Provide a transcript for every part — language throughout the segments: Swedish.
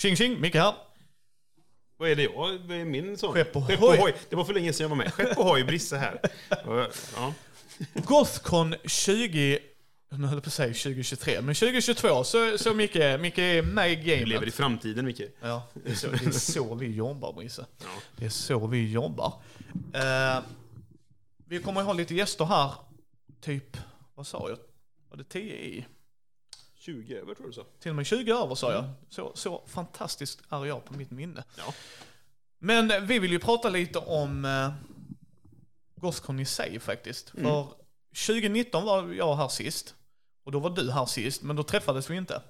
Tjing tjing, Micke här. Vad är det jag? Vad är min sån? Skepp och hoj. Det var för länge sedan jag var med. Skepp och hoj, Brisse här. Ja. Gothcon 20... Nu höll jag på att säga 2023, men 2022 så, så Micke, Micke är med i Vi lever i gamet. framtiden, Micke. Ja, det är, så, det är så vi jobbar, Brisse. Ja. Det är så vi jobbar. Eh, vi kommer att ha lite gäster här, typ, vad sa jag? Var det 10 i? 20 över tror du så. Till och med 20 över sa jag. Så, så fantastiskt är jag på mitt minne. Ja. Men eh, vi vill ju prata lite om eh, Gothcon i sig faktiskt. Mm. För 2019 var jag här sist. Och då var du här sist, men då träffades vi inte.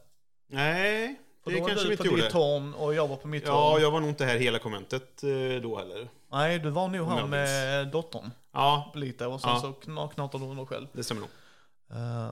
Nej, det då var kanske du vi på inte ditt gjorde. torn och jag var på mitt Ja, torn. jag var nog inte här hela konventet eh, då heller. Nej, du var nog här med dottern Ja, lite och sen Ja. så kna- knatade du under själv. det stämmer nog. Eh,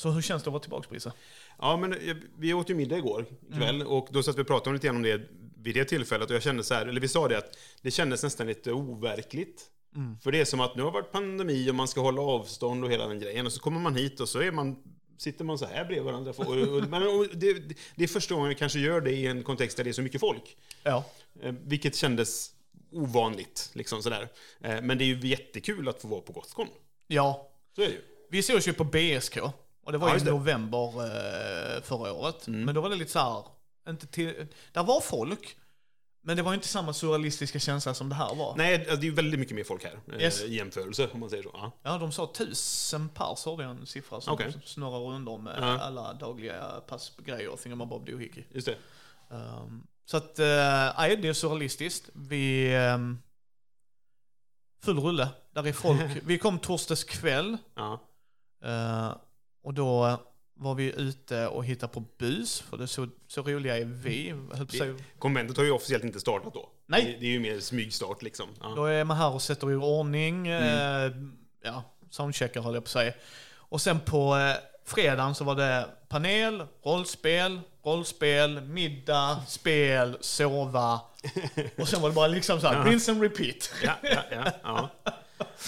så hur känns det att vara tillbaka Brisse? Ja, men vi åt ju middag igår kväll Mm. och då satt vi och pratade lite grann om det vid det tillfället och jag kände så här, eller vi sa det att det kändes nästan lite overkligt. Mm. För det är som att nu har varit pandemi och man ska hålla avstånd och hela den grejen och så kommer man hit och så är man Sitter man så här bredvid varandra. Och, och, men, och det, det är första gången vi kanske gör det i en kontext där det är så mycket folk. Ja. Eh, vilket kändes ovanligt. Liksom sådär. Eh, men det är ju jättekul att få vara på Gothcon. Ja, Så är det ju. Vi sågs ju på BSK. Och det var Ja, i november eh, förra året. Mm. Men då var det lite så här, inte till, där var folk. Men det var inte samma surrealistiska känsla som det här var. Nej, det är ju väldigt mycket mer folk här. eh, Yes. I jämförelse, om man säger så. Ja. Ja, de sa tusen pers, hörde jag en siffra som Okej. snurrar runt om med Ja. alla dagliga passgrejer, thingamabob doohickey. Just det. Um, så att, eh, nej, det är surrealistiskt. Vi... Um, full rulle. Där är folk. Vi kom torsdags kväll. Ja. Eh, och då var vi ute och hittade på bus, för det så, så roliga är vi. Konventet har ju officiellt inte startat då. Nej. Det, är ju mer smygstart liksom. Ja. Då är man här och sätter i ordning, eh, ja, soundcheckar höll jag på att säga. Och sen på eh, fredagen så var det panel, rollspel, rollspel, middag, spel, sova. Och sen var det bara liksom så här, rinse and repeat. Ja, ja, ja, ja.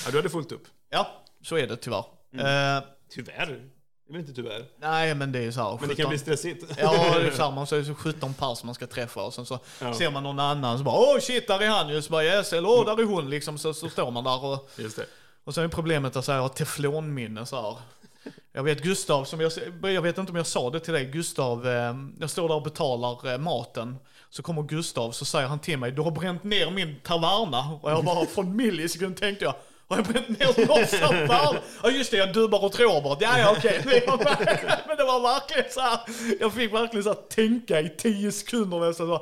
ja, du hade fullt upp. Ja, så är det tyvärr. Eh, Tyvärr. Det är inte tyvärr. nej, men det är så här. Men det kan 17 bli stressigt. Ja, det är. Så är det så 17 pers man ska träffa och sen så Ja. ser man någon annan så bara åh shit, där är han ju. Så bara yes, eller åh, där är hon liksom. Så, så står man där och, Just det. och sen är problemet att så här, jag har teflonminne så här. Jag vet Gustav, som jag, jag vet inte om jag sa det till dig, Gustav, eh, jag står där och betalar eh, maten. Så kommer Gustav, så säger han till mig, du har bränt ner min taverna. Och jag bara, från millisekund tänkte jag, har jag bränt ner någons taverna? Ja just det, jag dubbar åt Robert. Ja, ja okej. Men det var verkligen så här, jag fick verkligen så här tänka i tio sekunder. Och jag så bara,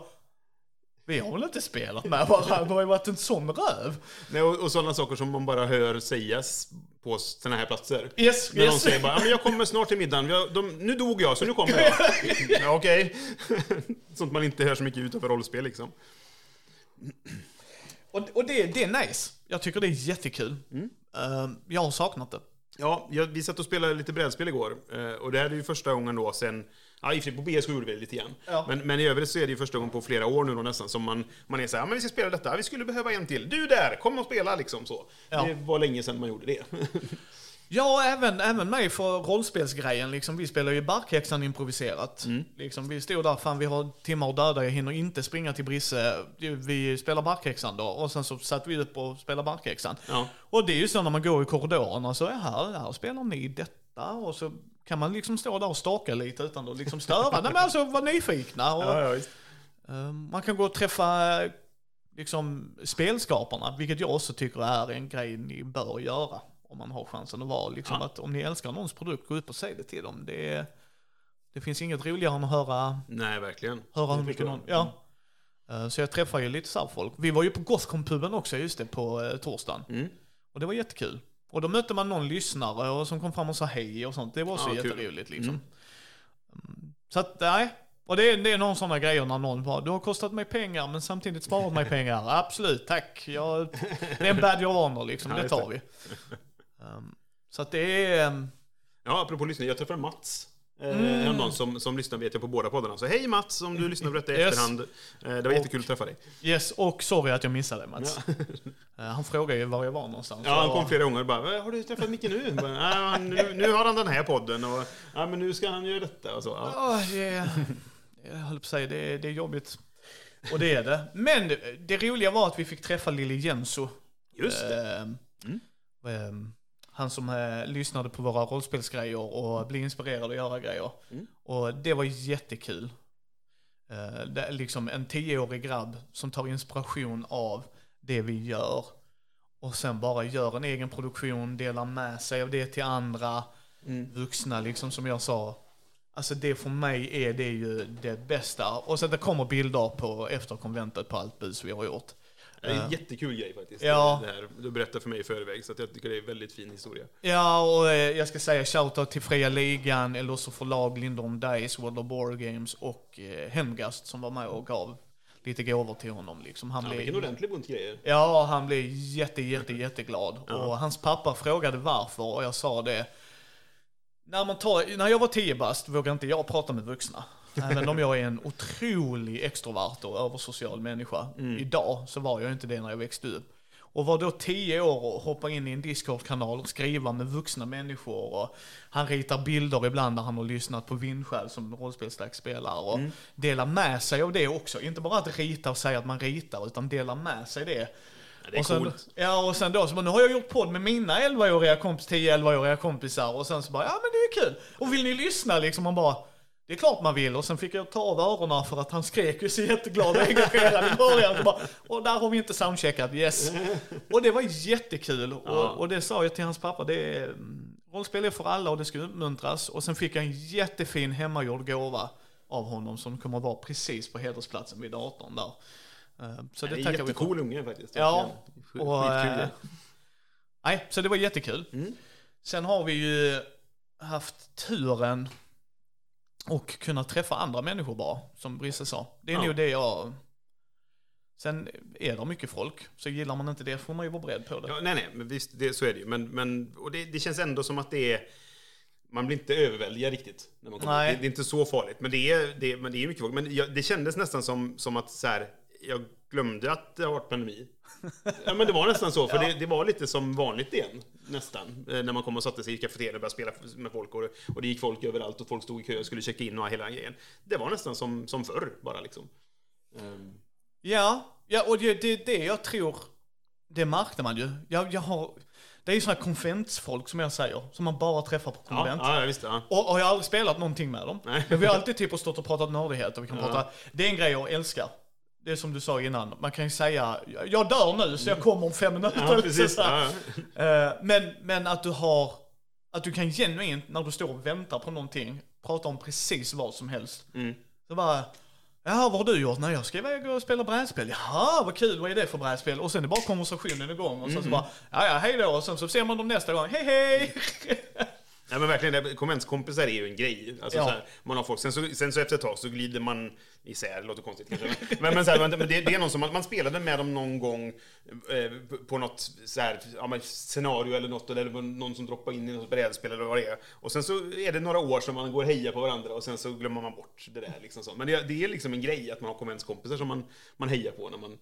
vi har väl inte spelat med varandra, det har ju varit en sån röv. Nej, och, och sådana saker som man bara hör sägas på sådana här platser. Yes, När de yes. säger bara, men jag kommer snart till middagen, har- de, nu dog jag så nu kommer jag. ja, Okej. Sånt man inte hör så mycket utanför rollspel liksom. Och, och det, det är nice. Jag tycker det är jättekul. Eh, jag har saknat det. Ja, jag, vi satt och spelade lite brädspel igår. eh, Och det här är ju första gången då sen... Ja, i på BSK gjorde vi det lite grann. Ja. Men, men i övrigt så är det ju första gången på flera år nu då nästan som man, man är så här, men vi ska spela detta, vi skulle behöva en till. Du där, kom och spela liksom så. Ja. Det var länge sedan man gjorde det. Ja, även, även mig för rollspelsgrejen. Liksom, vi spelar ju Barkhäxan improviserat. Liksom, vi stod där, fan vi har timmar att döda, jag hinner inte springa till Brisse. Vi spelar Barkhäxan då. Och sen så satt vi upp och spelade Barkhäxan. Ja. Och det är ju så när man går i korridorerna så är här, här spelar ni detta. Och så kan man liksom stå där och staka lite utan att liksom störa. Nej men alltså vara nyfikna. Och, ja, visst. Eh, Man kan gå och träffa liksom, spelskaparna, vilket jag också tycker är en grej ni bör göra. Om man har chansen att vara. Liksom, Ja. att om ni älskar någons produkt, gå upp och säg det till dem. Det, är- det finns inget roligare än att höra, Nej, verkligen. höra hur mycket någon... Ja. Eh, Så jag träffar ju lite så folk. Vi var ju på Gothcon-puben också, just det, på eh, torsdagen. Mm. Och det var jättekul. Och då mötte man någon lyssnare och som kom fram och sa hej och sånt. Det var också Ja, jätteroligt liksom. Mm. Mm. Så att, nej. Och det är, det är någon sådana grejer när någon bara, du har kostat mig pengar men samtidigt sparat mig pengar. Absolut, tack. Jag, det är en badge of honor liksom, det tar vi. Um, så att det är, um, Ja, apropå lyssning, jag träffade Mats. Eh, Mm. Någon som, som lyssnar vet jag på båda poddarna. Så hej Mats, om du lyssnar på detta i Yes. efterhand. Eh, det var jättekul att träffa dig. yes, och sorry att jag missade Mats. Ja. Eh, han frågade ju var jag var någonstans. Ja, han Och- kom flera gånger och bara "Eh, Har du träffat Micke nu? Bara, "Ja, nu? Nu har han den här podden och ja, men nu ska han göra detta och så. Ja. Ja, det, jag höll på att säga, det är, det är jobbigt. Och det är det. Men det, det roliga var att vi fick träffa Lille Jenso. Just det. Ehm, Mm. ehm, han som eh, lyssnade på våra rollspelsgrejer och blev inspirerad att göra grejer. Mm. Och det var jättekul. Eh, det är liksom en tioårig grabb som tar inspiration av det vi gör. Och sen bara gör en egen produktion, delar med sig av det till andra Mm. vuxna liksom som jag sa. Alltså det för mig är det ju det bästa. Och sen det kommer bilder på efter konventet på allt bus vi har gjort. Det är en jättekul grej faktiskt. Ja. Det här. Du berättade för mig i förväg, så jag tycker det är en väldigt fin historia. Ja, och eh, jag ska säga shoutout till Fria Ligan, Elosso förlag, Lindholm Dice, World of Board Games och eh, Hemgast som var med och gav lite gåvor till honom. Liksom. Han Ja, blev, vilken ordentlig bunt grejer. ja, han blev jätte, jätte, jätteglad. Och hans pappa frågade varför och jag sa det. När, man tar, när jag var 10 bast vågade inte jag prata med vuxna. Även om jag är en otrolig extrovert och översocial människa. Idag så var jag inte det när jag växte upp. Och var då 10 år och hoppa in i en Discord-kanal och skriva med vuxna människor. Och han ritar bilder ibland när han har lyssnat på Vindskäl som rollspelsdags spelar. Och dela med sig av det också. Inte bara att rita och säga att man ritar, utan dela med sig det. Ja, det är och sen, coolt. Ja, och sen då så bara, nu har jag gjort podd med mina 11-åriga kompis, 10-11-åriga kompisar. Och sen så bara, ja men det är kul. Och vill ni lyssna liksom? Man bara, det är klart man vill. Och sen fick jag ta av öronen för att han skrek ju så jätteglad och engagerad i början. Så bara, och där har vi inte soundcheckat, yes. Och det var jättekul. Och, och det sa jag till hans pappa, det är, mm, rollspel är för alla och det ska uppmuntras. Och sen fick jag en jättefin hemmagjord gåva av honom som kommer att vara precis på hedersplatsen vid datorn där. Eh, Så Det det, är en jättecool unge faktiskt. Ja, och, det. Nej, så det var jättekul. Mm. Sen har vi ju haft turen och kunna träffa andra människor bara, som Brisse sa. Det är Ja. nog det jag... Sen är det mycket folk, så gillar man inte det får man ju vara beredd på det. Ja, nej, nej, men visst, det, så är det ju. Men, men och det, det känns ändå som att det är... Man blir inte överväldigad riktigt. När man kommer. Det, det är inte så farligt. Men det är, det, men det är mycket folk. Men jag, det kändes nästan som, som att så här, jag glömde att det har varit pandemi. Ja, men det var nästan så. För det, det var lite som vanligt igen. Nästan. Eh, När man kom och satte sig i kafeterian och började spela med folk. Och, och det gick folk överallt och folk stod i kö och skulle checka in och hela grejen. Det var nästan som, som förr bara liksom. Ehm, Ja, ja och det är det, det jag tror, det märkte man ju. Jag, jag har, det är ju sådana här konventsfolk som jag säger, som man bara träffar på ja, konvent. ja, visst. Ja. Och och jag har aldrig spelat någonting med dem. Nej. Men vi har alltid typ stått och pratat nördigheter. Vi kan Ja. prata, det är en grej jag älskar. Det är som du sa innan, man kan ju säga, jag dör nu så jag kommer om fem minuter. Ja. Ja, Eh, men, men att du har, att du kan genuint när du står och väntar på någonting, prata om precis vad som helst. Mm. Så bara, jaha vad har du gjort? Nej jag ska iväg och spela brädspel. Jaha vad kul, vad är det för brädspel? Och sen är bara konversationen igång och sen så Mm. bara, ja ja hej då. Och sen så ser man dem nästa gång, hej hej! Ja men verkligen, konventskompisar är ju en grej. Alltså, Ja. här, man har folk. Sen, så, sen så efter ett tag så glider man isär, det låter konstigt kanske. Men, men, så här, men det, det är någon som man, man spelade med dem någon gång eh, på- något så här, ja, scenario eller något, eller någon som droppade in i något brädspel eller vad det är. Och sen så är det några år som man går och hejar på varandra och sen så glömmer man bort det där. Liksom så. Men det, det är liksom en grej att man har konventskompisar som man, man hejar på när man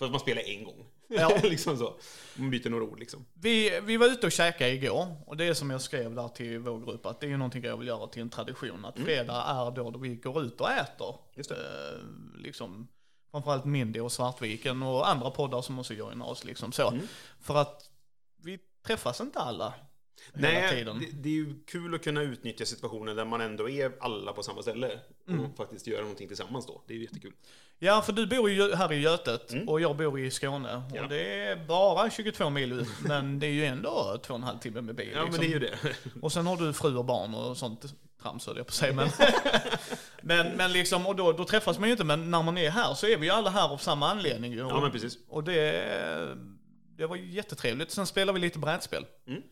för att man spelar en gång. Ja. liksom så. Man byter några ord liksom. Vi, vi var ute och käkade igår och det är som jag skrev där till vår grupp att det är ju någonting jag vill göra till en tradition. Att fredag är då, då vi går ut och äter. Mm. Just det. Eh, liksom, framförallt Mindy och Svartviken och andra poddar som också joinar oss. Liksom så. Mm. För att vi träffas inte alla Nej, det, det är ju kul att kunna utnyttja situationer där man ändå är alla på samma ställe Mm. och faktiskt göra någonting tillsammans då. Det är ju jättekul. Ja, för du bor ju här i Götet och jag bor i Skåne. Mm. Ja. Och det är bara 22 mil ut, men det är ju ändå två och en halv timme med bil. Ja, men liksom. det är ju det. Och sen har du fru och barn och sånt trams höll jag på att säga. Men, men, men liksom, och då, då träffas man ju inte. Men när man är här så är vi ju alla här av samma anledning. ju. Ja, men precis. Och det, det var jättetrevligt. Sen spelade vi lite brädspel. Mm.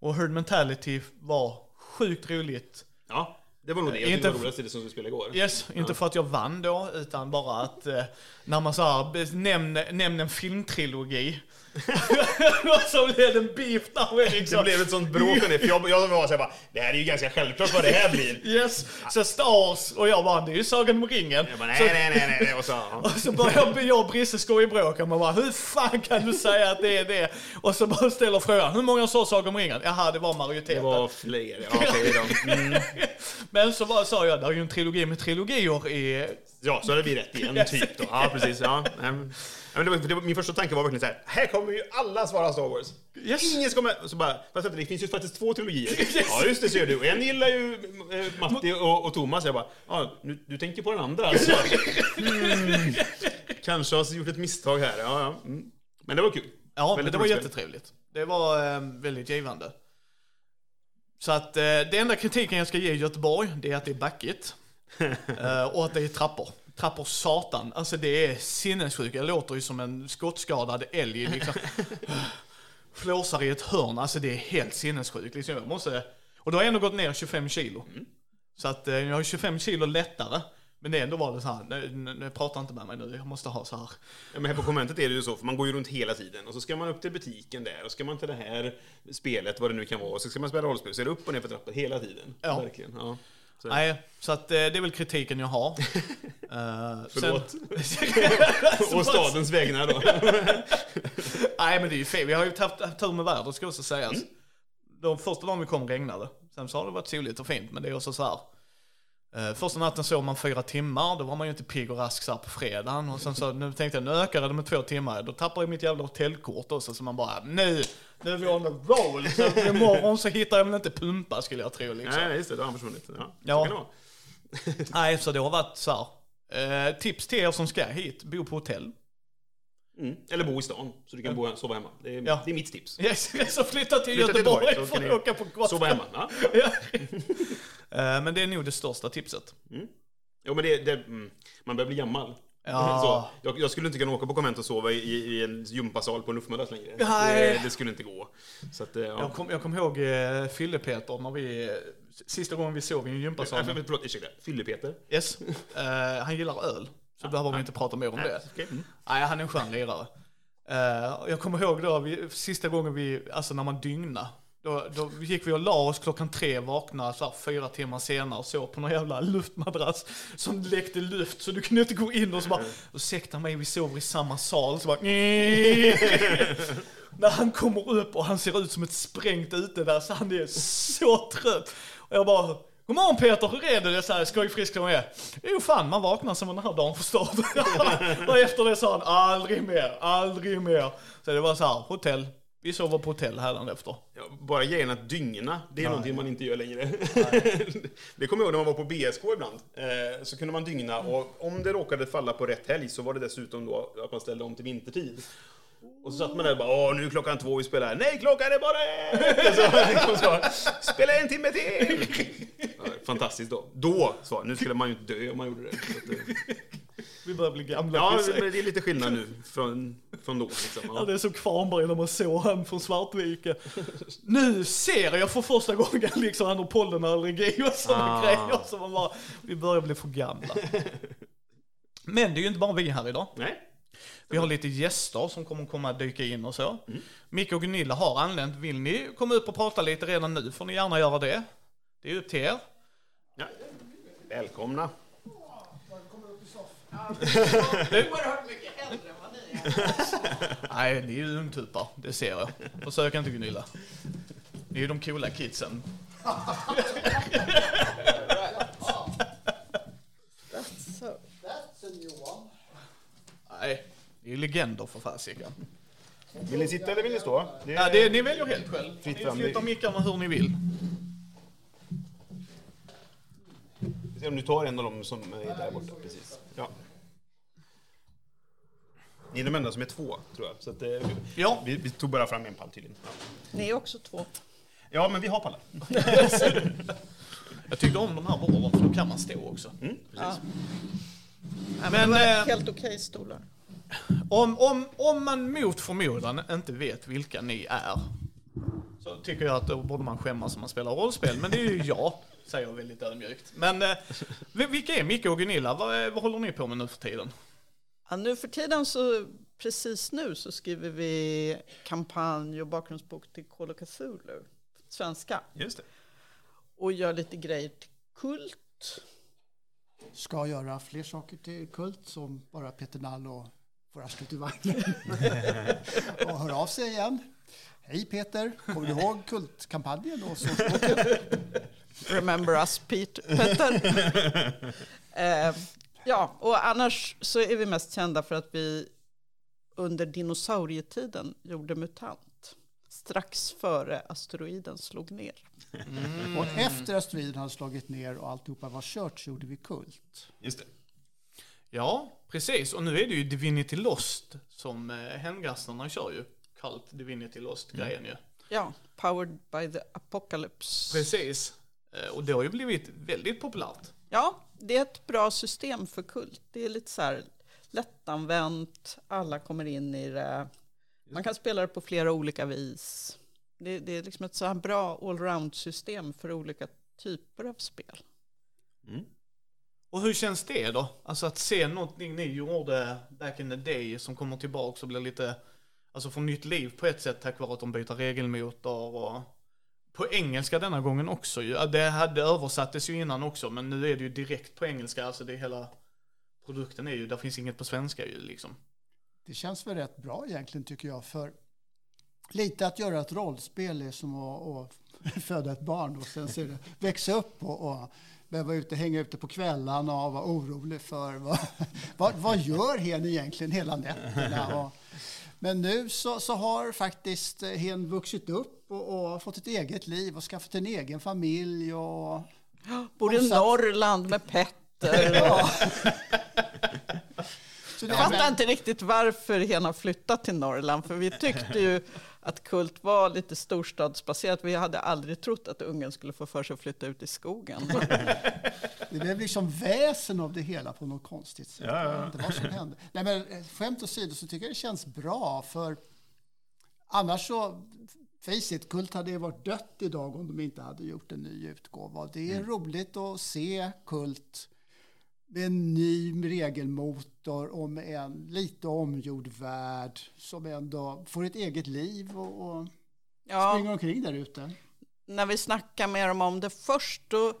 Och Herd Mentality var sjukt roligt. Ja, det var nog det. Jag Inte det var f- roligast i det som vi spelade igår. Yes, inte för att jag vann då, utan bara att eh, när man sa nämn, nämn en filmtrilogi. och så blev det en beef med liksom. Det blev ett sånt bråk om det, för jag, jag var såhär bara, det här är ju ganska självklart vad det här blir. Yes, så Star Wars och jag bara, det är ju Sagan om ringen. Jag bara, nej, så, nej, nej, nej, och så, och så börjar jag och Brisse skojbråka, man bara, hur fan kan du säga att det är det? Och så bara ställer frågan, hur många sa Sagan om ringen? Jaha, det var Det majoriteten. var fler, ja då. Mm. Men så var, sa jag, det är ju en trilogi med trilogier i... Ja, så hade vi rätt igen, typ då. Ja, precis. Ja. Nej, men det var, det var, min första tanke var verkligen så här, här kommer ju alla svara Star Wars. Yes. Ingen ska med. Så bara, fast det finns ju faktiskt två trilogier. Ja, just det ser du. En gillar ju eh, Matti och, och Thomas. Jag bara, ja, nu, du tänker på den andra alltså. Mm. Kanske har gjort ett misstag här. Ja, ja. Mm. Men det var kul. Ja, men det var jättetrevligt. Det var eh, väldigt givande. Så att eh, det enda kritiken jag ska ge Göteborg, det är att det är backigt. eh, och att det är trappor. Trappor satan. Alltså det är sinnessjukt. Jag låter ju som en skottskadad älg liksom. Flåsar i ett hörn. Alltså det är helt sinnessjukt. Liksom, jag måste... Och då har jag ändå gått ner 25 kilo. Så att eh, jag har 25 kilo lättare. Men det ändå var det så här, nej, nej, prata inte med mig nu, jag måste ha så här. Ja, men här på konventet är det ju så, för man går ju runt hela tiden. Och så ska man upp till butiken där, och ska man till det här spelet, vad det nu kan vara, och så ska man spela rollspel. Så är det upp och ner för trappor hela tiden. Ja. Verkligen. Ja. Så. Nej, så att eh, det är väl kritiken jag har. Eh, Förlåt. sen- och stadens vägnar då. Nej men det är ju fel, vi har ju haft haft tur med vädret ska också sägas. Mm. De första dagen vi kom regnade, sen så har det varit soligt och fint men det är också så här. Eh, första natten sov man fyra timmar, då var man ju inte pigg och rask på fredagen. Och sen så nu tänkte jag, nu ökar det med två timmar, då tappar jag mitt jävla hotellkort också så man bara, nu, nu är vi on the roll. Så imorgon så hittar jag väl inte pumpa skulle jag tro liksom. Nej, just det, då har han försvunnit. Ja, Ja. Så. Nej, så det har varit så här. Eh, tips till er som ska hit, bo på hotell. Mm. Eller bo i stan, så du kan bo, sova hemma. Det är, Ja. det är mitt tips. Yes, så flytta till Flytta till Göteborg Göteborg, så för att åka på Gotland. Sova hemma. Ja. Eh, Men det är nog det största tipset. Jo, men det, det, mm, man börjar bli gammal. Ja. Så, jag, jag skulle inte kunna åka på konvent och sova i, i en gympasal på en luftmadrass längre. Nej. Det, det skulle inte gå. Så att, eh, ja. Jag kommer kom ihåg eh, Fylle-Peter när vi, sista gången vi sov i en gympasal. Nej, Förlåt, ursäkta. Fylle-Peter. Yes. Eh, han gillar öl, så behöver vi inte prata mer om det. Okej. Mm. Nej, han är en skön lirare. Eh, jag kommer ihåg då, vi, sista gången vi, alltså när man dygna. Då, då gick vi och la oss klockan tre, vaknade så här, fyra timmar senare och sov på någon jävla luftmadrass som läckte luft så du kunde inte gå in och så bara, ursäkta mig vi sover i samma sal, så bara När han kommer upp och han ser ut som ett sprängt ute där så han är så trött. Och jag bara, God morgon Peter, hur är det? det är så här, skojfrisk som är. Jo fan, man vaknar som den här dagen förstår Och efter det sa han, aldrig mer, aldrig mer. Så det var så här, hotell. Vi sover på hotell hädanefter. Ja, bara grejen att dygna, det är någonting man inte gör längre. det kommer jag ihåg när man var på BSK ibland. Eh, så kunde man dygna och om det råkade falla på rätt helg så var det dessutom då att man ställde om till vintertid. Och så satt man där och bara åh nu är klockan två vi spelar. Nej klockan är bara ett! Och så, så, Spela en timme till! Fantastiskt då. Då, så, nu skulle man ju inte dö om man gjorde det. Vi börjar bli gamla. ja, men det är lite skillnad nu från, från då. Liksom. Ja, Ja. det är som Kvarnberg när man såg han från Svartvike. Nu ser jag för första gången liksom han har pollenallergi och sådana Ah. grejer. Så man bara, vi börjar bli för gamla. Men det är ju inte bara vi här idag. Nej, Vi har lite gäster som kommer komma dyka in och så. Mm. Micke och Gunilla har anlänt. Vill ni komma upp och prata lite redan nu får ni gärna göra det. Det är upp till er. ja. Välkomna. Oerhört mycket äldre än vad ni är. Nej, ni är ju ungtupar. Det ser jag. Försök inte Gunilla. Ni är ju de coola kidsen. Så. That's a new one. Nej, ni är legender för fasiken. Vill ni sitta eller vill ni stå? Det Ja, det, ni väljer helt själv. Fritt Ni flyttar mickarna hur ni vill. Vi ser om du tar en av dem som är där borta. Precis. Ja. Ni är de enda som är två, tror jag. Så att, eh, Ja. vi, vi tog bara fram en pall tydligen. Ja. Ni är också två. ja, men vi har pallar. Jag tyckte om de här borden för då kan man stå också. Mm, precis. Men eh, Helt okej stolar. om, om, om man mot förmodan inte vet vilka ni är så tycker jag att då borde man skämmas om man spelar rollspel. Men det är ju jag, säger jag väldigt ödmjukt. Men eh, vil- vilka är Micke och Gunilla? Vad, eh, vad håller ni på med nu för tiden? Ja, nu för tiden så, precis nu så skriver vi kampanj och bakgrundsbok till Call of Cthulhu, svenska. Just det. Och gör lite grejer till Kult. Ska göra fler saker till Kult som bara Peter Nall och får arslet ur vagnen. och hör av sig igen. Hej Peter, kommer du ihåg Kultkampanjen och Sårsboken? Remember us Peter, eh, ja, och annars så är vi mest kända för att vi under dinosaurietiden gjorde MUTANT. Strax före asteroiden slog ner. Och efter asteroiden hade slagit ner och alltihopa var kört så gjorde vi Kult. Just det. Ja, precis. Och nu är det ju Divinity Lost som eh, hemgastarna kör ju. Kallt Divinity Lost-grejen ju. Ja, powered by the apocalypse. Precis. Eh, Och det har ju blivit väldigt populärt. Ja, det är ett bra system för kult. Det är lite så här lättanvänt, alla kommer in i det. Man kan spela det på flera olika vis. Det, det är liksom ett så här bra allround-system för olika typer av spel. Mm. Och hur känns det då? Alltså att se någonting ni gjorde back in the day som kommer tillbaka och blir lite, alltså får nytt liv på ett sätt tack vare att de byter regelmotor och på engelska denna gången också Det hade översattes ju innan också men nu är det ju direkt på engelska, alltså det hela produkten är ju, där finns inget på svenska ju liksom. Det känns väl rätt bra egentligen tycker jag. För lite att göra ett rollspel är som att, att föda ett barn och sen så det växa upp och, och behöva ute, hänga ute på kvällarna och vara orolig för vad, vad, vad gör hen egentligen hela nätterna. Och, men nu så, så har faktiskt hen vuxit upp och, och fått ett eget liv och skaffat en egen familj. Och, Bor i Norrland med Petter. Och så jag fattar inte riktigt varför hen har flyttat till Norrland. För vi tyckte ju att kult var lite storstadsbaserat. Vi hade aldrig trott att ungen skulle få för sig att flytta ut i skogen. det blev liksom väsen av det hela på något konstigt sätt. Ja, ja, ja. Det var som hände. Nej, men eh, skämt åsido så tycker jag det känns bra för annars så Face it, Kult hade ju varit dött idag om de inte hade gjort en ny utgåva. Det är roligt att se Kult med en ny regelmotor och med en lite omgjord värld som ändå får ett eget liv och, och Ja. springer omkring där ute. när vi snackade med dem om det först, då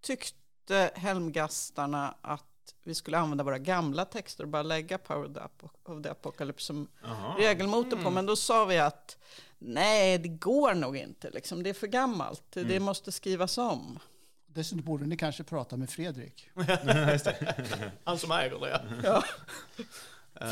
tyckte helmgastarna att vi skulle använda våra gamla texter och bara lägga Power of the Apocalypse som Jaha. regelmotor på. Men då sa vi att nej, det går nog inte. Liksom. Det är för gammalt. Det måste skrivas om. Dessutom borde ni kanske prata med Fredrik. Han som äger det. Ja.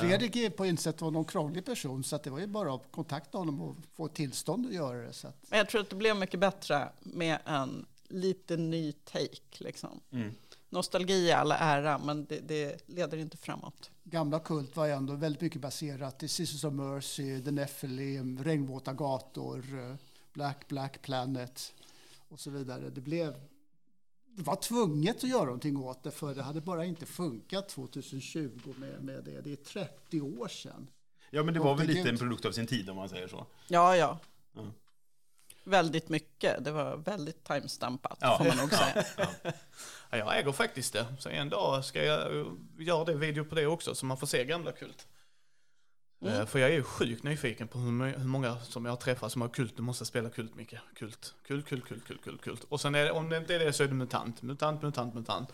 Fredrik är på insätt var någon krånglig person så att det var ju bara att kontakta honom och få tillstånd att göra det. Så att, Men jag tror att det blev mycket bättre med en lite ny take. Liksom. Mm. Nostalgi i alla ära, men det, det leder inte framåt. gamla Kult var ju ändå väldigt mycket baserat i Sisters of Mercy, The Nephilim, Regnvåta gator, eh, Black Black Planet och så vidare. Det blev det var tvunget att göra någonting åt det för det hade bara inte funkat 2020 med, med det. Det är 30 år sedan. Ja, men det var väl lite en produkt av sin tid om man säger så. Ja, ja. Ja. Väldigt mycket. Det var väldigt timestampat, Ja. får man nog säga. Ja, jag äger faktiskt det. Så en dag ska jag göra det video på det också så man får se gamla kult. Eh, För jag är ju sjukt nyfiken på hur, många som jag har träffat som har kult, du måste spela kult Micke. Kult, kult, kult, kult, kult, kult, kult. Och sen är det, om det inte är det så är det MUTANT, MUTANT, MUTANT, MUTANT.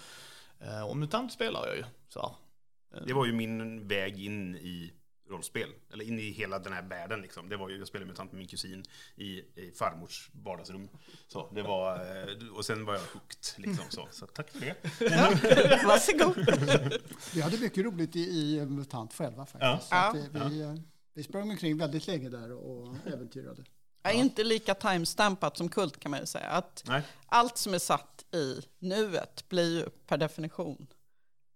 Eh, Och MUTANT spelar jag ju. Så här. Det var ju min väg in i rollspel. Eller in i hela den här världen liksom. Det var ju, jag spelade med min kusin i, i farmors vardagsrum. Så det var, eh, och sen var jag hooked liksom så. Så tack för det. Ja, varsågod. Vi hade mycket roligt i, i MUTANT själva faktiskt. Ja. Så att vi, vi, eh, vi sprang omkring väldigt länge där och äventyrade. Ja, inte lika timestampat som kult kan man ju säga. Att Nej. allt som är satt i nuet blir ju per definition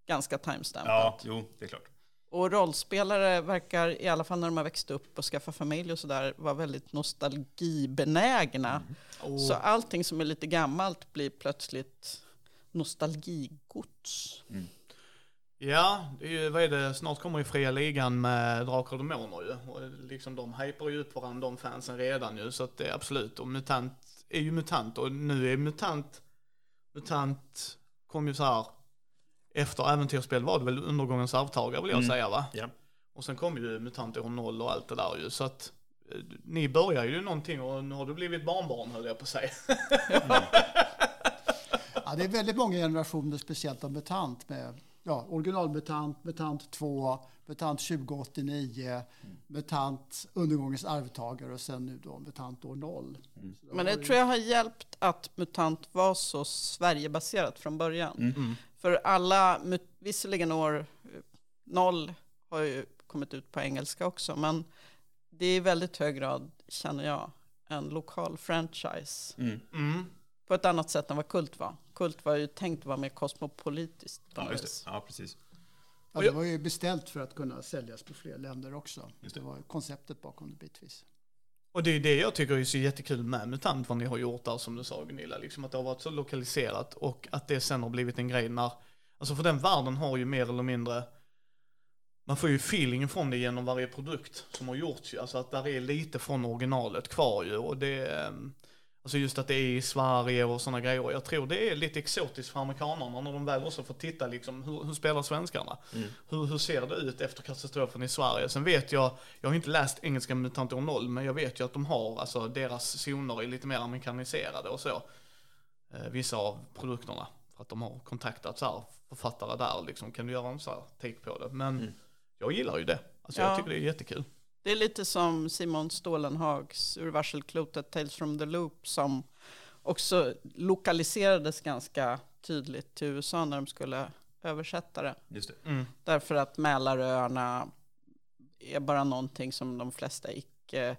ganska Ja, timestampat. jo, det är klart. Och rollspelare verkar, i alla fall när de har växt upp och skaffat familj och sådär, vara väldigt nostalgibenägna. Så allting som är lite gammalt blir plötsligt nostalgigods. Ja, det är ju, vad är det, snart kommer ju fria ligan med Drakar och Demoner ju. Och liksom de hypar ju upp varandra, de fansen redan ju. Så att det är absolut, och MUTANT är ju MUTANT och nu är MUTANT, MUTANT kom ju så här efter äventyrsspel var det väl undergångens arvtagare vill jag Mm. säga va? Ja. Och sen kom ju MUTANT år 0 och allt det där ju. Så att eh, ni börjar ju någonting och nu har du blivit barnbarn höll jag på att säga. Ja, det är väldigt många generationer, speciellt av MUTANT med ja, original MUTANT, MUTANT 2, MUTANT 2089, MUTANT Undergångens arvtagare och sen nu då MUTANT år 0. Så Men det ju- tror jag har hjälpt att MUTANT var så Sverigebaserat från början. Mm. För alla, visserligen år 0 har ju kommit ut på engelska också, men det är i väldigt hög grad, känner jag, en lokal franchise. Mm. Mm. På ett annat sätt än vad Kult var. Kult var ju tänkt att vara mer kosmopolitiskt. Ja. Ja, precis. Ja, det var ju beställt för att kunna säljas på fler länder också. Just Det det. var konceptet bakom det bitvis. Och det är det jag tycker är så jättekul med MUTANT, vad ni har gjort där som du sa Gunilla, liksom att det har varit så lokaliserat och att det sen har blivit en grej när, alltså för den världen har ju mer eller mindre, man får ju feelingen från det genom varje produkt som har gjorts ju, alltså att där är lite från originalet kvar ju och det, ehm, alltså just att det är i Sverige och sådana grejer, jag tror det är lite exotiskt för amerikanerna när de väl också får titta liksom, hur, hur spelar svenskarna? Hur, hur ser det ut efter katastrofen i Sverige? Sen vet jag, jag har inte läst engelska mutanter om noll, men jag vet ju att de har, alltså deras zoner är lite mer amerikaniserade och så. Eh, vissa av produkterna. För att de har kontaktat så här författare där liksom, kan du göra en så här take på det? Men jag gillar ju det. Alltså Ja. jag tycker det är jättekul. Det är lite som Simon Stålenhags ur varselklotet Tales from the Loop som också lokaliserades ganska tydligt till USA när de skulle översätta det. Just det. Mm. Därför att Mälaröarna är bara någonting som de flesta icke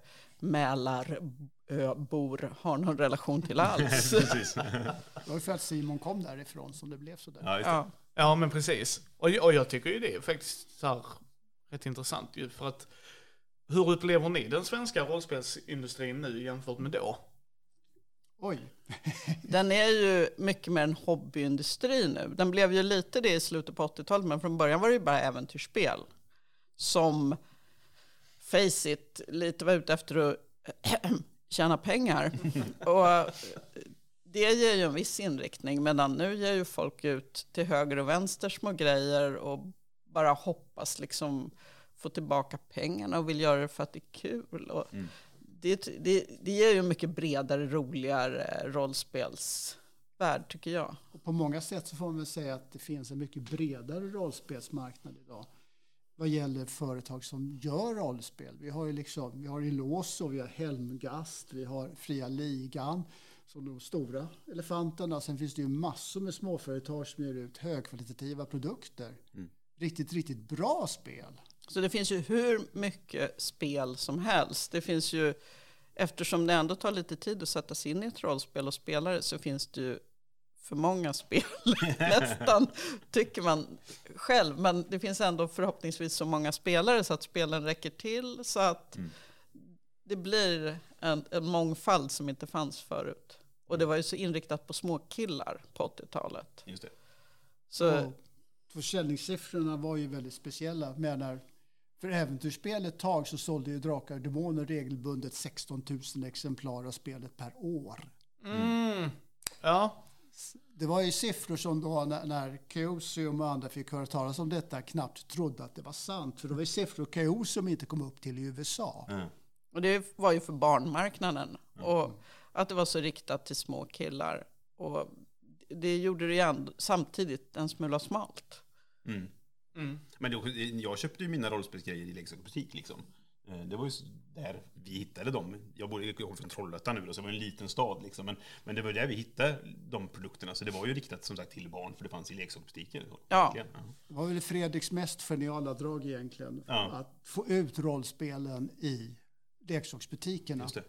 Mälaröbor har någon relation till alls. precis. Det var för att Simon kom därifrån som det blev så där. Ja, ja. Ja men precis. Och, jag- och jag tycker ju det är faktiskt så här, rätt intressant ju för att hur upplever ni den svenska rollspelsindustrin nu jämfört med då? Oj, Den är ju mycket mer en hobbyindustri nu. Den blev ju lite det i slutet på 80-talet, men från början var det ju bara äventyrsspel. Som, face it, lite var ute efter att tjäna pengar. Och det ger ju en viss inriktning, medan nu ger ju folk ut till höger och vänster små grejer och bara hoppas liksom få tillbaka pengarna och vill göra det för att det är kul. Och det, det, det ger ju en mycket bredare, roligare rollspelsvärld tycker jag. och på många sätt så får man väl säga att det finns en mycket bredare rollspelsmarknad idag. Vad gäller företag som gör rollspel. Vi har ju liksom, vi har Iloso, vi har Helmgast, vi har Fria Ligan som de stora elefanterna. Sen finns det ju massor med småföretag som ger ut högkvalitativa produkter. Riktigt, riktigt bra spel. Så det finns ju hur mycket spel som helst. Det finns ju, eftersom det ändå tar lite tid att sätta sig in i ett rollspel och spela det, så finns det ju för många spel nästan, tycker man själv. Men det finns ändå förhoppningsvis så många spelare så att spelen räcker till, så att det blir en, en mångfald som inte fanns förut. Och det var ju så inriktat på småkillar på 80-talet. Just det. Så, Och försäljningssiffrorna var ju väldigt speciella. Men när, för äventyrsspel ett tag så sålde ju Drakar och Demoner regelbundet 16 000 exemplar av spelet per år. Mm. Ja, Det var ju siffror som då när, när Chaosium och andra fick höra talas om detta knappt trodde att det var sant. För det var ju siffror Chaosium inte kom upp till i USA. Mm. Och det var ju för barnmarknaden. Och att det var så riktat till små killar. Och det gjorde det ju ändå, samtidigt en smula smalt. Mm. Mm. Men det, jag köpte ju mina rollspelsgrejer i leksaksbutik liksom. Eh, Det var ju där vi hittade dem. Jag bor kommer från Trollhättan nu då, så det var en liten stad liksom. Men, men det var där vi hittade de produkterna. Så det var ju riktat som sagt till barn, för det fanns i leksaksbutiker. Ja. Verkligen, Det var väl Fredriks mest geniala drag egentligen. Ja. Att få ut rollspelen i leksaksbutikerna. Just det.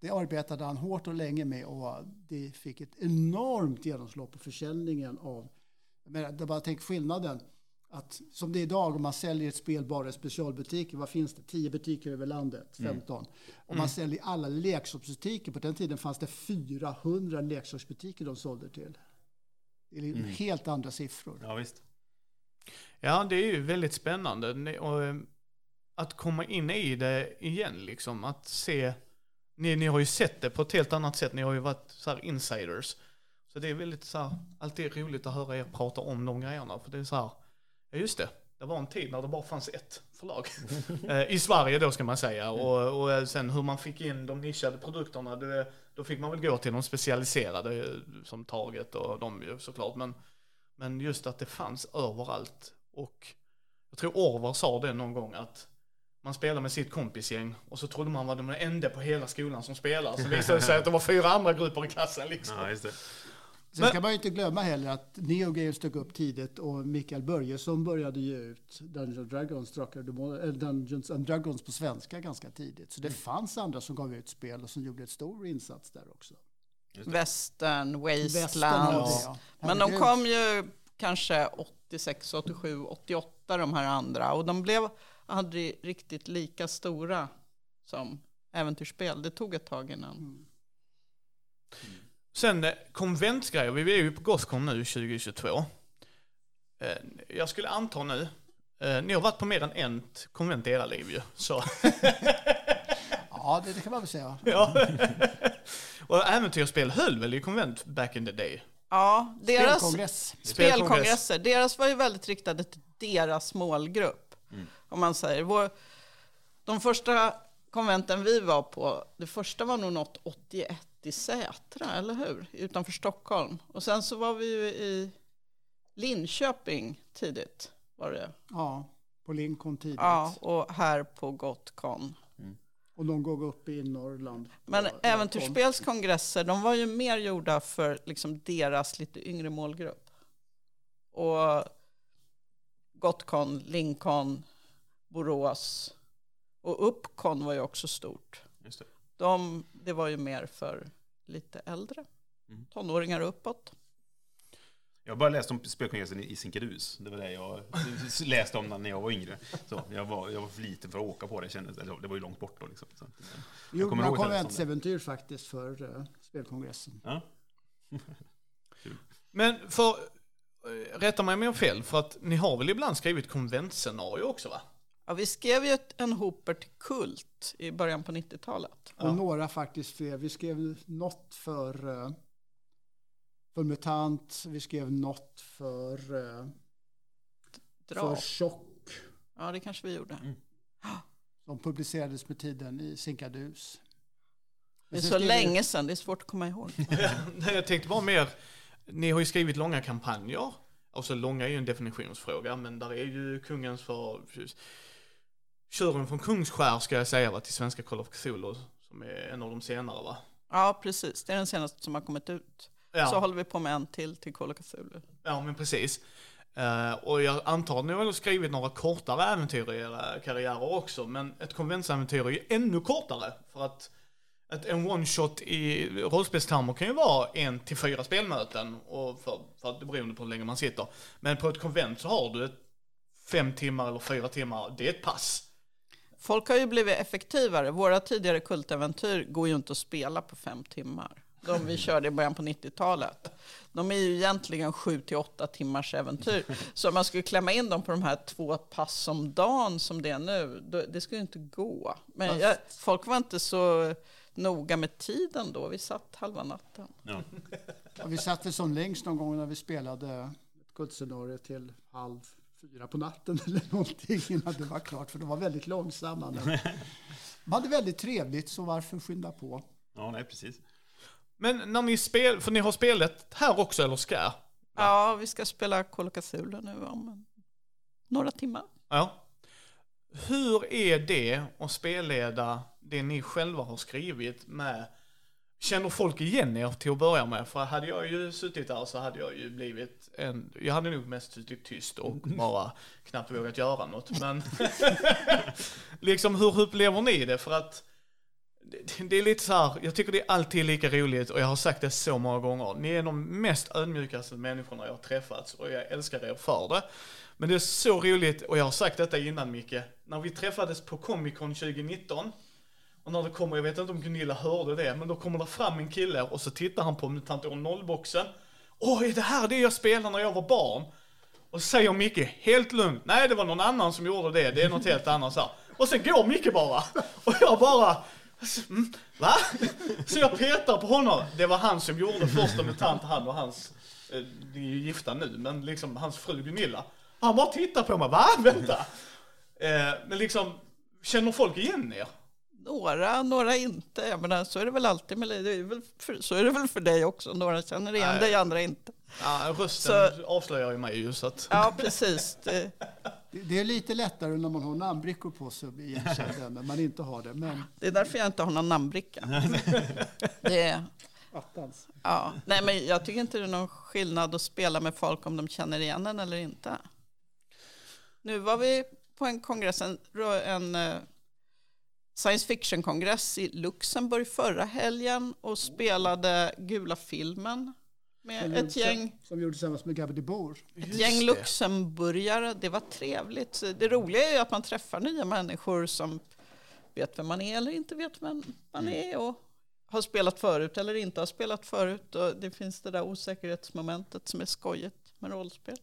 Det arbetade han hårt och länge med och det fick ett enormt genomslag på försäljningen av... Jag menar, bara tänk skillnaden. Att, som det är idag om man säljer ett spel bara i specialbutiker, vad finns det? 10 butiker över landet, 15. Om man säljer i alla leksaksbutiker, på den tiden fanns det 400 leksaksbutiker de sålde till. Det är liksom helt andra siffror. Ja, visst. Ja, det är ju väldigt spännande. Och, eh, att komma in i det igen, liksom. Att se... Ni, ni har ju sett det på ett helt annat sätt. Ni har ju varit så här insiders. Så det är väldigt så här, alltid roligt att höra er prata om de grejerna. För det är så här, ja just det. Det var en tid när det bara fanns ett förlag. Eh, I Sverige då ska man säga. Och, och eh, sen hur man fick in de nischade produkterna. Det, då fick man väl gå till de specialiserade eh, som Target och de ju såklart. Men Men just att det fanns överallt. Och jag tror Orvar sa det någon gång att man spelade med sitt kompisgäng och så trodde man var den enda på hela skolan som spelade. Så visade det sig att det var fyra andra grupper i klassen liksom. Ja, just det. Sen Men- ska man ju inte glömma heller att Neo Games dök upp tidigt och Mikael Börjesson började ge ut Dungeons and Dragons, Drakar Dungeons and Dragons på svenska ganska tidigt. Så det fanns andra som gav ut spel och som gjorde ett stor insats där också. Western, Västern Wasteland. hade det, ja. Men de kom ju kanske 86, 87, 88 de här andra. Och de blev aldrig riktigt lika stora som äventyrsspel. Det tog ett tag innan. Sen eh, konventsgrejer, vi är ju på Gothcon nu 2022. Eh, Jag skulle anta nu, eh, ni har varit på mer än ett konvent i era liv ju. Så, Ja, det, det kan man väl säga. ja. Och äventyrsspel höll väl i konvent back in the day? Ja, deras Spelkongress. spelkongresser, deras var ju väldigt riktade till deras målgrupp. Om man säger. Vår, de första konventen vi var på, det första var nog något 81 i Sätra, eller hur? Utanför Stockholm. Och sen så var vi ju i Linköping tidigt. Var det. Ja, på Lincoln tidigt. Ja, och här på Gotcon. Och någon gång uppe i Norrland. Men äventyrsspelskongresser, de var ju mer gjorda för liksom deras lite yngre målgrupp. Och Gotcon, Lincoln, Borås och Uppcon var ju också stort. Just det. De, det var ju mer för lite äldre, Mm. tonåringar uppåt. Jag har bara läst om spelkongressen i Zinkadus. Det var det jag läste om när jag var yngre. Så jag, var, jag var för liten för att åka på det. Kändes, det var ju långt bort då. Liksom. Så, som det. konventsäventyr faktiskt för uh, spelkongressen. ja. Men för, eh, rätta mig om jag har fel, för att ni har väl ibland skrivit konventscenario också va? Ja, vi skrev ju ett, en hoper till Kult i början på 90-talet. Och några faktiskt fler. Vi skrev något för, uh, för MUTANT. Vi skrev något för, Dra. för Chock. Ja, det kanske vi gjorde. De publicerades med tiden i Sinkadus. Det är så länge sedan, det är svårt att komma ihåg. Nej, jag tänkte bara mer, ni har ju skrivit långa kampanjer. Alltså långa är ju en definitionsfråga, men där är ju kungens för... Tjuren från Kungsskär ska jag säga va, till svenska Call of Cthulhu, som är en av de senare va? Ja, precis. Det är den senaste som har kommit ut. Ja. Så håller vi på med en till till Call of Cthulhu. Ja, men precis. Eh, och jag antar att ni har skrivit några kortare äventyr i era karriärer också, men ett konventsäventyr är ju ännu kortare. För att ett, en one-shot i rollspelstermer kan ju vara en till fyra spelmöten, och för, för att det beror på hur länge man sitter. Men på ett konvent så har du ett fem timmar eller fyra timmar, det är ett pass. Folk har ju blivit effektivare. Våra tidigare kultäventyr går ju inte att spela på fem timmar. De vi körde i början på 90-talet. De är ju egentligen sju till åtta timmars äventyr. Så om man skulle klämma in dem på de här två pass om dagen som det är nu, då, det skulle ju inte gå. Men jag, folk var inte så noga med tiden då. Vi satt halva natten. Ja. Ja, vi satt väl som längst någon gång när vi spelade ett kultscenario till halv fyra på natten eller någonting innan det var klart. För de var väldigt långsamma. Men de hade väldigt trevligt så varför skynda på? ja, nej precis. Men när ni spel, för ni har spelat här också eller ska? Ja, vi ska spela Cthulhu nu om några timmar. Ja. Hur är det att spelleda det ni själva har skrivit med Känner folk igen er till att börja med? För hade jag ju suttit där så hade jag ju blivit en, jag hade nog mest suttit tyst och bara knappt vågat göra något. Men liksom hur upplever ni det? För att det, det är lite så här, jag tycker det är alltid lika roligt och jag har sagt det så många gånger. Ni är de mest ödmjukaste människorna jag har träffats och jag älskar er för det. Men det är så roligt, och jag har sagt detta innan Micke, när vi träffades på Comic Con 2019 och när det kommer, jag vet inte om Gunilla hörde det, men då kommer det fram en kille och så tittar han på MUTANT år 0-boxen. Åh, är det här det jag spelade när jag var barn? Och så säger Micke, helt lugnt, nej det var någon annan som gjorde det, det är något helt annat så här. Och sen går Micke bara. Och jag bara, alltså, mm, va? Så jag petar på honom. Det var han som gjorde första MUTANT, han och hans, eh, de är ju gifta nu, men liksom hans fru Gunilla. Han bara tittar på mig, va? Vänta. Eh, men liksom, känner folk igen er? Några, några inte. Jag menar, så är det väl alltid med det är väl för, Så är det väl för dig också. Några känner igen Nej. dig, andra inte. Ja, rösten Så- avslöjar ju mig ju så att... Ja, precis. Det, Det, är lite lättare när man har namnbrickor på sig igenkänd än när man inte har det. Men det är därför jag inte har någon namnbricka. Det är, attans. ja. Nej, men jag tycker inte det är någon skillnad att spela med folk om de känner igen en eller inte. Nu var vi på en kongress, en, en eh, science fiction-kongress i Luxemburg förra helgen och spelade Gula filmen med ett gäng Som gjorde tillsammans med Gabi de Boer. Ett gäng luxemburgare, det var trevligt. Det roliga är ju att man träffar nya människor som vet vem man är eller inte vet vem man är och har spelat förut eller inte har spelat förut. Och det finns det där osäkerhetsmomentet som är skojigt med rollspel.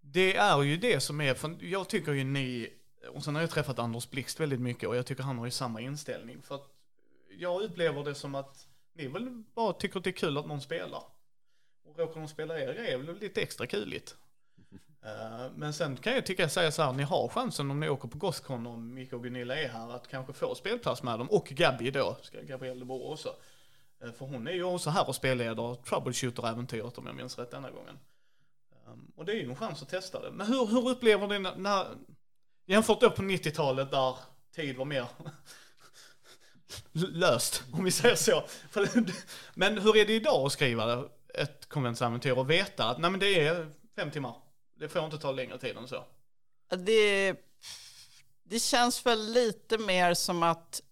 Det är ju det som är, för jag tycker ju ni, och sen har jag träffat Anders Blixt väldigt mycket och jag tycker han har ju samma inställning. För att jag upplever det som att ni väl bara tycker att det är kul att någon spelar. Och råkar de spela er är väl lite extra kuligt. Eh, Men sen kan jag tycka säga så här, ni har chansen om ni åker på Gothcon och Micke och Gunilla är här att kanske få spelplats med dem. Och Gabby då, ska Gabrielle de Boer också. Eh, För hon är ju också här och spelleder Troubleshooter-äventyret om jag minns rätt denna gången. Um, och det är ju en chans att testa det. Men hur, hur upplever ni när jämfört då på 90-talet där tid var mer löst, om vi säger så. Men hur är det idag att skriva ett konventsäventyr och veta att nej men det är fem timmar. Det får inte ta längre tid än så. Det, det känns väl lite mer som att,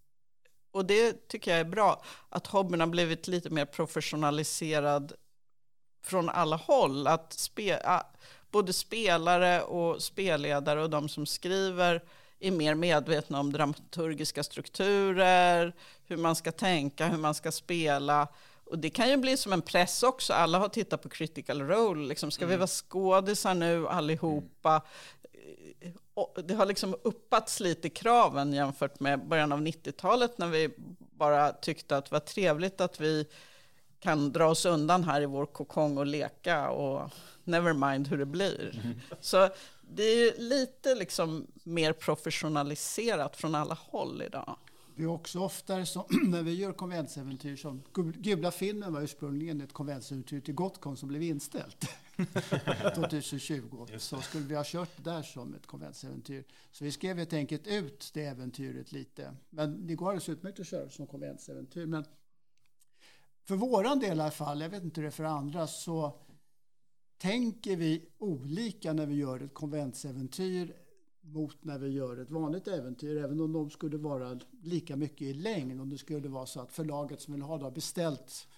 och det tycker jag är bra, att hobbyn har blivit lite mer professionaliserad från alla håll. Att spe, både spelare och spelledare och de som skriver är mer medvetna om dramaturgiska strukturer, hur man ska tänka, hur man ska spela. Och det kan ju bli som en press också. Alla har tittat på critical role. Liksom, ska vi vara skådisar nu allihopa? Och det har liksom uppats lite kraven jämfört med början av 90-talet när vi bara tyckte att det var trevligt att vi kan dra oss undan här i vår kokong och leka och never mind hur det blir. Så det är lite liksom mer professionaliserat från alla håll idag. Det är också oftare som när vi gör konventsäventyr som Gu- Gula filmen var ursprungligen ett konventsäventyr till Gotcon som blev inställt 2020. Så skulle vi ha kört det där som ett konventsäventyr. Så vi skrev helt enkelt ut det äventyret lite. Men det går alldeles utmärkt att köra som konventsäventyr. Men för våran del i alla fall, jag vet inte hur det är för andra, så tänker vi olika när vi gör ett konventsäventyr mot när vi gör ett vanligt äventyr, även om de skulle vara lika mycket i längd. Om det skulle vara så att förlaget som vill ha det har beställt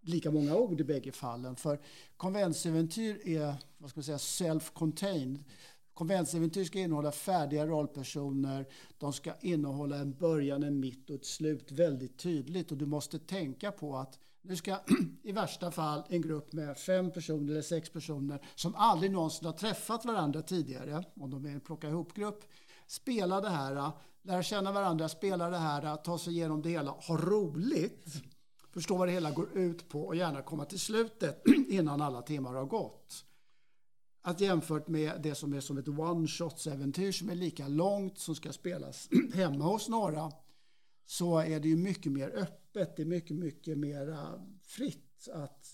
lika många ord i bägge fallen. För konventsäventyr är vad ska man säga, self-contained. Konventsäventyr ska innehålla färdiga rollpersoner. De ska innehålla en början, en mitt och ett slut väldigt tydligt. Och du måste tänka på att nu ska i värsta fall en grupp med fem personer eller sex personer som aldrig någonsin har träffat varandra tidigare, om de är en plocka ihop-grupp, spela det här, lära känna varandra, spela det här, ta sig igenom det hela, ha roligt, förstå vad det hela går ut på och gärna komma till slutet innan alla timmar har gått. Att jämfört med det som är som ett one-shots-äventyr som är lika långt som ska spelas hemma hos några så är det ju mycket mer öppet. Det är mycket, mycket mer fritt att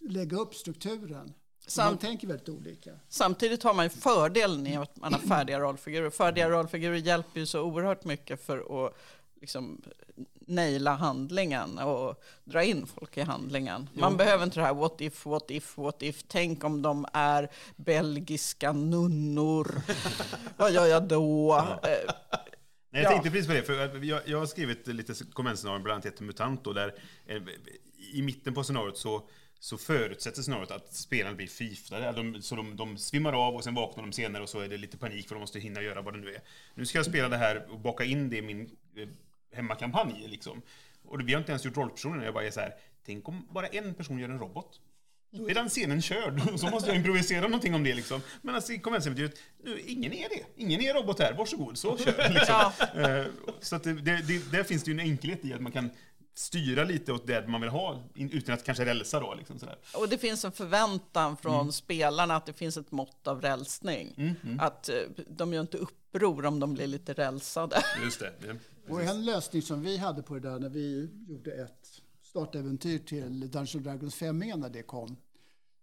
lägga upp strukturen. Så man Samt, tänker väldigt olika. samtidigt har man ju fördelen i att man har färdiga rollfigurer. Färdiga rollfigurer hjälper ju så oerhört mycket för att liksom naila handlingen och dra in folk i handlingen. Man behöver inte det här what if, what if, what if. Tänk om de är belgiska nunnor. Vad gör jag då? Eh, Nej, jag Ja. tänkte precis på det, för jag, jag har skrivit lite konventscenarion, bland annat ett MUTANT, och där eh, i mitten på scenariot så, så förutsätter scenariot att spelarna blir förgiftade. De, så de, de svimmar av och sen vaknar de senare och så är det lite panik för de måste hinna göra vad det nu är. Nu ska jag spela det här och baka in det i min eh, hemmakampanj liksom. Och vi har inte ens gjort rollpersoner, jag bara är så här, tänk om bara en person gör en robot. Då är den scenen körd, så måste jag improvisera någonting om det liksom. Men alltså i konventsäventyret, nu, ingen är det. Ingen är robot här, varsågod, så kör. Liksom. Ja. Eh, Så det, det, där finns det ju en enkelhet i att man kan styra lite åt det man vill ha, utan att kanske rälsa då. Liksom sådär. Och det finns en förväntan från Mm. spelarna att det finns ett mått av rälsning. Att eh, de gör inte uppror om de blir lite rälsade. Just det. Och en lösning som vi hade på det där när vi gjorde ett startäventyr till Dungeons Dragons 5 när det kom,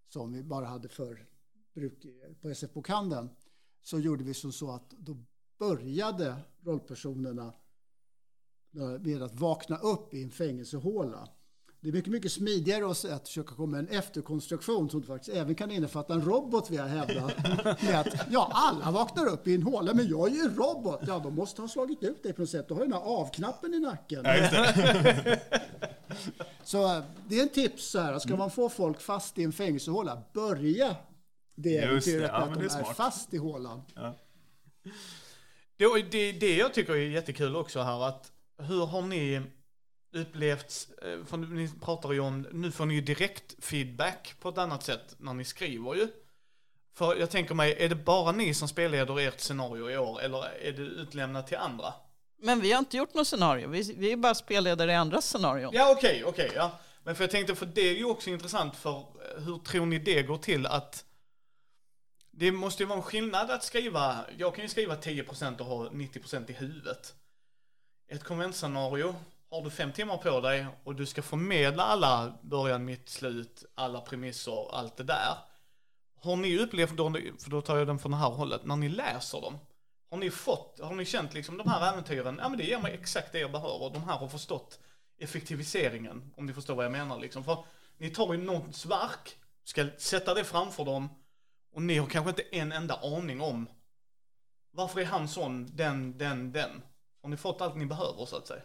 som vi bara hade för bruk på SF-bokhandeln, så gjorde vi som så att då började rollpersonerna med att vakna upp i en fängelsehåla. Det är mycket, mycket smidigare att försöka komma med en efterkonstruktion som faktiskt även kan innefatta en robot vill jag hävda. Med att, ja, alla vaknar upp i en håla, men jag är ju robot. Ja, de måste ha slagit ut dig på något sätt. Du har ju den här avknappen i nacken. Så det är en tips så här, ska man få folk fast i en fängelsehåla, börja det äventyret ja, med att de är, är fast i hålan. Ja. Det, det, det jag tycker är jättekul också här, att hur har ni upplevt, eh, för ni pratar ju om, nu får ni ju direkt feedback på ett annat sätt när ni skriver ju. För jag tänker mig, är det bara ni som spelleder ert scenario i år eller är det utlämnat till andra? Men vi har inte gjort något scenario, vi, vi är bara spelledare i andra scenarion. Ja okej, okay, okej, okay, ja. Men för jag tänkte, för det är ju också intressant för eh, hur tror ni det går till att det måste ju vara en skillnad att skriva, jag kan ju skriva 10% och ha 90% i huvudet. Ett konventscenario har du fem timmar på dig och du ska förmedla alla början, mitt, slut, alla premisser, allt det där. Har ni upplevt, då, för då tar jag den från det här hållet, när ni läser dem, har ni fått, har ni känt liksom de här äventyren, ja men det ger mig exakt det jag behöver, de här har förstått effektiviseringen, om ni förstår vad jag menar liksom. För ni tar ju någons verk, ska sätta det framför dem, och ni har kanske inte en enda aning om varför är han sån, den, den, den. Har ni fått allt ni behöver så att säga?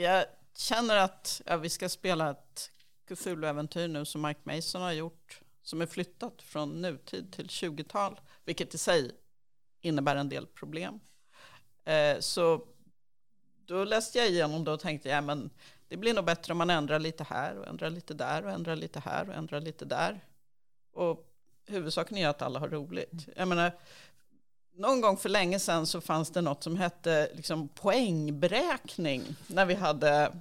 Jag känner att ja, vi ska spela ett Cthulhu-äventyr nu som Mike Mason har gjort. Som är flyttat från nutid till 20-tal. Vilket i sig innebär en del problem. Eh, så då läste jag igenom det och tänkte, ja men det blir nog bättre om man ändrar lite här och ändrar lite där och ändrar lite här och ändrar lite där. Och huvudsaken är att alla har roligt. Jag menar, någon gång för länge sedan så fanns det något som hette liksom poängberäkning när vi hade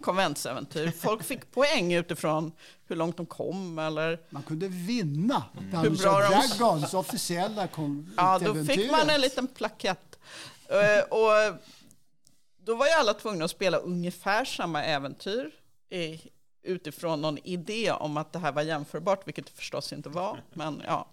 konventsäventyr. Folk fick poäng utifrån hur långt de kom eller... Man kunde vinna mm. hur bra Dragons de... officiella Ja, då fick man en liten plakett. Eh, och då var ju alla tvungna att spela ungefär samma äventyr utifrån någon idé om att det här var jämförbart, vilket det förstås inte var. Men ja,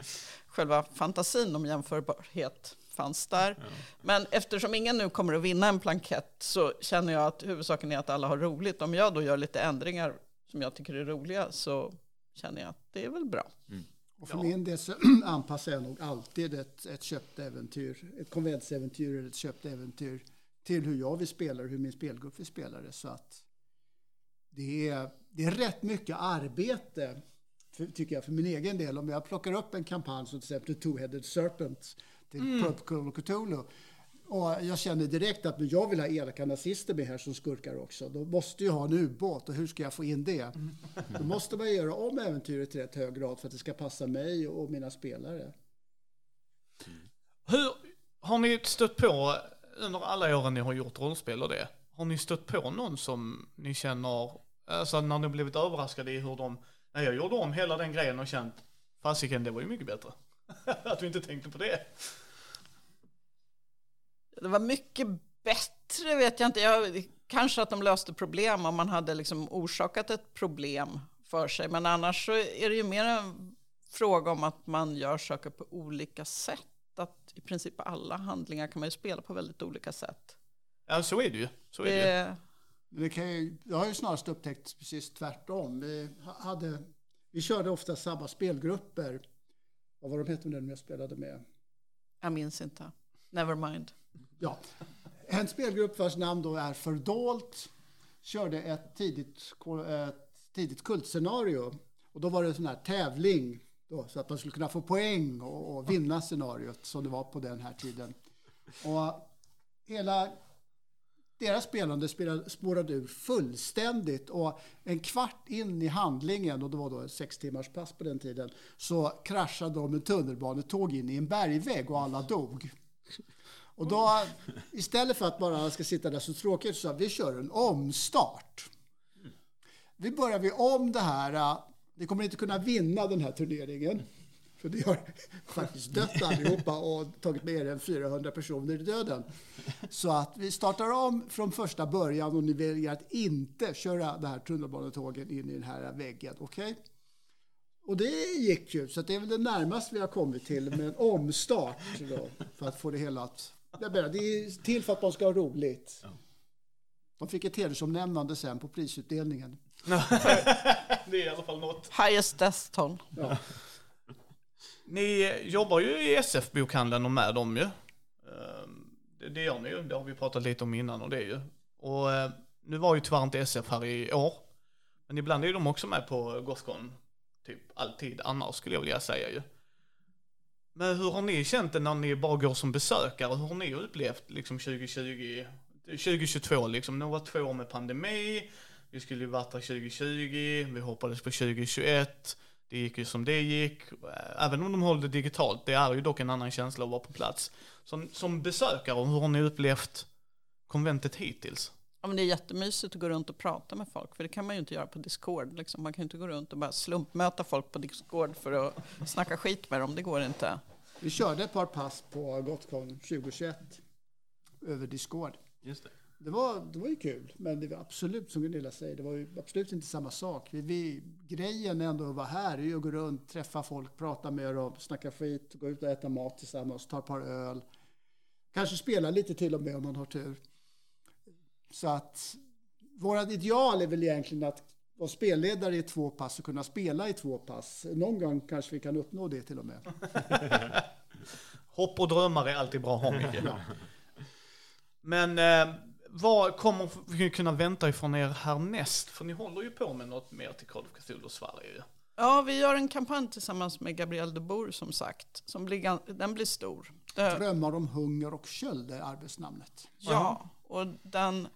själva fantasin om jämförbarhet fanns där. Ja. Men eftersom ingen nu kommer att vinna en plankett så känner jag att huvudsaken är att alla har roligt. Om jag då gör lite ändringar som jag tycker är roliga så känner jag att det är väl bra. Mm. Och för ja. min del så anpassar jag nog alltid ett, ett köpt äventyr, ett konventsäventyr eller ett köpt äventyr till hur jag vill spela och hur min spelgrupp vill spela det. Så att det är, det är rätt mycket arbete för, tycker jag, för min egen del. Om jag plockar upp en kampanj som till exempel Two-Headed Serpent till mm. Purple Cthulhu och jag känner direkt att jag vill ha elaka nazister med här som skurkar också. Då måste jag ha en ubåt och hur ska jag få in det? Mm. Då måste man göra om äventyret i rätt hög grad för att det ska passa mig och mina spelare. Hur har ni stött på under alla åren ni har gjort rollspel och det? Har ni stött på någon som ni känner, alltså när ni blivit överraskade i hur de Nej, jag gjorde om hela den grejen och känt, fasiken det var ju mycket bättre. att vi inte tänkte på det. Det var mycket bättre vet jag inte. Jag, kanske att de löste problem om man hade liksom orsakat ett problem för sig. Men annars så är det ju mer en fråga om att man gör saker på olika sätt. Att i princip alla handlingar kan man ju spela på väldigt olika sätt. Ja, så är det ju. Så är det, det ju. Det kan ju, jag har ju snarast upptäckt precis tvärtom. Vi, hade, vi körde ofta samma spelgrupper. Vad var de hette nu jag spelade med? Jag minns inte. Never mind. Ja. En spelgrupp vars namn då är Fördolt körde ett tidigt, ett tidigt kultscenario. Och då var det en sån här tävling då, så att man skulle kunna få poäng och, och vinna scenariot som det var på den här tiden. Och hela deras spelande spårade ur fullständigt och en kvart in i handlingen, och det var då ett sex timmars pass på den tiden, så kraschade de med tunnelbanetåg in i en bergvägg och alla dog. Och då, istället för att bara ska sitta där så tråkigt, så sa vi kör en omstart. Vi börjar vi om det här. Vi kommer inte kunna vinna den här turneringen. För det har faktiskt dött allihopa och tagit mer än 400 personer i döden. Så att vi startar om från första början och ni väljer att inte köra det här tunnelbanetågen in i den här väggen. Okej? Okay? Och det gick ju, så det är väl det närmaste vi har kommit till med en omstart då, för att få det hela att... Det är till för att man ska ha roligt. De fick ett hedersomnämnande sen på prisutdelningen. det är i alla fall något. Highest death toll. Ja. Ni jobbar ju i SF-bokhandeln och med dem ju. Ehm, det gör ni ju, det har vi pratat lite om innan och det är ju. Och eh, nu var ju tyvärr inte SF här i år. Men ibland är ju de också med på Gothcon. Typ alltid annars skulle jag vilja säga ju. Men hur har ni känt det när ni bara går som besökare? Hur har ni upplevt liksom 2020, 2022 liksom? Nu var två år med pandemi. Vi skulle ju varit här 2020, vi hoppades på 2021. Det gick ju som det gick. Även om de håller det digitalt, det är ju dock en annan känsla att vara på plats. Som, som besökare, hur har ni upplevt konventet hittills? Ja, men det är jättemysigt att gå runt och prata med folk, för det kan man ju inte göra på Discord. Liksom. Man kan inte gå runt och bara slumpmöta folk på Discord för att snacka skit med dem, det går inte. Vi körde ett par pass på Gotcon 2021 över Discord. Just det. Det var, det var ju kul, men det var absolut, som Gunilla säger, det var ju absolut inte samma sak. Vi, vi, grejen ändå att vara här är ju att gå runt, träffa folk, prata med dem, snacka skit, gå ut och äta mat tillsammans, ta ett par öl. Kanske spela lite till och med om man har tur. Så att vårt ideal är väl egentligen att vara spelledare i två pass och kunna spela i två pass. Någon gång kanske vi kan uppnå det till och med. Hopp och drömmar är alltid bra att ha, Micke. Men eh, vad kommer vi kunna vänta ifrån er härnäst? För ni håller ju på med något mer till Call of Cthulhu Sverige. Ja, vi gör en kampanj tillsammans med Gabrielle de Boer som sagt. Som blir, den blir stor. Drömmar om hunger och köld är arbetsnamnet. Ja, och den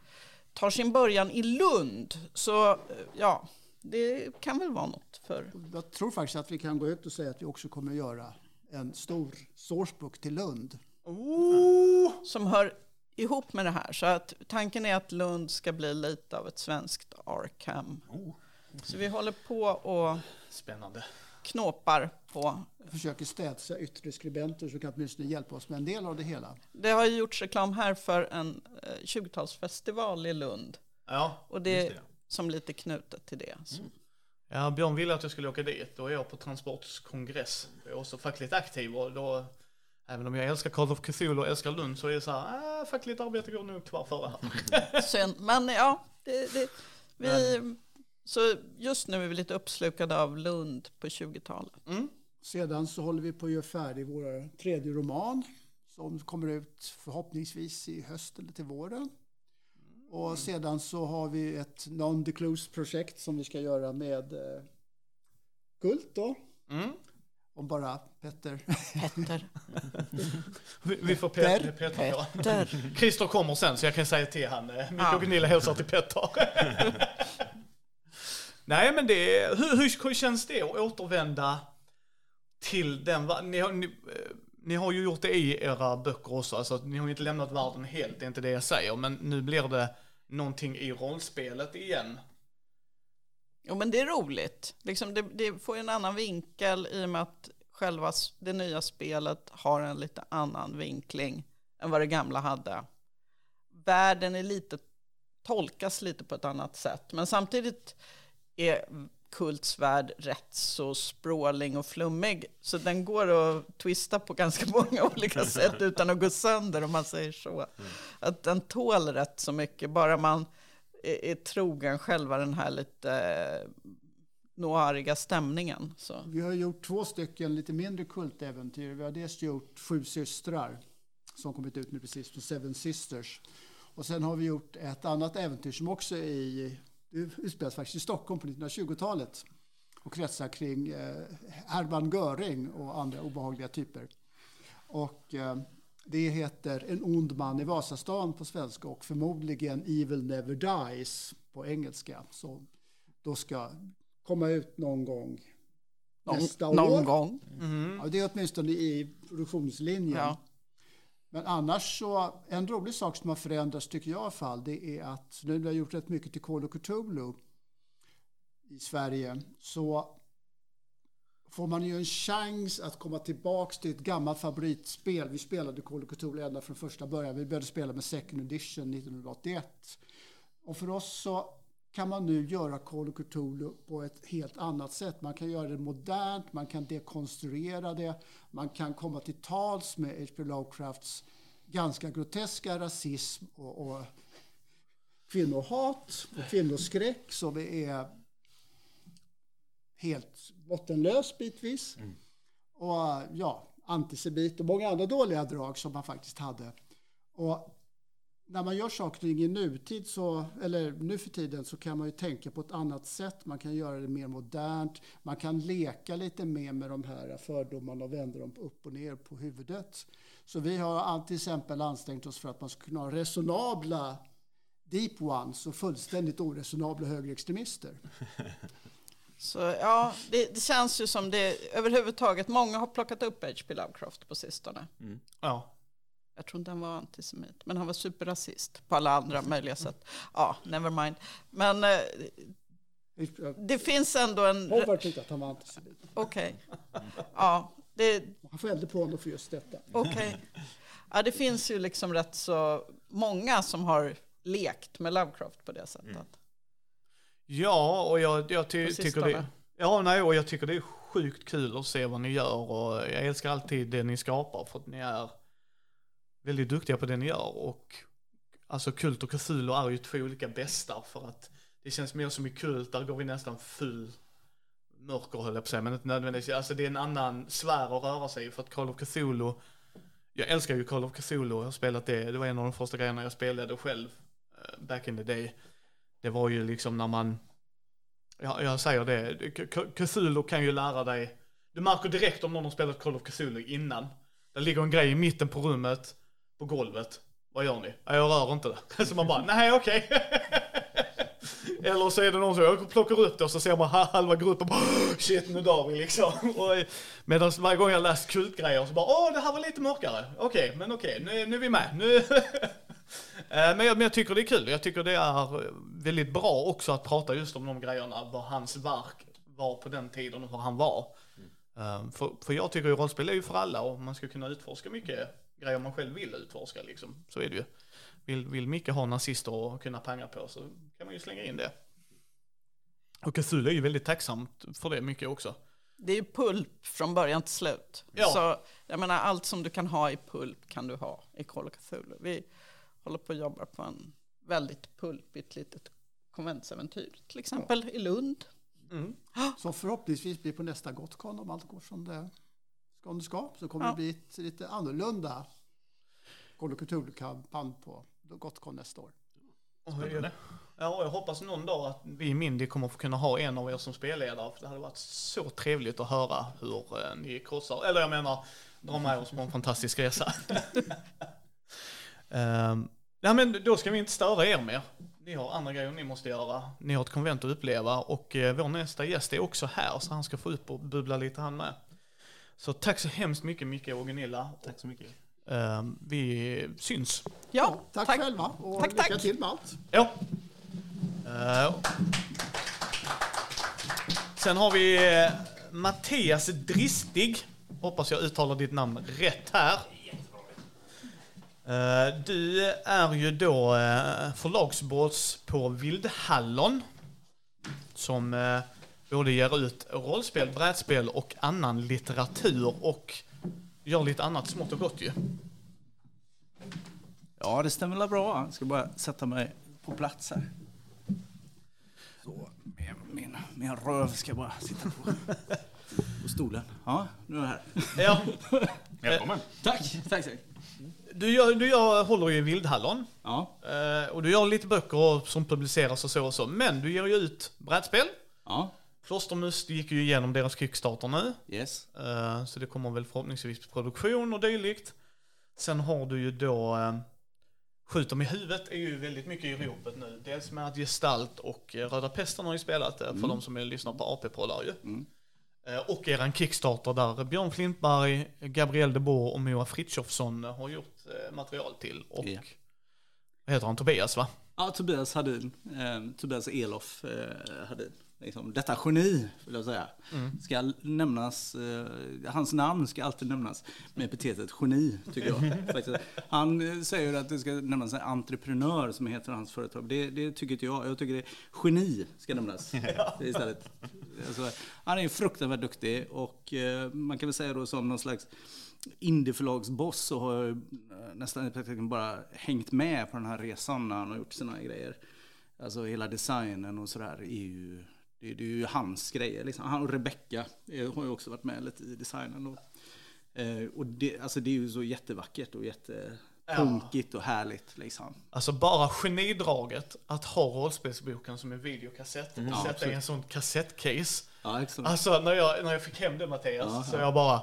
tar sin början i Lund. Så ja, det kan väl vara något för... Jag tror faktiskt att vi kan gå ut och säga att vi också kommer att göra en stor sourcebook till Lund. Oh! Som hör ihop med det här. Så att tanken är att Lund ska bli lite av ett svenskt Arkham. Oh. Så vi håller på och Spännande. knåpar på. Försöker städsa yttre skribenter som kan åtminstone hjälpa oss med en del av det hela. Det har ju gjorts reklam här för en 20-talsfestival eh, i Lund. Ja, och det, är som lite knutet till det. Mm. Ja, Björn ville att jag skulle åka dit. Då är jag på Transports kongress. Jag är också fackligt aktiv och då Även om jag älskar Call of Cthulhu och älskar Lund så är det så här, äh, fackligt arbete går nog tyvärr före här. Synd, men ja, det, det, vi, men. så just nu är vi lite uppslukade av Lund på 20-talet. Mm. Sedan så håller vi på att göra färdig vår tredje roman som kommer ut förhoppningsvis i höst eller till våren. Och sedan så har vi ett non-declose-projekt som vi ska göra med eh, Kult då. Mm. Om bara Petter. Petter. vi, vi får Petter. Petter. Petter. Christer kommer sen så jag kan säga till han. Eh, Micke och Gunilla hälsar till Petter. Nej men det, hur, hur, hur känns det att återvända till den, ni har, ni, ni har ju gjort det i era böcker också, alltså ni har ju inte lämnat världen helt, det är inte det jag säger, men nu blir det någonting i rollspelet igen. Jo men det är roligt, liksom det, det får en annan vinkel i och med att själva det nya spelet har en lite annan vinkling än vad det gamla hade. Världen är lite, tolkas lite på ett annat sätt, men samtidigt är Kults värld rätt så språling och flummig. Så den går att twista på ganska många olika sätt utan att gå sönder om man säger så. Mm. Att den tål rätt så mycket, bara man är, är trogen själva den här lite eh, noiriga stämningen. Så. Vi har gjort två stycken lite mindre kultäventyr. Vi har dels gjort Sju systrar som kommit ut nu precis på Seven Sisters. Och sen har vi gjort ett annat äventyr som också är i, det utspelas faktiskt i Stockholm på 1920-talet och kretsar kring eh, Hermann Göring och andra obehagliga typer. Och eh, det heter En ond man i Vasastan på svenska och förmodligen Evil Never Dies på engelska. Så då ska komma ut någon gång någon, nästa någon år. gång. Mm. Ja, det är åtminstone i produktionslinjen. Ja. Men annars så, en rolig sak som har förändrats tycker jag i alla fall, det är att nu när vi har gjort rätt mycket till Call of Cthulhu i Sverige så får man ju en chans att komma tillbaks till ett gammalt favoritspel. Vi spelade Call of Cthulhu ända från första början. Vi började spela med Second Edition 1981. Och för oss så kan man nu göra Call of Cthulhu på ett helt annat sätt. Man kan göra det modernt, man kan dekonstruera det, man kan komma till tals med H.P. Lovecrafts ganska groteska rasism och, och kvinnohat och kvinnoskräck som är helt bottenlös bitvis. Och ja, antisemit och många andra dåliga drag som man faktiskt hade. Och när man gör saker och ting i nutid, så, eller nu för tiden, så kan man ju tänka på ett annat sätt. Man kan göra det mer modernt. Man kan leka lite mer med de här fördomarna och vända dem upp och ner på huvudet. Så vi har till exempel ansträngt oss för att man ska kunna ha resonabla deep ones och fullständigt oresonabla högerextremister. Så ja, det, det känns ju som det överhuvudtaget, många har plockat upp H.P. Lovecraft på sistone. Ja. Jag tror inte han var antisemit, men han var superrasist på alla andra möjliga sätt. Ja, never mind. Men eh, det finns ändå en... Howard tyckte att han var antisemit. Okej. Ja, det, Han elda på honom för just detta. Okej. Ja, det finns ju liksom rätt så många som har lekt med Lovecraft på det sättet. Ja, och jag, jag ty, tycker det... Ja, nej, och jag tycker det är sjukt kul att se vad ni gör och jag älskar alltid det ni skapar för att ni är väldigt duktiga på det ni gör och alltså Kult och Cthulhu är ju två olika bästar för att det känns mer som i Kult, där går vi nästan full mörker höll jag på säga, men inte nödvändigtvis, alltså det är en annan sfär att röra sig för att Call of Cthulhu, jag älskar ju Call of Cthulhu, jag har spelat det, det var en av de första grejerna jag spelade själv eh, back in the day. Det var ju liksom när man, ja, jag säger det, Cthulhu kan ju lära dig, du märker direkt om någon har spelat Call of Cthulhu innan. Det ligger en grej i mitten på rummet, på golvet. Vad gör ni? Jag rör inte det. Så man bara, nej okej. Eller så är det någon som jag plockar upp det och så ser man halva gruppen bara, shit nu dör vi liksom. Medan varje gång jag läst kultgrejer så bara, åh det här var lite mörkare. Okej, men okej, nu, nu är vi med. Nu. Eh, men, jag, men jag tycker det är kul. Jag tycker det är väldigt bra också att prata just om de grejerna, vad hans verk var på den tiden och vad han var. Eh, För, för jag tycker ju rollspel är ju för alla och man ska kunna utforska mycket grejer man själv vill utforska liksom. Så är det ju. Vill, vill Micke ha nazister och kunna panga på så kan man ju slänga in det. Och Cthulhu är ju väldigt tacksamt för det mycket också. Det är ju pulp från början till slut. Ja. Så jag menar, allt som du kan ha i pulp kan du ha i Call of Cthulhu. Vi håller på att jobba på en väldigt pulpigt litet konventsäventyr. Till exempel i Lund. Som förhoppningsvis blir på nästa Gotcon om allt går som det ska. Om det ska. Så kommer Ja. det bli ett lite annorlunda Call of Cthulhu-kampanj på Gotcon nästa år. Spännande. Ja, jag hoppas någon dag att vi i Mindy kommer få kunna ha en av er som spelledare. För det hade varit så trevligt att höra hur eh, ni krossar, eller jag menar, dra med oss på en fantastisk resa. um, ja, men då ska vi inte störa er mer. Ni har andra grejer ni måste göra. Ni har ett konvent att uppleva och eh, vår nästa gäst är också här så han ska få upp och bubbla lite han med. Så tack så hemskt mycket Micke och Gunilla. Tack så mycket. Ehm, vi syns. Ja, Tack, själva och Tack, lycka tack. till med allt. Ja. Eh, sen har vi eh, Mattias Dristig. Hoppas jag uttalar ditt namn rätt här. Eh, du är ju då uh, förlagsboss på Vildhallon. Som eh, både ger ut rollspel, brädspel och annan litteratur och gör lite annat smått och gott ju. Ja, det stämmer väl bra. Jag ska bara sätta mig på plats här. Så, med min, min röv ska jag bara sitta på, på stolen. Ja, nu är jag här. Ja. Välkommen. Tack, tack, tack. Du, gör, du gör, håller ju i Vildhallon. Ja, Eh, och du gör lite böcker som publiceras och så och så. Men du ger ju ut brädspel. ja, Klostermust gick ju igenom deras Kickstarter nu. yes. Eh, så det kommer väl förhoppningsvis produktion och dylikt. Sen har du ju då eh, Skjuter med huvudet är ju väldigt mycket i ropet nu. Dels med att Gestalt och Röda Pesten har ju spelat det för de som lyssnar på AP-poddar ju. Mm. Eh, och eran Kickstarter där Björn Flintberg, Gabriel de Boer och Moa Frithiofsson har gjort eh, material till. Och vad heter han? Tobias va? Ja, Tobias Hadin, eh, Tobias Elof eh, Hadin. Liksom, detta geni, vill jag säga, Mm. ska nämnas, eh, hans namn ska alltid nämnas med epitetet geni, tycker jag. Faktiskt. Han eh, säger att det ska nämnas en entreprenör som heter hans företag. Det, det tycker inte jag. Jag tycker det geni ska nämnas istället. Alltså, han är fruktansvärt duktig och eh, man kan väl säga då som någon slags indieförlagsboss så har jag eh, nästan i praktiken bara hängt med på den här resan när han har gjort sina grejer. Alltså hela designen och sådär är ju, det, det är ju hans grejer. Liksom. Han och Rebecca har ju också varit med lite i designen. Och, eh, och det, alltså det är ju så jättevackert och jättepunkigt och härligt. Liksom. Alltså bara genidraget att ha rollspelsboken som en videokassett och Ja, sätta i en sån kassettcase. Ja. Alltså när jag, när jag fick hem det Mattias, Ja, så ja. jag bara...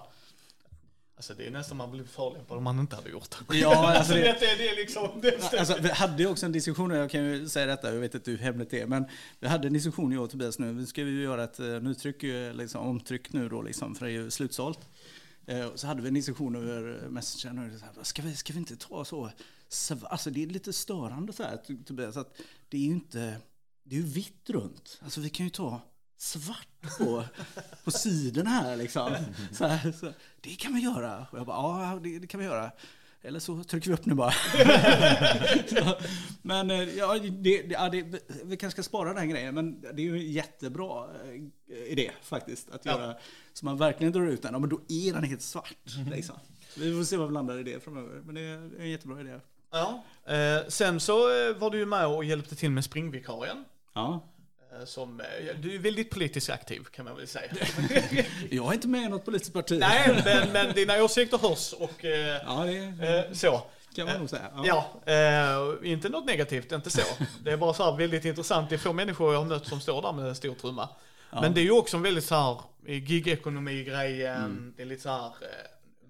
Alltså det är nästan man blir förolämpad om man inte hade gjort det. Ja, alltså det- det, det, är liksom... Det, Alltså, vi hade ju också en diskussion, och jag kan ju säga detta, jag vet inte hur hemligt det är, men vi hade en diskussion jag och Tobias nu, vi ska ju göra ett eh, nytryck, eh, liksom, omtryck nu då, liksom, för det är ju slutsålt. Eh, så hade vi en diskussion över Messenger, och så här, ska, vi, ska vi inte ta så, alltså det är lite störande så här, Tobias, att det är ju inte, det är ju vitt runt, alltså vi kan ju ta svart på, på sidorna här liksom. Så här, så, det kan vi göra. Och jag bara, ja det, det kan vi göra. Eller så trycker vi upp nu bara. Så, men eh, ja, det, ja, det, vi kanske ska spara den här grejen, men det är ju en jättebra eh, idé faktiskt. Att Ja. göra så man verkligen drar ut den. Ja, men då är den helt svart. Liksom. Så Vi får se vad vi landar i det framöver. Men det är en jättebra idé. ja. eh, sen så eh, var du ju med och hjälpte till med springvikarien. Ja. Eh, Som, eh, du är väldigt politiskt aktiv kan man väl säga. Jag är inte med i något politiskt parti. Nej, men, men dina åsikter hörs och eh, Ja, det så. kan man nog säga. Ja, eh, inte något negativt, inte så. Det är bara så här väldigt intressant. Det är få människor jag har mött som står där med en stor trumma. Men det är ju också en väldigt så här gig-ekonomi-grejen. Det är lite så här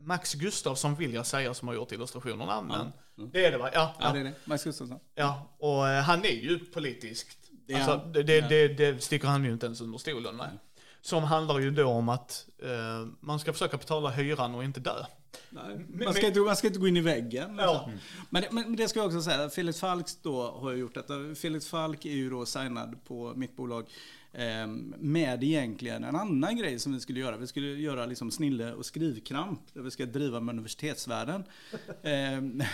Max Gustafsson vill jag säga som har gjort illustrationerna. Men det är det va? Ja, Ja, ja, det är det. Max Gustafsson. ja. och han är ju politiskt. Det är Alltså, det, det, Ja. det, det sticker han ju inte ens under stolen med. Som handlar ju då om att eh, man ska försöka betala hyran och inte dö. Nej, man, ska inte, man ska inte gå in i väggen. Ja. Liksom. Men, det- men det ska jag också säga, Felix Falks då har ju gjort detta. Felix Falk är ju då signad på mitt bolag eh, med egentligen en annan grej som vi skulle göra. Vi skulle göra liksom snille och skrivkramp där vi ska driva med universitetsvärlden. Eh,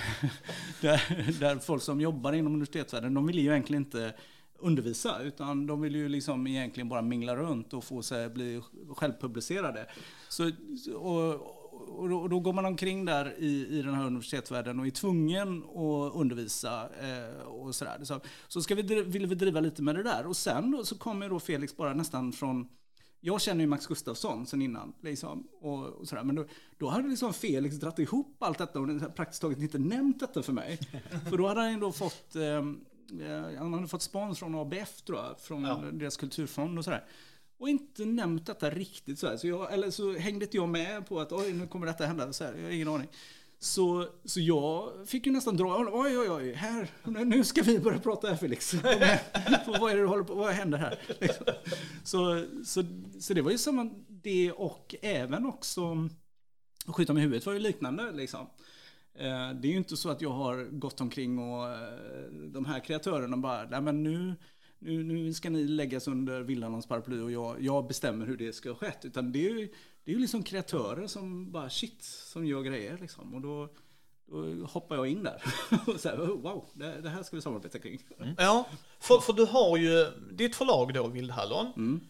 där, där folk som jobbar inom universitetsvärlden, de vill ju egentligen inte undervisa utan de vill ju liksom egentligen bara mingla runt och få sig bli självpublicerade. Så, och, och, då, och då går man omkring där i, i den här universitetsvärlden och är tvungen att undervisa eh, och sådär. Så, så ska vi, vill vi driva lite med det där. Och sen då, så kommer då Felix bara nästan från jag känner ju Max Gustafsson sen innan. Liksom, och, och sådär. Men då, då hade liksom Felix dratt ihop allt detta och praktiskt taget inte nämnt detta för mig. för då hade han ju då fått, eh, han hade fått spons från ABF tror jag, från Ja. deras kulturfond och sådär. Och inte nämnt detta riktigt så här. Så, jag, eller så hängde inte jag med på att oj, nu kommer detta hända. Så här, jag har ingen aning. Så, så jag fick ju nästan dra, oj oj oj, här, nu ska vi börja prata här Felix. vad är det du håller på, vad händer här? Liksom. Så, så, så det var ju samma det och även också skjuta med huvudet var ju liknande liksom. Eh, Det är ju inte så att jag har gått omkring och eh, de här kreatörerna bara, nej men nu, nu, nu ska ni läggas under villarnas paraply och jag, jag bestämmer hur det ska ha skett. Utan det är ju, det är liksom kreatörer som bara shit, som gör grejer liksom. Och då, då hoppar jag in där. och här, oh, wow, det, det här ska vi samarbeta kring. Ja, för, för du har ju ditt förlag då, Vildhallon.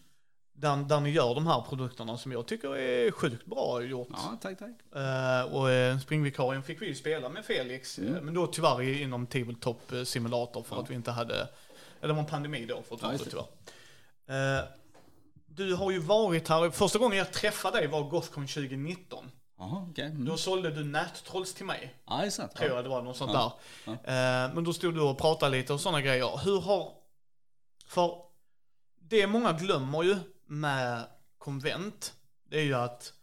Där, där ni gör de här produkterna som jag tycker är sjukt bra gjort. Ja, tack, tack. Eh, och uh, springvikarien fick vi ju spela med Felix, eh, men då tyvärr inom Tabletop Simulator för att vi inte hade, eller det var en pandemi då för Ja, tyvärr. Eh, du har ju varit här, första gången jag träffade dig var Gothcon 2019. Jaha, okej. Mm. Då sålde du nättrolls till mig. Ja, är sant. Tror jag det var, något sånt Ja. där. Eh, men då stod du och pratade lite och sådana grejer. Hur har... För det många glömmer ju med konvent, det är ju att,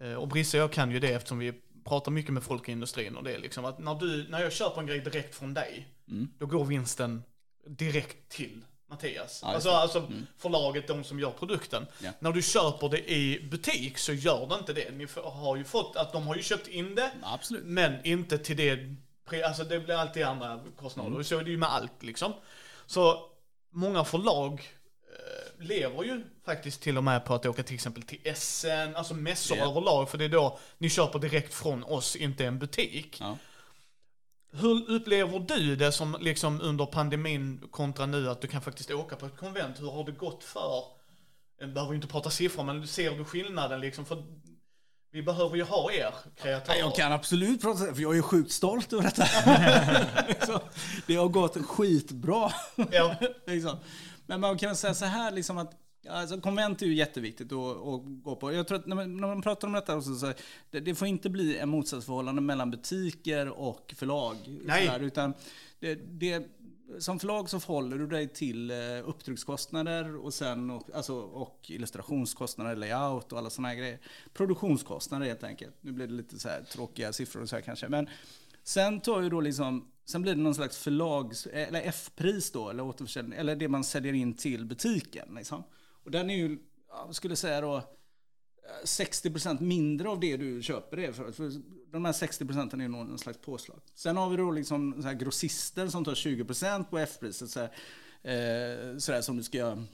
eh, och Brisse och jag kan ju det eftersom vi pratar mycket med folk i industrin och det är liksom att när, du, när jag köper en grej direkt från dig, Mm. då går vinsten direkt till Mattias. Ja, alltså alltså förlaget, de som gör produkten. Ja. När du köper det i butik så gör det inte det. Ni har ju fått, att de har ju köpt in det, Absolut. men inte till det, alltså det blir alltid andra kostnader. Mm. Så är det ju med allt liksom. Så många förlag, lever ju faktiskt till och med på att åka till exempel till SN, alltså mässor Ja. överlag, för det är då ni köper direkt från oss, inte en butik. Ja. Hur upplever du det som liksom under pandemin kontra nu att du kan faktiskt åka på ett konvent? Hur har det gått för, behöver inte prata siffror, men ser du skillnaden liksom? För vi behöver ju ha er kreatörer. Jag kan absolut prata för jag är sjukt stolt över detta. Liksom, det har gått skitbra. Ja. liksom. Men man kan säga så här liksom att Alltså, konvent är ju jätteviktigt att, att gå på. Jag tror att när man, när man pratar om detta också, så det, det får inte bli en motsatsförhållande mellan butiker och förlag. Nej. Sådär, utan det, det, som förlag så förhåller du dig till eh, upptryckskostnader och, sen, och, alltså, och illustrationskostnader, layout och alla sådana här grejer. Produktionskostnader helt enkelt. Nu blir det lite så här tråkiga siffror och så här kanske. Men sen tar ju då liksom, sen blir det någon slags förlags, eller F-pris då, eller återförsäljning, eller det man säljer in till butiken. Liksom. Och den är ju, jag skulle säga då, eh, 60% mindre av det du köper det för. för de här 60% är ju någon slags påslag. Sen har vi då liksom så här grossister som tar 20% på F-priset. Så här, eh, så där, som du ska göra.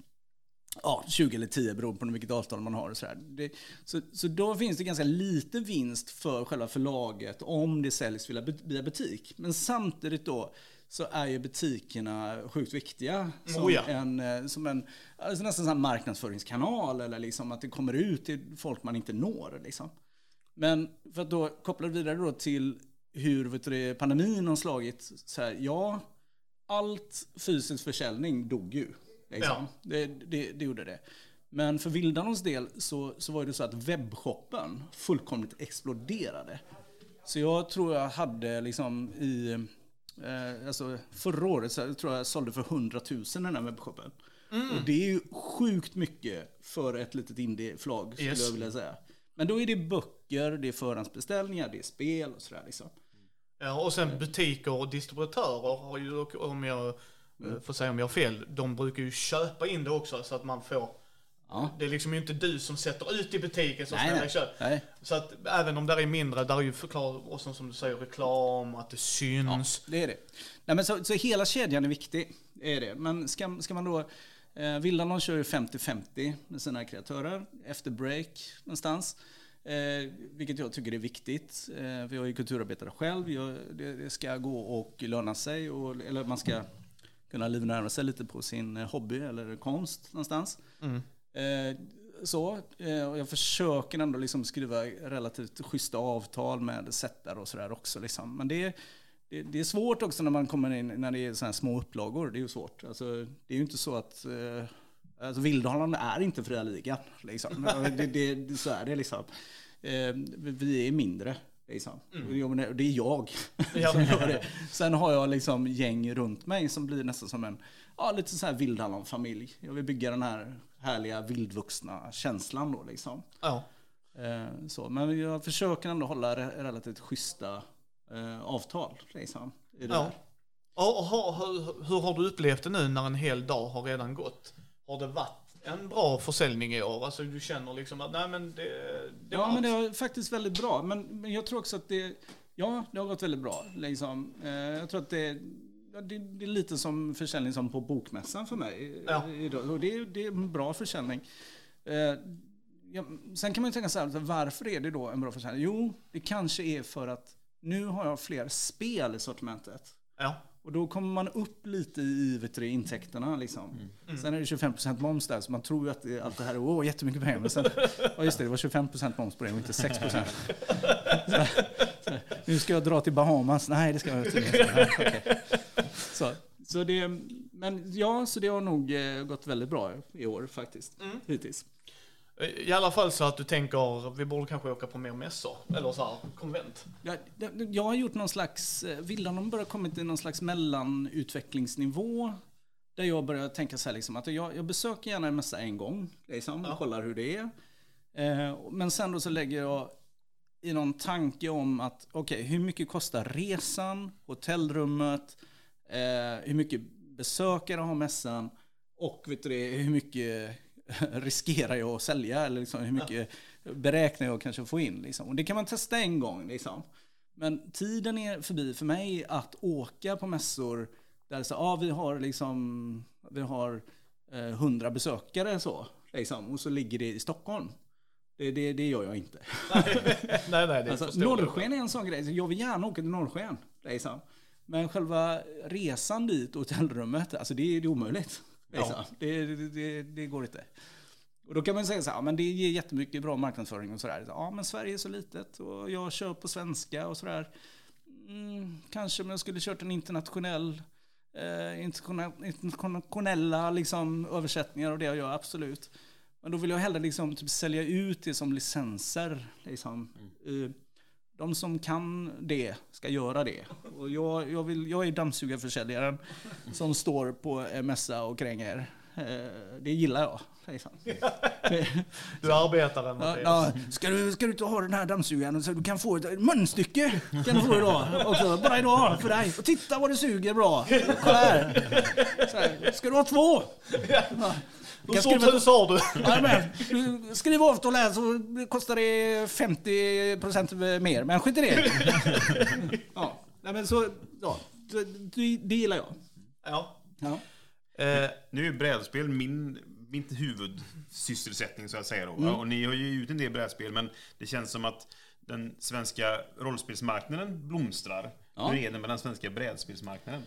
Ja, 20 eller 10 beroende på vilket avtal man har. Och så. Det, så, så då finns det ganska lite vinst för själva förlaget om det säljs via via butik. Men samtidigt då så är ju butikerna sjukt viktiga som Oh ja. en, eh, som en alltså nästan en marknadsföringskanal eller liksom att det kommer ut till folk man inte når. Liksom. Men för att då koppla vidare då till hur vet du, pandemin har slagit. Så här, ja, allt fysisk försäljning dog ju. Liksom. Ja. Det, det, det gjorde det. Men för Vildanons del så, så var det så att webbshoppen fullkomligt exploderade. Så jag tror jag hade liksom i, eh, alltså förra året så tror jag jag sålde för 100 000 den här webbshoppen. Och det är ju sjukt mycket för ett litet indieförlag skulle Yes. jag vilja säga. Men då är det böcker, det är förhandsbeställningar, det är spel och sådär liksom. Ja, och sen butiker och distributörer har ju, om jag eh, får säga om jag har fel, de brukar ju köpa in det också så att man får Ja. Det är liksom inte du som sätter ut i butiken som Nej, nej. Nej. Så att även om det är mindre, där är ju förklar, och som, du säger, reklam, att det syns. Det är det. Nej, men så, så hela kedjan är viktig. Är det. Men ska, ska man då... Eh, Villanon kör ju 50-50 med sina kreatörer efter break någonstans. Eh, vilket jag tycker är viktigt. Eh, för jag är kulturarbetare själv. Jag, det, det ska gå och löna sig. Och, eller man ska kunna livnära sig lite på sin eh, hobby eller konst någonstans. Eh, så, eh, och jag försöker ändå liksom skriva relativt schyssta avtal med sättare och sådär också. Liksom. Men det är, det, det är svårt också när man kommer in när det är sådana här små upplagor. Det är ju svårt. Alltså, det är ju inte så att... Eh, alltså Vildholland är inte fria ligan. Liksom. det, det, det, så är det liksom. Eh, vi är mindre. Liksom. Och jag- Det är jag Ja. som gör det. Sen har jag liksom gäng runt mig som blir nästan som en ja, lite så här Vildhallon-familj. Jag vill bygga den här härliga vildvuxna känslan då liksom. Ja. Eh, så. Men jag försöker ändå hålla re- relativt schyssta eh, avtal liksom. I det Ja. där. Och, hur, hur har du upplevt det nu när en hel dag har redan gått? Har det varit en bra försäljning i år? Alltså du känner liksom att nej men det, det Ja, men det var faktiskt väldigt bra. Men, men jag tror också att det, ja, det har gått väldigt bra. Liksom. Eh, jag tror att det, det, det är lite som försäljning som på bokmässan för mig. Ja. eh. Och det, är- det är en bra försäljning. Eh, ja, sen kan man ju tänka så här, varför är det då en bra försäljning? Jo, det kanske är för att nu har jag fler spel i sortimentet. Ja. Och då kommer man upp lite i vet du, intäkterna. Liksom. Sen är det 25% moms där, så man tror ju att det, allt det här är åh, jättemycket pengar. Men sen, ja just det, det var 25% moms på det och inte 6%. Så, så, nu ska jag dra till Bahamas. Nej, det ska jag inte. Okej. Så, så det, men ja, så det har nog eh, gått väldigt bra i år faktiskt. Hittills. I alla fall så att du tänker, vi borde kanske åka på mer mässor. Eller så här, konvent. Jag, jag- har gjort någon slags, eh, Villan har börjat kommit till någon slags mellanutvecklingsnivå. Där jag börjar tänka så här liksom, att jag, jag besöker gärna en mässa en gång, liksom, och kollar hur det är. Eh, men sen då så lägger jag i någon tanke om att, okej, hur mycket kostar resan, hotellrummet, eh, hur mycket besökare har mässan och vet du det, hur mycket riskerar jag att sälja eller liksom, hur mycket beräknar jag kanske få in. Liksom. Och det kan man testa en gång. Liksom. Men tiden är förbi för mig att åka på mässor där så, ja, vi har liksom, vi har eh, 100 besökare så. Liksom, och så ligger det i Stockholm. Det, det, det gör jag inte. nej, nej, det är Alltså. Norrsken är en sån grej. Jag vill gärna åka till Norrsken. Liksom. Men själva resan dit och hotellrummet, alltså det, är- det är omöjligt. Liksom. Det, det, det, det går inte. Och då kan man säga så här, ja, men det ger jättemycket bra marknadsföring och sådär. Ja, men Sverige är så litet och jag kör på svenska och sådär. Mm, kanske om jag skulle kört en internationell, eh, internationella, liksom, översättningar av det jag gör, absolut. Men då vill jag hellre liksom, typ, sälja ut det som licenser. Liksom. Eh, De som kan det ska göra det. Och jag, jag, vill, jag är dammsugarförsäljaren som står på en mässa och kränger. Eh, Det gillar jag. Liksom. Du arbetar den Ja. Ska, du, ska du inte ha den här dammsugaren så du kan få ett munstycke? Kan du få idag också. Bara idag för dig. Och titta vad det suger bra. Kolla här. Här. Ska du ha två? Ja. Stort skriva- hus har du? Skriver avtal här så kostar det 50% mer. Men skit i det. Ja, Nej, men så, ja. Det, det, det gillar jag. Ja. Ja. Eh, Nu är brädspel min, min huvudsysselsättning så att säga då. Mm. Och ni har ju ut en del brädspel men det känns som att den svenska rollspelsmarknaden blomstrar. Ja. Hur är det med den svenska brädspelsmarknaden?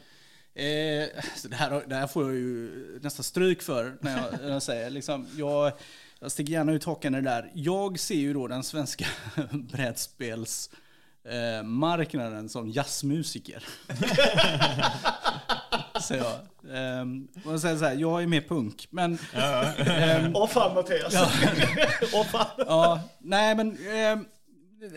Eh, så det, här, det här får jag ju nästan stryk för när jag, när jag säger. Liksom, jag, jag sticker gärna ut hakan i det där. Jag ser ju då den svenska brädspels eh, som jazzmusiker. Säger jag. Ehm, och jag säger så här, jag är mer punk. Men Åh fan Mattias. Åh fan. ja, nej men ehm,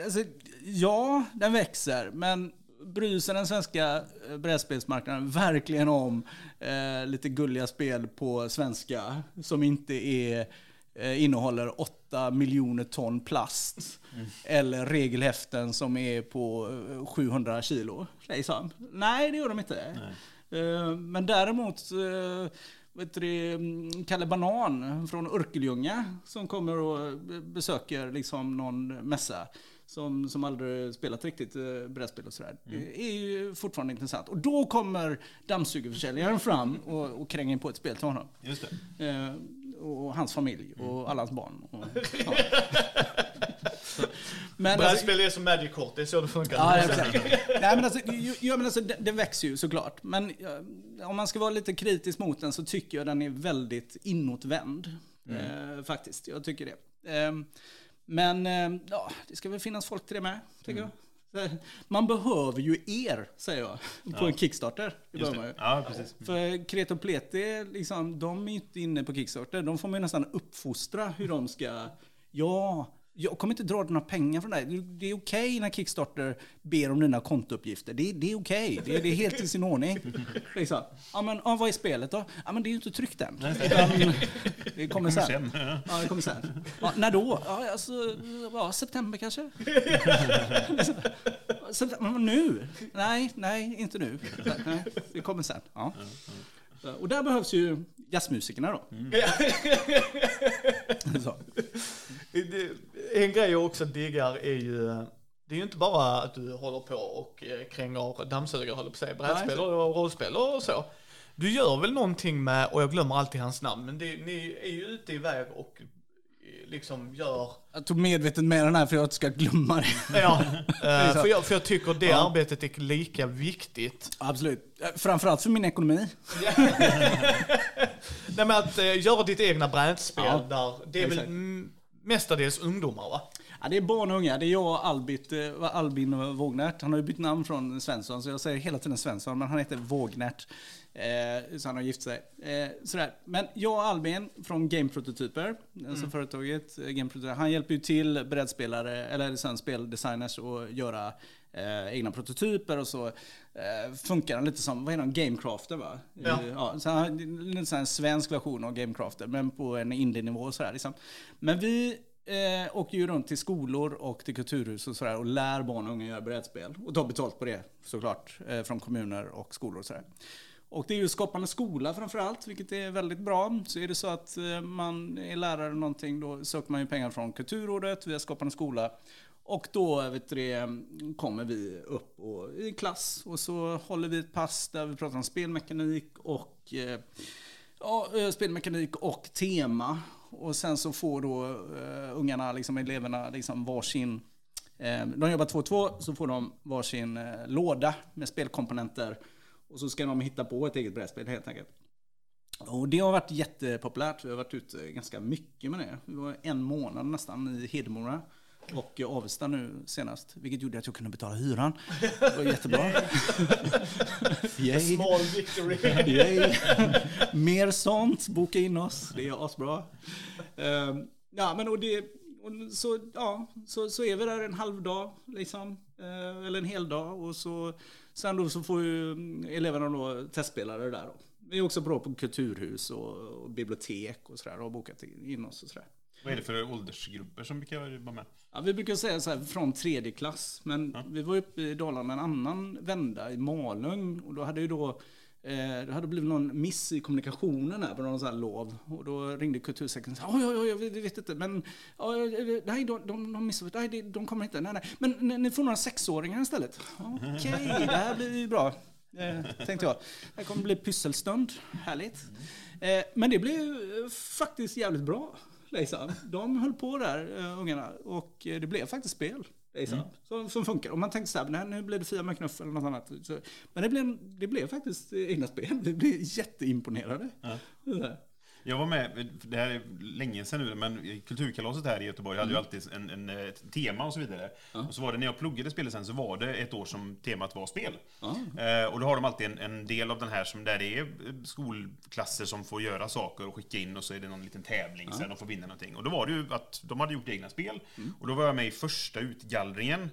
alltså, ja, den växer. Men bryr sig den svenska eh, brädspelsmarknaden verkligen om eh, lite gulliga spel på svenska som inte är eh, innehåller 8 miljoner ton plast. Eller regelhäften som är på eh, 700 kilo. Liksom. Nej, det gör de inte. Eh, Men däremot eh, vet du, mm, Kalle Banan från Örkelljunga som kommer och be- besöker liksom någon mässa som, som aldrig spelat riktigt eh, brädspel och sådär. Det är ju fortfarande intressant. Och då kommer dammsugarförsäljaren fram och, och kränger in på ett spel till honom. Just det. Eh, och hans familj och alla hans barn. Och, ja. Men alltså, Brädspel är som Magic-kort, det är så det funkar. Ja, exakt. Nej, men alltså, ju, men alltså, den, den växer ju såklart. Men ja, om man ska vara lite kritisk mot den så tycker jag den är väldigt inåtvänd. Eh, faktiskt, jag tycker det. Eh, men eh, ja, det ska väl finnas folk till det med, tycker jag. Så, Man behöver ju er, säger jag, på en Kickstarter. Just det. ju. Ja, precis. För Kreto Pleti, liksom, de är ju inte inne på Kickstarter. De får man ju nästan uppfostra hur de ska... Ja, jag kommer inte dra några pengar från dig. Det Det är okej när Kickstarter ber om dina kontouppgifter. Det, det är okej. Det, det är helt i sin ordning. Liksom. Ja, men ja, vad är spelet då? Ja, men det är ju inte tryckt än. Det kommer sen. ja. Det kommer sen. Ja, när då? Ja, alltså, ja, september kanske? Nu? Nej, nej, inte nu. Nej, det kommer sen. Ja. Och där behövs ju jazzmusikerna då. Så. Det- En grej jag också diggar är ju, det är ju inte bara att du håller på och eh, kränger dammsugare, håller på att brädspel och rollspel och så. Du gör väl någonting med, och jag glömmer alltid hans namn, men det, ni är ju ute iväg och eh, liksom gör, Jag tog medvetet med den här för att jag inte ska glömma det. ja, eh, för, jag, för jag tycker det Ja. arbetet är lika viktigt. Absolut. Framförallt för min ekonomi. Nej men att göra ditt egna brädspel Ja, där, det är väl exakt. mm, mestadels ungdomar va? Ja, det är barn och unga. Det är jag och Albit, eh, Albin Vågnärt. Han har ju bytt namn från Svensson, så jag säger hela tiden Svensson, men han heter Vågnärt. Eh, så han har gift sig. Eh, sådär. Men jag och Albin från Game Prototyper, alltså företaget eh, Game Prototyper, han hjälper ju till brädspelare, eller sen speldesigners att göra eh, egna prototyper och så eh, funkar han lite som, vad heter han, Gamecrafter va? Ja. Eh, ja, så han, lite så en svensk version av Gamecrafter, men på en indie-nivå och sådär liksom. Men vi eh, åker ju runt till skolor och till kulturhus och sådär och lär barn och unga göra brädspel. Och tar betalt på det såklart, eh, från kommuner och skolor och sådär. Och det är ju Skapande skola framförallt, vilket är väldigt bra. Så är det så att eh, man är lärare någonting, då söker man ju pengar från Kulturrådet via Skapande skola. Och då vet du, eh, kommer vi upp och, i klass och så håller vi ett pass där vi pratar om spelmekanik och eh, Ja, eh, spelmekanik och tema. Och sen så får då uh, ungarna, liksom, eleverna, liksom varsin... Uh, de jobbar två och två, så får de varsin uh, låda med spelkomponenter. Och så ska de hitta på ett eget brädspel helt enkelt. Och det har varit jättepopulärt. Vi har varit ute ganska mycket med det. Vi var en månad nästan i Hedemora och Avesta nu senast. Vilket gjorde att jag kunde betala hyran. Det var jättebra. Yay. Small victory. Yay. Mer sånt, boka in oss. Det är asbra. Um, ja, men och det, och så, ja, så, så är vi där en halv dag, liksom. Uh, eller en hel dag. Och så, sen då så får ju eleverna då testspelare där. Då. Vi är också bra på kulturhus och, och bibliotek och sådär. Och har bokat in oss och sådär. Vad är det för åldersgrupper som brukar vara med? Ja, vi brukar säga så här från tredje klass. Men ja. vi var uppe i Dalarna en annan vända i Malung. Och då hade ju då eh, det hade blivit någon miss i kommunikationen här på någon sån här lov. Och då ringde kultursekreteraren. Oj, oj, oj, jag vet inte. Men nej, de, de, de missade. Nej, de kommer inte. Nej, nej. Men ni får några sexåringar istället. Okej, okay, det här blir ju bra. Eh, tänkte jag. Det kommer bli pysselstund. Härligt. Eh, men det blev faktiskt jävligt bra. Liksom. De höll på där, uh, ungarna. Och uh, det blev faktiskt spel. Liksom, mm. som, som funkar. Och man tänkte så här, nej, nu blir det Fia med knuff eller något annat. Så, men det blev, det blev faktiskt egna spel. Vi blev jätteimponerade. Ja. Jag var med, det här är länge sedan nu, men Kulturkalaset här i Göteborg hade ju mm. alltid en, en, ett tema och så vidare. Ja. Och så var det, när jag pluggade spelet sen, så var det ett år som temat var spel. Ja. Eh, och då har de alltid en, en, del av den här som där det är skolklasser som får göra saker och skicka in och så är det någon liten tävling, så de får vinna någonting. Och då var det ju att de hade gjort egna spel. Mm. Och då var jag med i första utgallringen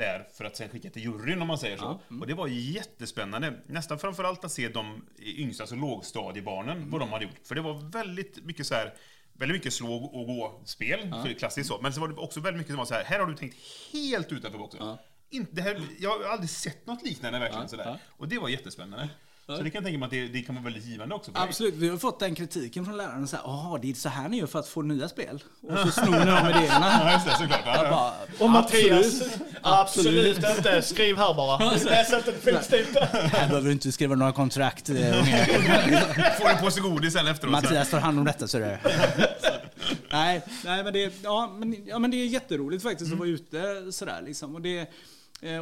där för att sen skicka till juryn om man säger så. Ja, mm. Och det var jättespännande. Nästan framförallt att se de yngsta, alltså lågstadiebarnen, mm. vad de hade gjort. För det var väldigt mycket så här, väldigt mycket slå och gå-spel, ja. för klassiskt så. Men så var det också väldigt mycket som var så här, här har du tänkt helt utanför boxen. Ja. Inte, här, jag har aldrig sett något liknande verkligen ja, sådär. Och det var jättespännande. Så det kan jag tänka mig att det, det kan vara väldigt givande också. Absolut, vi har fått den kritiken från läraren. Så här, det är så här ni gör för att få nya spel. Och så snor ni de idéerna. Ja, just det, såklart. Ja, ja. Bara, och Mattias, absolut. inte. Skriv här bara. Läs inte fiktivt. Här behöver du inte skriva några kontrakt. Eh, Får en påse godis sen efteråt. Mattias tar hand om detta, så det nej, nej men, det, ja, men, ja, men det är jätteroligt faktiskt mm. att vara ute sådär. Liksom. Och det,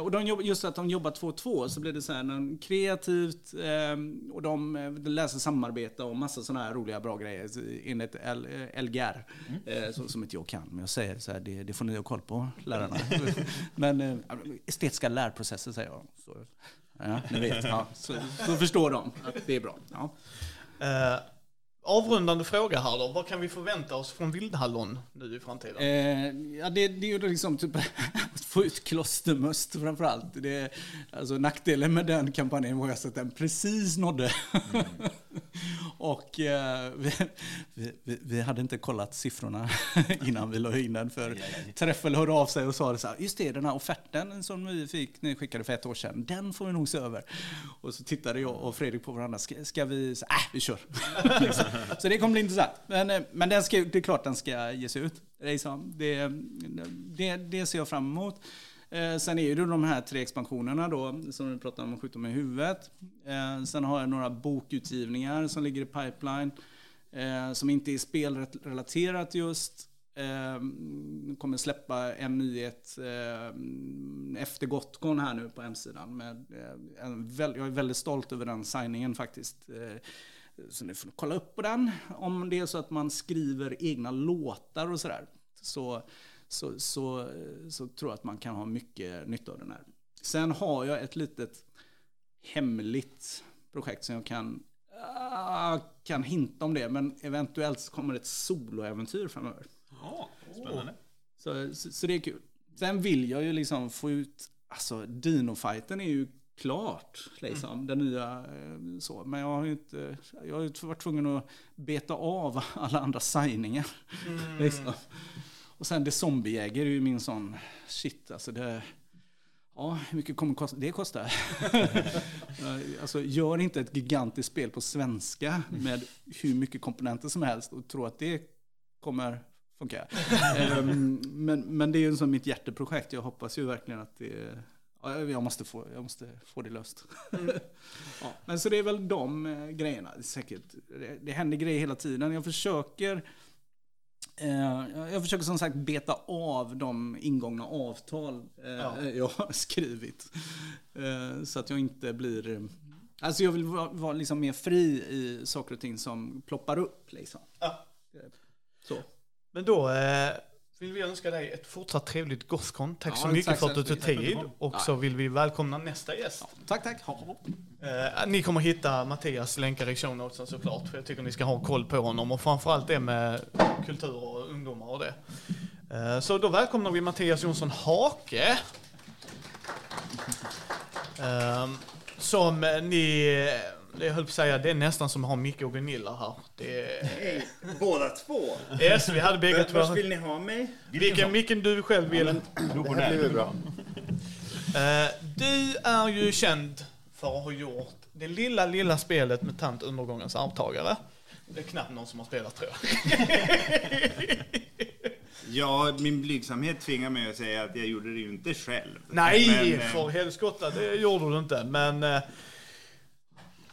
och de jobb, just att de jobbar två och två så blir det så här kreativt eh, och de, eh, de läser samarbete och massa sådana här roliga bra grejer enligt L, LGR. Mm. Eh, så, som inte jag kan, men jag säger så här, det, det får ni ha koll på, lärarna. men eh, estetiska lärprocesser säger jag. Så, ja, ni vet. Ja, så, så förstår de att det är bra. Ja. Uh avrundande fråga här då. Vad kan vi förvänta oss från Vildhallon nu i framtiden? Eh, ja, det, det är ju liksom typ att få ut klostermust framförallt. Det, alltså nackdelen med den kampanjen var att den precis nådde. Mm. och eh, vi, vi, vi, hade inte kollat siffrorna innan vi la in den. För Träffel hörde av sig och sa det så här, just det, den här offerten som vi fick, ni skickade för ett år sedan, den får vi nog se över. Och så tittade jag och Fredrik på varandra, ska, ska vi, så, äh, vi kör så det kommer bli intressant. Men, eh, men den ska, det är klart den ska ges ut. Liksom, det, det, det ser jag fram emot. Eh, sen är det de här tre expansionerna då, som vi pratade om, Skjut dem i huvudet. Eh, sen har jag några bokutgivningar som ligger i pipeline. Eh, som inte är spelrelaterat just. Eh, kommer släppa en nyhet eh, efter Gotcon här nu på hemsidan. Med, eh, en väl, jag är väldigt stolt över den signingen faktiskt. Eh, så ni får kolla upp på den. Om det är så att man skriver egna låtar och sådär. Så, så, så, så tror jag att man kan ha mycket nytta av den här. Sen har jag ett litet hemligt projekt som jag kan, uh, kan hinta om det. Men eventuellt kommer ett soloäventyr framöver. Ja, spännande. Så, så, så, det är kul. Sen vill jag ju liksom få ut, alltså Dino-fighten är ju klart, liksom, mm. den nya eh, så. Men jag har ju inte, jag har varit tvungen att beta av alla andra signingar. Mm. liksom. Och sen det zombiejäger är ju min sån, shit alltså det, ja hur mycket kommer det kosta? alltså gör inte ett gigantiskt spel på svenska med hur mycket komponenter som helst och tro att det kommer funka. um, men, men det är ju som mitt hjärteprojekt, jag hoppas ju verkligen att det jag, måste få, jag måste få det löst. ja, men så det är väl de eh, grejerna. Säkert, det, det händer grejer hela tiden. Jag försöker eh, jag försöker som sagt beta av de ingångna avtal eh, Ja. jag har skrivit. Eh, så att jag inte blir... Alltså jag vill vara, vara liksom mer fri i saker och ting som ploppar upp. Liksom. Ja. Så. Men då eh, vill vi önska dig ett fortsatt trevligt Gothcon. Tack Ja, så mycket tack för att du tog tid. Tack Och så vill vi välkomna nästa gäst. Tack, tack. Ha. Eh, ni kommer hitta Mattias länkar i show notesen såklart. För jag tycker ni ska ha koll på honom. Och framförallt det med kultur och ungdomar och det. Eh, så då välkomnar vi Mattias Jonsson Hake. Eh, som ni, jag höll på att säga, det är nästan som att ha Micke och Gunilla här. Det är, Hej, båda två. yes, vi hade bägge två. Vart vill ni ha mig? Vilken, vilken du själv vill. Det här blir bra. Eh, du är ju känd för att ha gjort det lilla, lilla spelet med Tant Undergångens arvtagare. Det är knappt någon som har spelat tror jag. Ja, min blygsamhet tvingar mig att säga att jag gjorde det ju inte själv. Nej, Men, eh, för helskotta, det gjorde du inte. Men eh,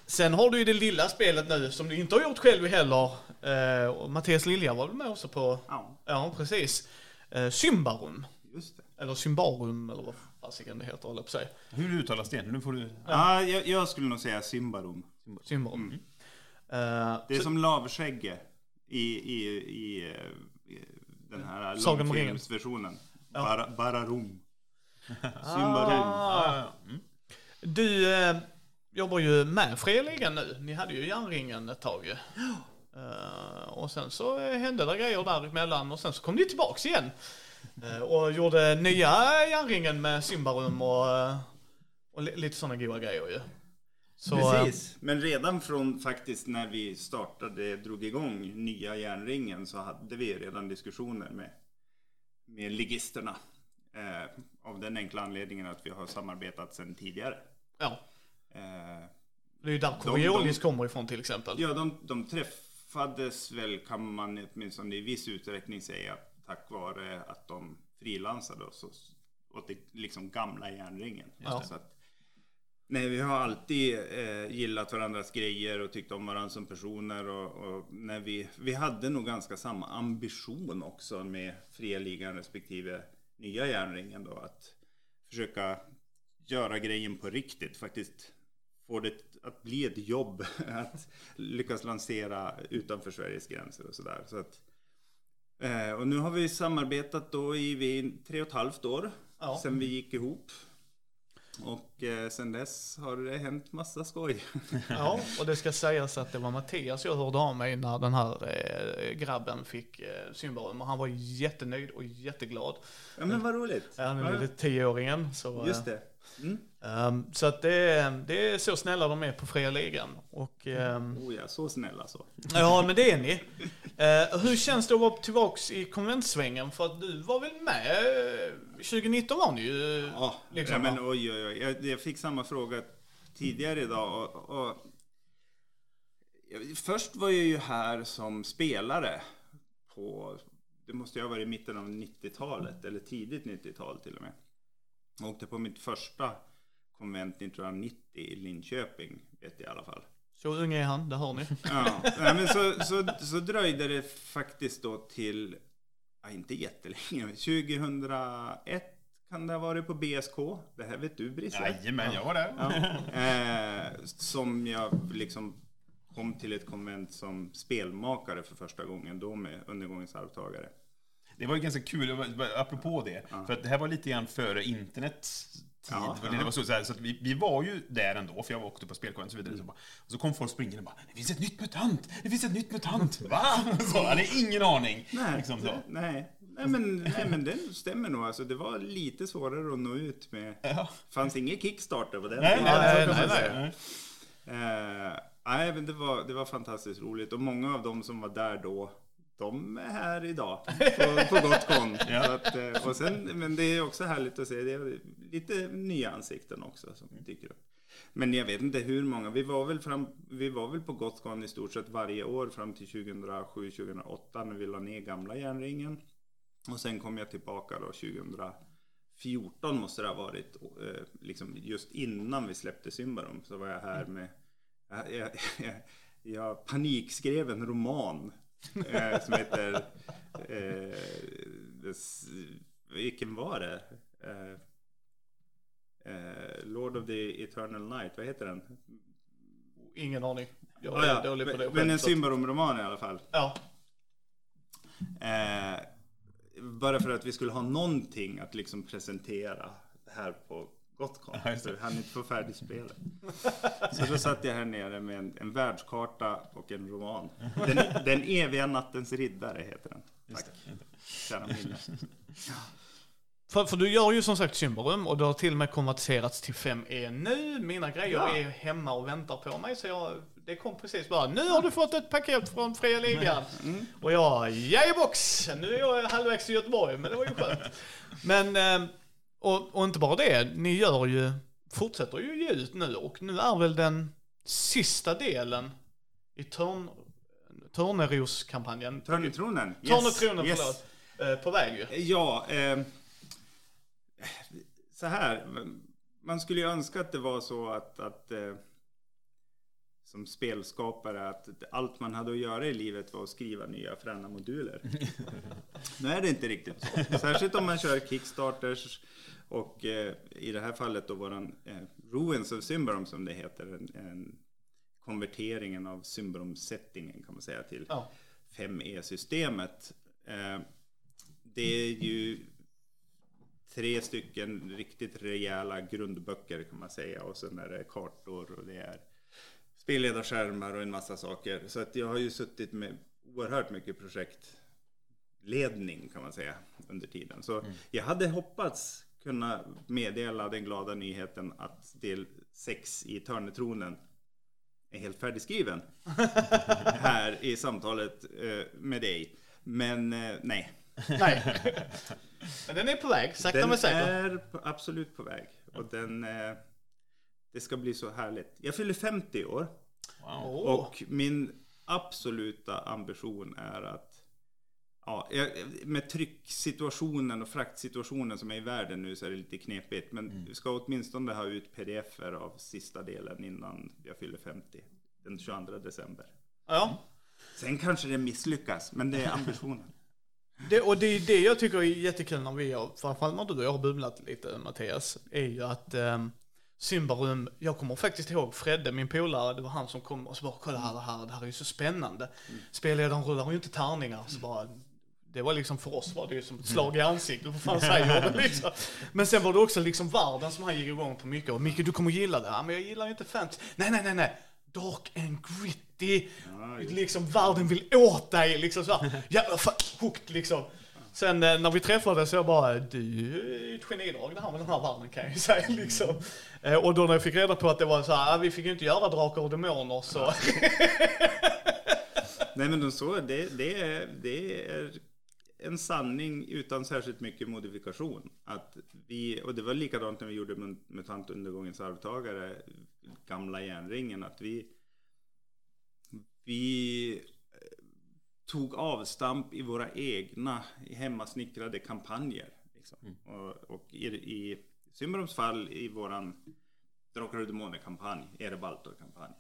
sen har du ju det lilla spelet nu som du inte har gjort själv heller. Eh, och Mattias Lilja var väl med också på, Ja, ja precis. Eh, Symbarum, just det. eller Symbarum eller vad fasiken det heter, håller på säga. Hur uttalas det? Nu får du... Ja, jag, jag skulle nog säga Symbarum. Symbarum. Mm. Eh, Det är så- som lavskägge i, i, i, i den här långfilmsversionen. Ja. Bara, Bararum. Symbarum. Ah. Du eh, jobbar ju med Fria Ligan nu. Ni hade ju järnringen ett tag ju. Eh, och sen så hände det grejer däremellan och sen så kom ni tillbaks igen. Eh, och gjorde nya järnringen med Symbarum och, eh, och li- lite sådana goa grejer ju. Så, Precis, men redan från faktiskt när vi startade, drog igång nya järnringen så hade vi redan diskussioner med, med ligisterna. Eh, av den enkla anledningen att vi har samarbetat sedan tidigare. ja, det är ju där Coriolis kommer ifrån till exempel. ja, de, de träffades väl kan man åtminstone i viss utsträckning säga tack vare att de frilansade oss och- åt det liksom gamla järnringen. Ja. Så att, Nej, vi har alltid eh, gillat varandras grejer och tyckt om varandra som personer. Och, och när vi, vi hade nog ganska samma ambition också med fria ligan respektive nya järnringen då. Att försöka göra grejen på riktigt. Faktiskt få det att bli ett jobb. Att lyckas lansera utanför Sveriges gränser och sådär. Så att, eh, och nu har vi samarbetat då i vi, tre och ett halvt år. Ja. Sen vi gick ihop. Och eh, sen dess har det hänt massa skoj. Ja, och det ska sägas att det var Mattias jag hörde av mig när den här eh, grabben fick eh, Symbarum och han var jättenöjd och jätteglad. Ja men vad roligt. Ja, den Ja, lille tioåringen. Så, Just det. Mm. Ehm, så att det, det är så snälla de är på fria ligan. Och, ehm, Oh ja, så snälla så. ja, men det är ni. Eh, hur känns det att vara tillbaks i konventsvängen? För att du var väl med? eh, 2019 var ni ju. Ja, liksom, ja men oj oj oj. Jag, jag fick samma fråga tidigare idag. Och, och, först var jag ju här som spelare på, det måste ju ha varit i mitten av 90-talet eller tidigt 90-tal till och med. Jag åkte på mitt första konvent 1990 i Linköping, vet jag i alla fall. Så ung är han, det hör ni. Ja, nej, men så, så, så dröjde det faktiskt då till, ja, inte jättelänge, 2001 kan det ha varit på BSK. Det här vet du Brisse? Jajamän, jag var där. Ja. Eh, som jag liksom kom till ett konvent som spelmakare för första gången då med undergångens arvtagare. Det var ju ganska kul, apropå det. För att det här var lite grann före internets tid. Ja, det var så, så, här, så vi, vi var ju där ändå, för jag åkte på spelkonvent och så vidare. Så, bara, och så kom folk springande och bara Det finns ett nytt mutant! Det finns ett nytt mutant! Va? Så, jag hade ingen aning. Nej, Liksom det, nej. Nej, men, nej men det stämmer nog. Alltså, det var lite svårare att nå ut med. Ja. fanns ingen Kickstarter på den Nej, nej, nej, man nej, säga. Eh, nej, men det var, det var fantastiskt roligt och många av dem som var där då, de är här idag på, på gott kon. Ja. Eh, och sen, men det är också härligt att se, det är lite nya ansikten också som dyker upp. Men jag vet inte hur många, vi var väl, fram, vi var väl på Gotcon i stort sett varje år fram till 2007-2008 när vi la ner gamla järnringen. Och sen kom jag tillbaka då 14 måste det ha varit. eh, Liksom just innan vi släppte Symbarom så var jag här med... Jag, jag, jag, jag panikskrev en roman eh, som heter... Eh, vilken var det? Eh, eh, Lord of the Eternal Night, vad heter den? Ingen aning. Jag Ah, är ja. dålig på det Men en Symbarom-roman i alla fall. Ja. Eh, bara för att vi skulle ha någonting att liksom presentera här på Gotcon. så vi hann inte få färdigt spelet. Så då satt jag här nere med en, en världskarta och en roman. Den, den eviga nattens riddare heter den. Tack. Kära minne. För, för du gör ju som sagt Symbarum och det har till och med konverterats till 5E nu. Mina grejer Ja. är hemma och väntar på mig så jag, det kom precis bara. Nu har du fått ett paket från Fria Ligan. Och jag, jajebox! Nu är jag halvvägs till Göteborg, men det var ju skönt. Men, eh, och, och inte bara det, ni gör ju, fortsätter ju ge ut nu och nu är väl den sista delen i Törn, Törneros-kampanjen. Törnetronen. Törnetronen, yes. förlåt. Eh, på väg ju. Ja, eh, så här. Man skulle ju önska att det var så att, att eh, som spelskapare att allt man hade att göra i livet var att skriva nya fräna moduler. nu är det inte riktigt så. Särskilt om man kör Kickstarters och eh, i det här fallet då våran eh, Ruins of Symbarom som det heter. En, en konverteringen av Symbarom-settingen kan man säga till Ja. 5E-systemet. Eh, det är ju tre stycken riktigt rejäla grundböcker kan man säga och sen är det kartor och det är spelledarskärmar och en massa saker. Så att jag har ju suttit med oerhört mycket projektledning kan man säga under tiden. Så jag hade hoppats kunna meddela den glada nyheten att del 6 i Törnetronen är helt färdigskriven här i samtalet eh, med dig. Men eh, nej, Nej. Men den är på väg, sakta den men säkert. är på, absolut på väg. Och den, eh, det ska bli så härligt. Jag fyller 50 år. Åh. Och min absoluta ambition är att Ja, med trycksituationen och fraktsituationen som är i världen nu så är det lite knepigt. Men vi ska åtminstone ha ut pdf-er av sista delen innan jag fyller 50. Den 22 december. Ja. Sen kanske det misslyckas, men det är ambitionen. Det, och det är det jag tycker är jättekul när vi har, framförallt när du och jag har bubblat lite Mattias, är ju att um, Symbarum, jag kommer faktiskt ihåg Fredde, min polare, det var han som kom och så bara kolla här, det här, det här är ju så spännande. Spelledaren rullar ju inte tärningar, så bara det var liksom för oss var det ju som ett slag i ansiktet, vad fan säger du liksom? Men sen var det också liksom världen som han gick igång på mycket och Micke du kommer gilla det, ja, men jag gillar inte fantasy. Nej nej nej nej, dark and gritty, liksom världen vill åt dig liksom så här. Jävla fan, hooked liksom. Sen eh, när vi träffades så jag bara, du är ett genidrag det här med den här världen kan jag ju säga liksom. Eh, och då när jag fick reda på att det var så här, ah, vi fick ju inte göra drakar och demoner så. Nej men de så, det, det, är, det är en sanning utan särskilt mycket modifikation. Att vi, och det var likadant när vi gjorde Mut- Mutantundergångens arvtagare, gamla järnringen, att vi, vi tog avstamp i våra egna hemmasnickrade kampanjer. Liksom. Och, och i, i Symbaroms fall i våran Drakar och Demoner-kampanj, Erebaltor-kampanj.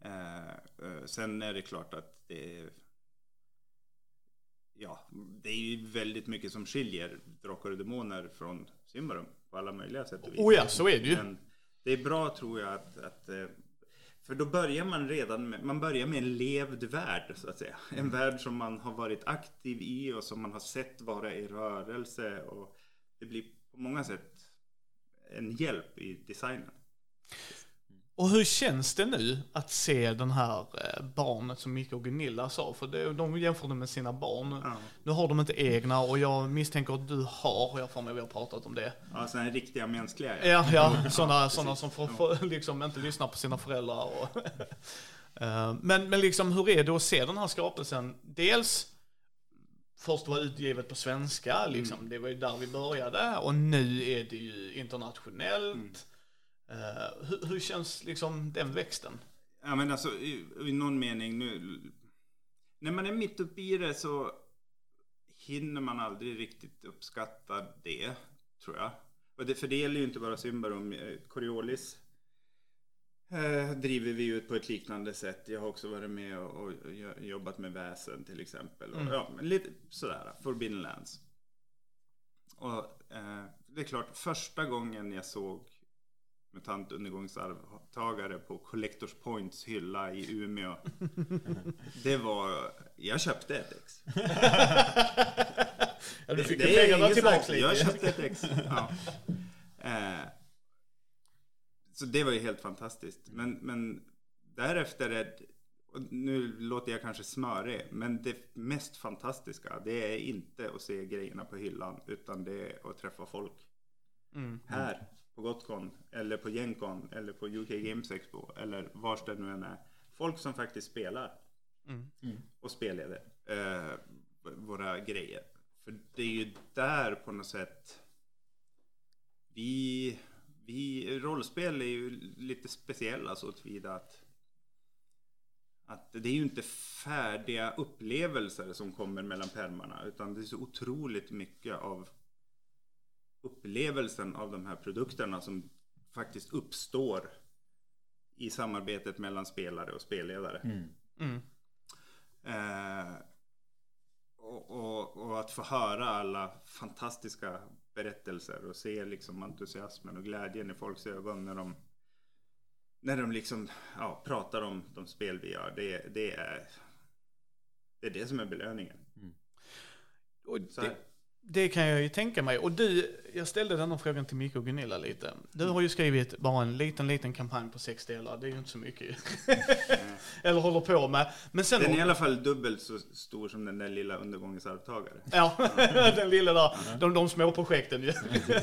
Eh, eh, sen är det klart att det Ja, det är ju väldigt mycket som skiljer Drakar och Demoner från Symbarum på alla möjliga sätt och vis. Oh ja, så är det ju. Men det är bra tror jag att, att eh, för då börjar man redan med, man börjar med en levd värld så att säga. En värld som man har varit aktiv i och som man har sett vara i rörelse och det blir på många sätt en hjälp i designen. Och hur känns det nu att se den här eh, barnet som Micke och Gunilla sa? För de jämförde med sina barn. Ja. Nu har de inte egna och jag misstänker att du har, jag får mig vi har pratat om det. Ja, sådana riktiga mänskliga. Ja, ja sådana såna som får, får, liksom inte lyssnar på sina föräldrar. Och Eh, men, men liksom hur är det att se den här skapelsen? Dels först var utgivet på svenska, liksom, det var ju där vi började. Och nu är det ju internationellt. Eh, hur, hur känns liksom den växten? Ja men alltså i, i någon mening nu. När man är mitt uppe i det så hinner man aldrig riktigt uppskatta det. tror jag. Och det, för det gäller ju inte bara Symbarom. eh, Coriolis eh, driver vi ut på ett liknande sätt. Jag har också varit med och, och jo- jobbat med väsen till exempel. Och, ja, men lite sådär, Forbidden Lands. Och eh, det är klart, första gången jag såg MUTANT undergångsarvtagare på Collectors Points hylla i Umeå. Det var, jag köpte ett ex. Ja, du fick Det är pengarna tillbaks snack. Jag lite. köpte ett ex. Ja. Eh, så det var ju helt fantastiskt. Men, men därefter är nu låter jag kanske smörig, men det mest fantastiska det är inte att se grejerna på hyllan utan det är att träffa folk. Mm. Här på Gotcon eller på Gencon eller på UK Games Expo eller vars det nu än är. Folk som faktiskt spelar Mm. och spelleder eh, våra grejer. För det är ju där på något sätt vi, vi rollspel är ju lite speciella så tillvida att att det är ju inte färdiga upplevelser som kommer mellan pärmarna utan det är så otroligt mycket av upplevelsen av de här produkterna som faktiskt uppstår i samarbetet mellan spelare och spelledare. Mm. Eh, och, och, och att få höra alla fantastiska berättelser och se liksom entusiasmen och glädjen i folks ögon när de när de liksom ja, pratar om de spel vi gör. Det, det, är, det är det som är belöningen. Och Så det, här. Det kan jag ju tänka mig. Och du, jag ställde den frågan till Micke och Gunilla lite. Du har ju skrivit bara en liten, liten kampanj på sex delar. Det är ju inte så mycket ju. Eller håller på med. Men sen... Den är i alla fall dubbelt så stor som den där lilla undergångens arvtagare. Ja, den lilla där. De, de små projekten ju.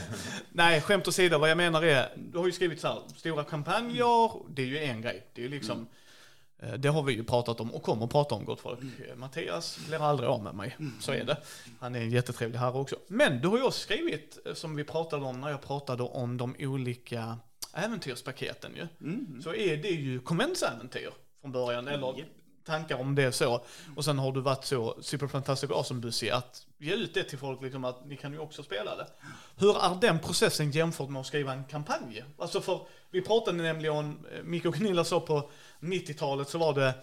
Nej, skämt åsido, vad jag menar är, du har ju skrivit så här, stora kampanjer, det är ju en grej. Det är ju liksom, eh, det har vi ju pratat om och kommer att prata om gott folk. Eh, Mattias blir aldrig av med mig, så är det. Han är en jättetrevlig herre också. Men du har ju också skrivit, eh, som vi pratade om när jag pratade om de olika äventyrspaketen ju. Så är det ju konventsäventyr från början, eller Japp. Tankar om det så. Och sen har du varit så superfantastisk awesome bussy att ge ut det till folk, liksom att ni kan ju också spela det. Hur är den processen jämfört med att skriva en kampanj? Alltså för, vi pratade nämligen om, eh, Micke och Gunilla sa på 90-talet så var det,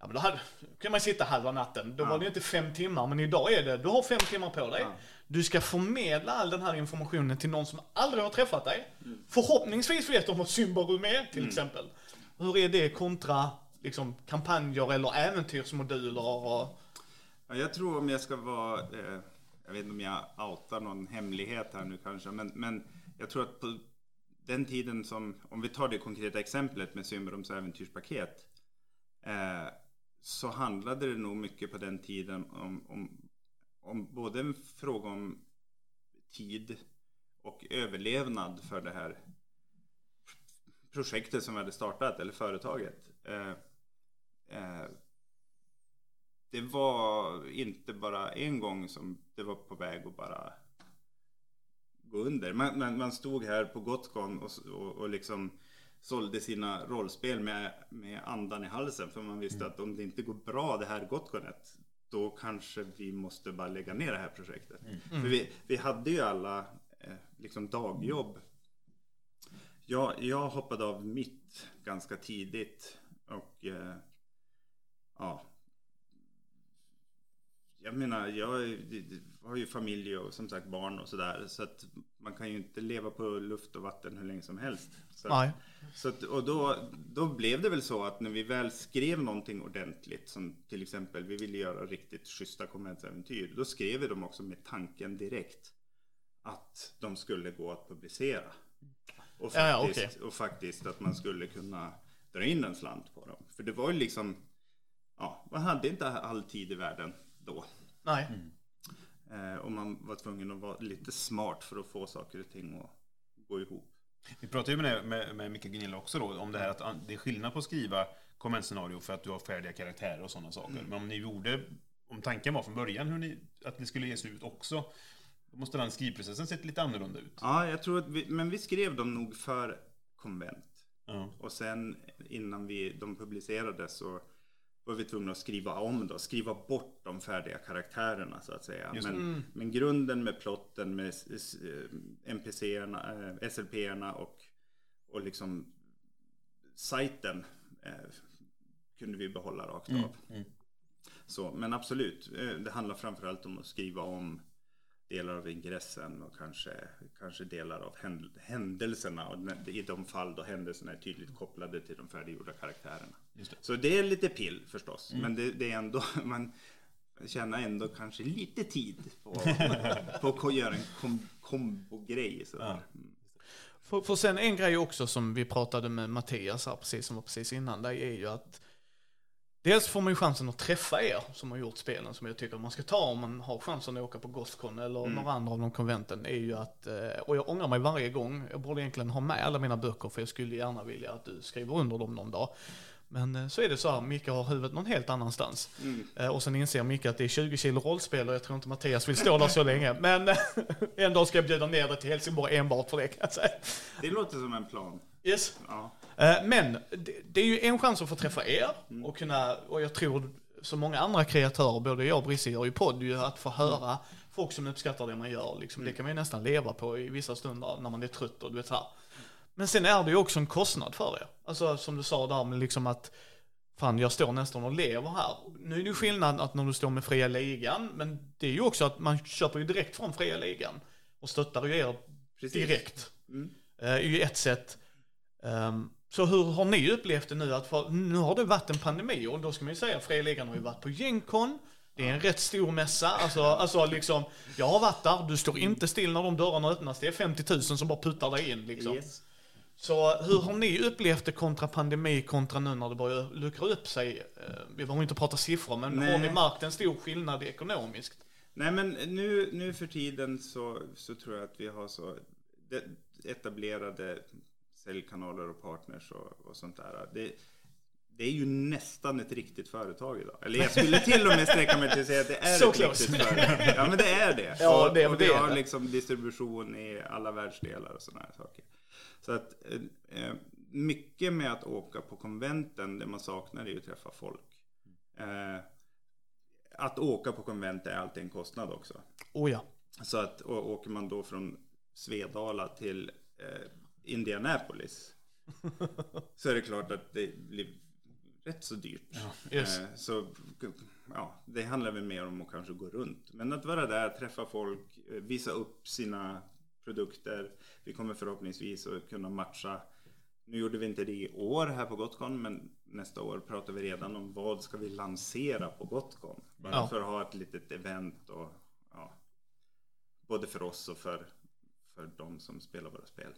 ja men då hade, kunde man sitta halva natten. Då var det inte fem timmar, men idag är det, du har fem timmar på dig. Du ska förmedla all den här informationen till någon som aldrig har träffat dig. Förhoppningsvis vet de vad Symbarum är, till exempel. Hur är det kontra liksom, kampanjer eller äventyrsmoduler? Och, Ja, jag tror om jag ska vara, eh, jag vet inte om jag outar någon hemlighet här nu kanske, men, men jag tror att på den tiden som, om vi tar det konkreta exemplet med Symbaroms äventyrspaket, eh, så handlade det nog mycket på den tiden om, om, om både en fråga om tid och överlevnad för det här projektet som vi hade startat, eller företaget. Eh, Eh, det var inte bara en gång som det var på väg att bara gå under. Man, man, man stod här på Gotcon och, och, och liksom sålde sina rollspel med, med andan i halsen. För man visste att om det inte går bra det här Gotconet då kanske vi måste bara lägga ner det här projektet. För vi, vi hade ju alla eh, liksom dagjobb. Jag, jag hoppade av mitt ganska tidigt och eh, ja, jag menar, jag har ju familj och som sagt barn och sådär. Så att man kan ju inte leva på luft och vatten hur länge som helst. Så, Nej. så att, och då, då blev det väl så att när vi väl skrev någonting ordentligt, som till exempel vi ville göra riktigt schyssta konventsäventyr, då skrev vi dem också med tanken direkt att de skulle gå att publicera. Och Ja, ja, faktiskt, och faktiskt att man skulle kunna dra in en slant på dem. För det var ju liksom, ja, man hade inte all tid i världen då. nej. Eh, och man var tvungen att vara lite smart för att få saker och ting att gå ihop. Vi pratade ju med, med, med Micke Gunilla också då, om det här att det är skillnad på att skriva konventscenario för att du har färdiga karaktärer och sådana saker. Men om ni gjorde, om tanken var från början hur ni, att det skulle ges ut också, då måste den skrivprocessen sett lite annorlunda ut. Ja, jag tror att vi, men vi skrev dem nog för konvent. Ja. Och sen innan vi, de publicerades så var vi tvungna att skriva om då, skriva bort de färdiga karaktärerna så att säga. Just det. Men, men grunden med plotten med s- eh, NPC-erna, eh, SLP-erna och, och liksom sajten eh, kunde vi behålla rakt Mm, av. Så, men absolut, eh, det handlar framförallt om att skriva om delar av ingressen och kanske, kanske delar av händ- händelserna i de fall då händelserna är tydligt kopplade till de färdiggjorda karaktärerna. Det. Så det är lite pill förstås, men det, det är ändå, man tjänar ändå kanske lite tid på, på att göra en kom, kombogrej. sådär. Mm. För, för sen en grej också som vi pratade med Mattias här precis som var precis innan, det är ju att Dels får man ju chansen att träffa er som har gjort spelen som jag tycker man ska ta om man har chansen att åka på Gothcon eller några andra av de konventen är ju att, eh, och jag ångrar mig varje gång, jag borde egentligen ha med alla mina böcker för jag skulle gärna vilja att du skriver under dem någon dag. Men eh, så är det så här, Micke har huvudet någon helt annanstans. Eh, Och sen inser Micke att det är 20 kilo rollspel och jag tror inte Mattias vill stå där så länge. Men eh, en dag ska jag bjuda ner dig till Helsingborg enbart för det kan jag säga. Det låter som en plan. Yes. Ja. Eh, Men det, det är ju en chans att få träffa er och kunna, och jag tror så många andra kreatörer, både jag och Brisse gör ju podd, ju att få höra folk som uppskattar det man gör. Liksom. Det kan man ju nästan leva på i vissa stunder när man är trött och du vet så här. Men sen är det ju också en kostnad för er. Alltså som du sa där med liksom att Fan, jag står nästan och lever här. Nu är det ju skillnad att när du står med fria ligan, men det är ju också att man köper ju direkt från fria ligan och stöttar ju er Precis. direkt. Mm. Eh, är ju ett sätt. Ehm, så hur har ni upplevt det nu? Att för, nu har det varit en pandemi och då ska man ju säga att Fria Ligan har ju varit på Gencon. Det är en rätt stor mässa. Alltså, alltså liksom, jag har varit där, du står inte still när de dörrarna öppnas. Det är 50 000 som bara puttar dig in liksom. Yes. Så hur har ni upplevt det kontra pandemi kontra nu när det börjar luckra upp sig? Eh, Vi behöver inte prata siffror, men Nej. har ni märkt en stor skillnad ekonomiskt? Nej men nu, nu för tiden så, så tror jag att vi har så de- etablerade säljkanaler och partners och, och sånt där. Det, det är ju nästan ett riktigt företag idag. Eller jag skulle till och med sträcka mig till att säga att det är So ett close. riktigt företag. Ja men det är det. Ja, och, det- och det vi är har det. liksom distribution i alla världsdelar och sådana här saker. Så att eh, eh, mycket med att åka på konventen, det man saknar är ju att träffa folk. Eh, att åka på konvent är alltid en kostnad också. Oh ja. Så att och, åker man då från Svedala till eh, Indianapolis så är det klart att det blir rätt så dyrt. Yes. Eh, så ja, det handlar väl mer om att kanske gå runt. Men att vara där, träffa folk, eh, visa upp sina produkter. Vi kommer förhoppningsvis att kunna matcha. Nu gjorde vi inte det i år här på Gotcon, men nästa år pratar vi redan om vad ska vi lansera på Gotcon. Bara Ja. för att ha ett litet event och ja, både för oss och för, för de som spelar våra spel.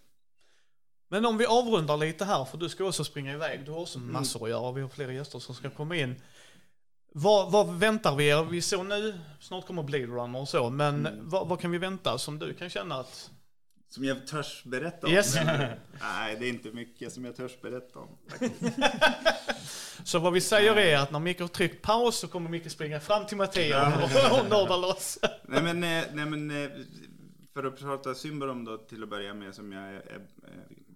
Men om vi avrundar lite här, för du ska också springa iväg. Du har också massor att göra. Vi har flera gäster som ska komma in. Vad, vad väntar vi er? Vi såg nu, snart kommer Blade Runner och så, men vad, vad kan vi vänta som du kan känna att... Som jag törs berätta om. Yes. Nej, det är inte mycket som jag törs berätta om. Så vad vi säger är att när Micke har tryckt paus så kommer Micke springa fram till Mattias och, och loss. nej, men, eh, nej men eh, för att prata Symbarom då till att börja med som jag är, är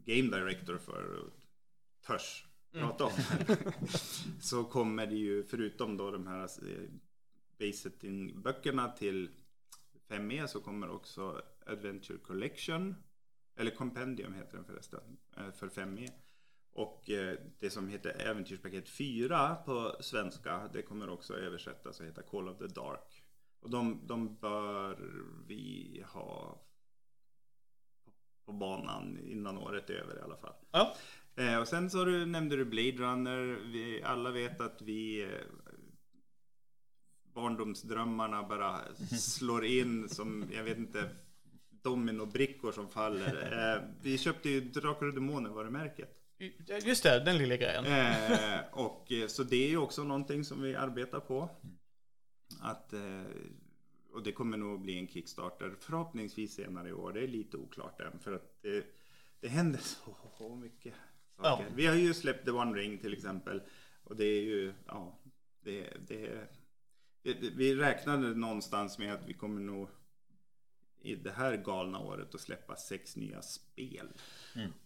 game director för och törs prata om. så kommer det ju förutom då de här eh, base böckerna till 5e så kommer också Adventure Collection eller Compendium heter den förresten eh, för 5e. Och eh, det som heter Äventyrspaket 4 på svenska det kommer också översättas och heta Call of the Dark. Och de, de bör vi ha på banan innan året är över i alla fall. Ja. Eh, och sen så du, nämnde du Blade Runner. Vi alla vet att vi barndomsdrömmarna bara slår in som, jag vet inte, dominobrickor som faller. Eh, vi köpte ju Drakar och Demoner varumärket. Just det, den lilla grejen. Eh, och eh, så det är ju också någonting som vi arbetar på. Att, eh, och det kommer nog bli en Kickstarter förhoppningsvis senare i år. Det är lite oklart än för att det, det händer så mycket saker. Ja. Vi har ju släppt The One Ring till exempel. Och det är ju, ja, det, det, det, vi räknade någonstans med att vi kommer nog i det här galna året att släppa sex nya spel.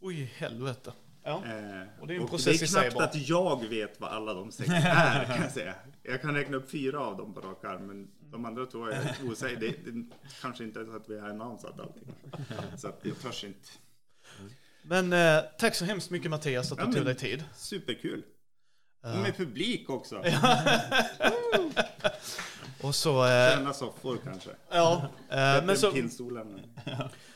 Oj, helvete. Ja. Eh, Och det är en och process det är knappt bara. att jag vet vad alla de sex är kan jag säga. Jag kan räkna upp fyra av dem på rak arm, men de andra två är osäker. Det, det kanske inte är så att vi har annonsat allting. Så att jag törs inte. Men eh, tack så hemskt mycket Mattias att du Ja, tog dig tid. Superkul. Och med publik också. Och så, eh, Sköna soffor kanske. ja, eh, men så, Pinnstolarna.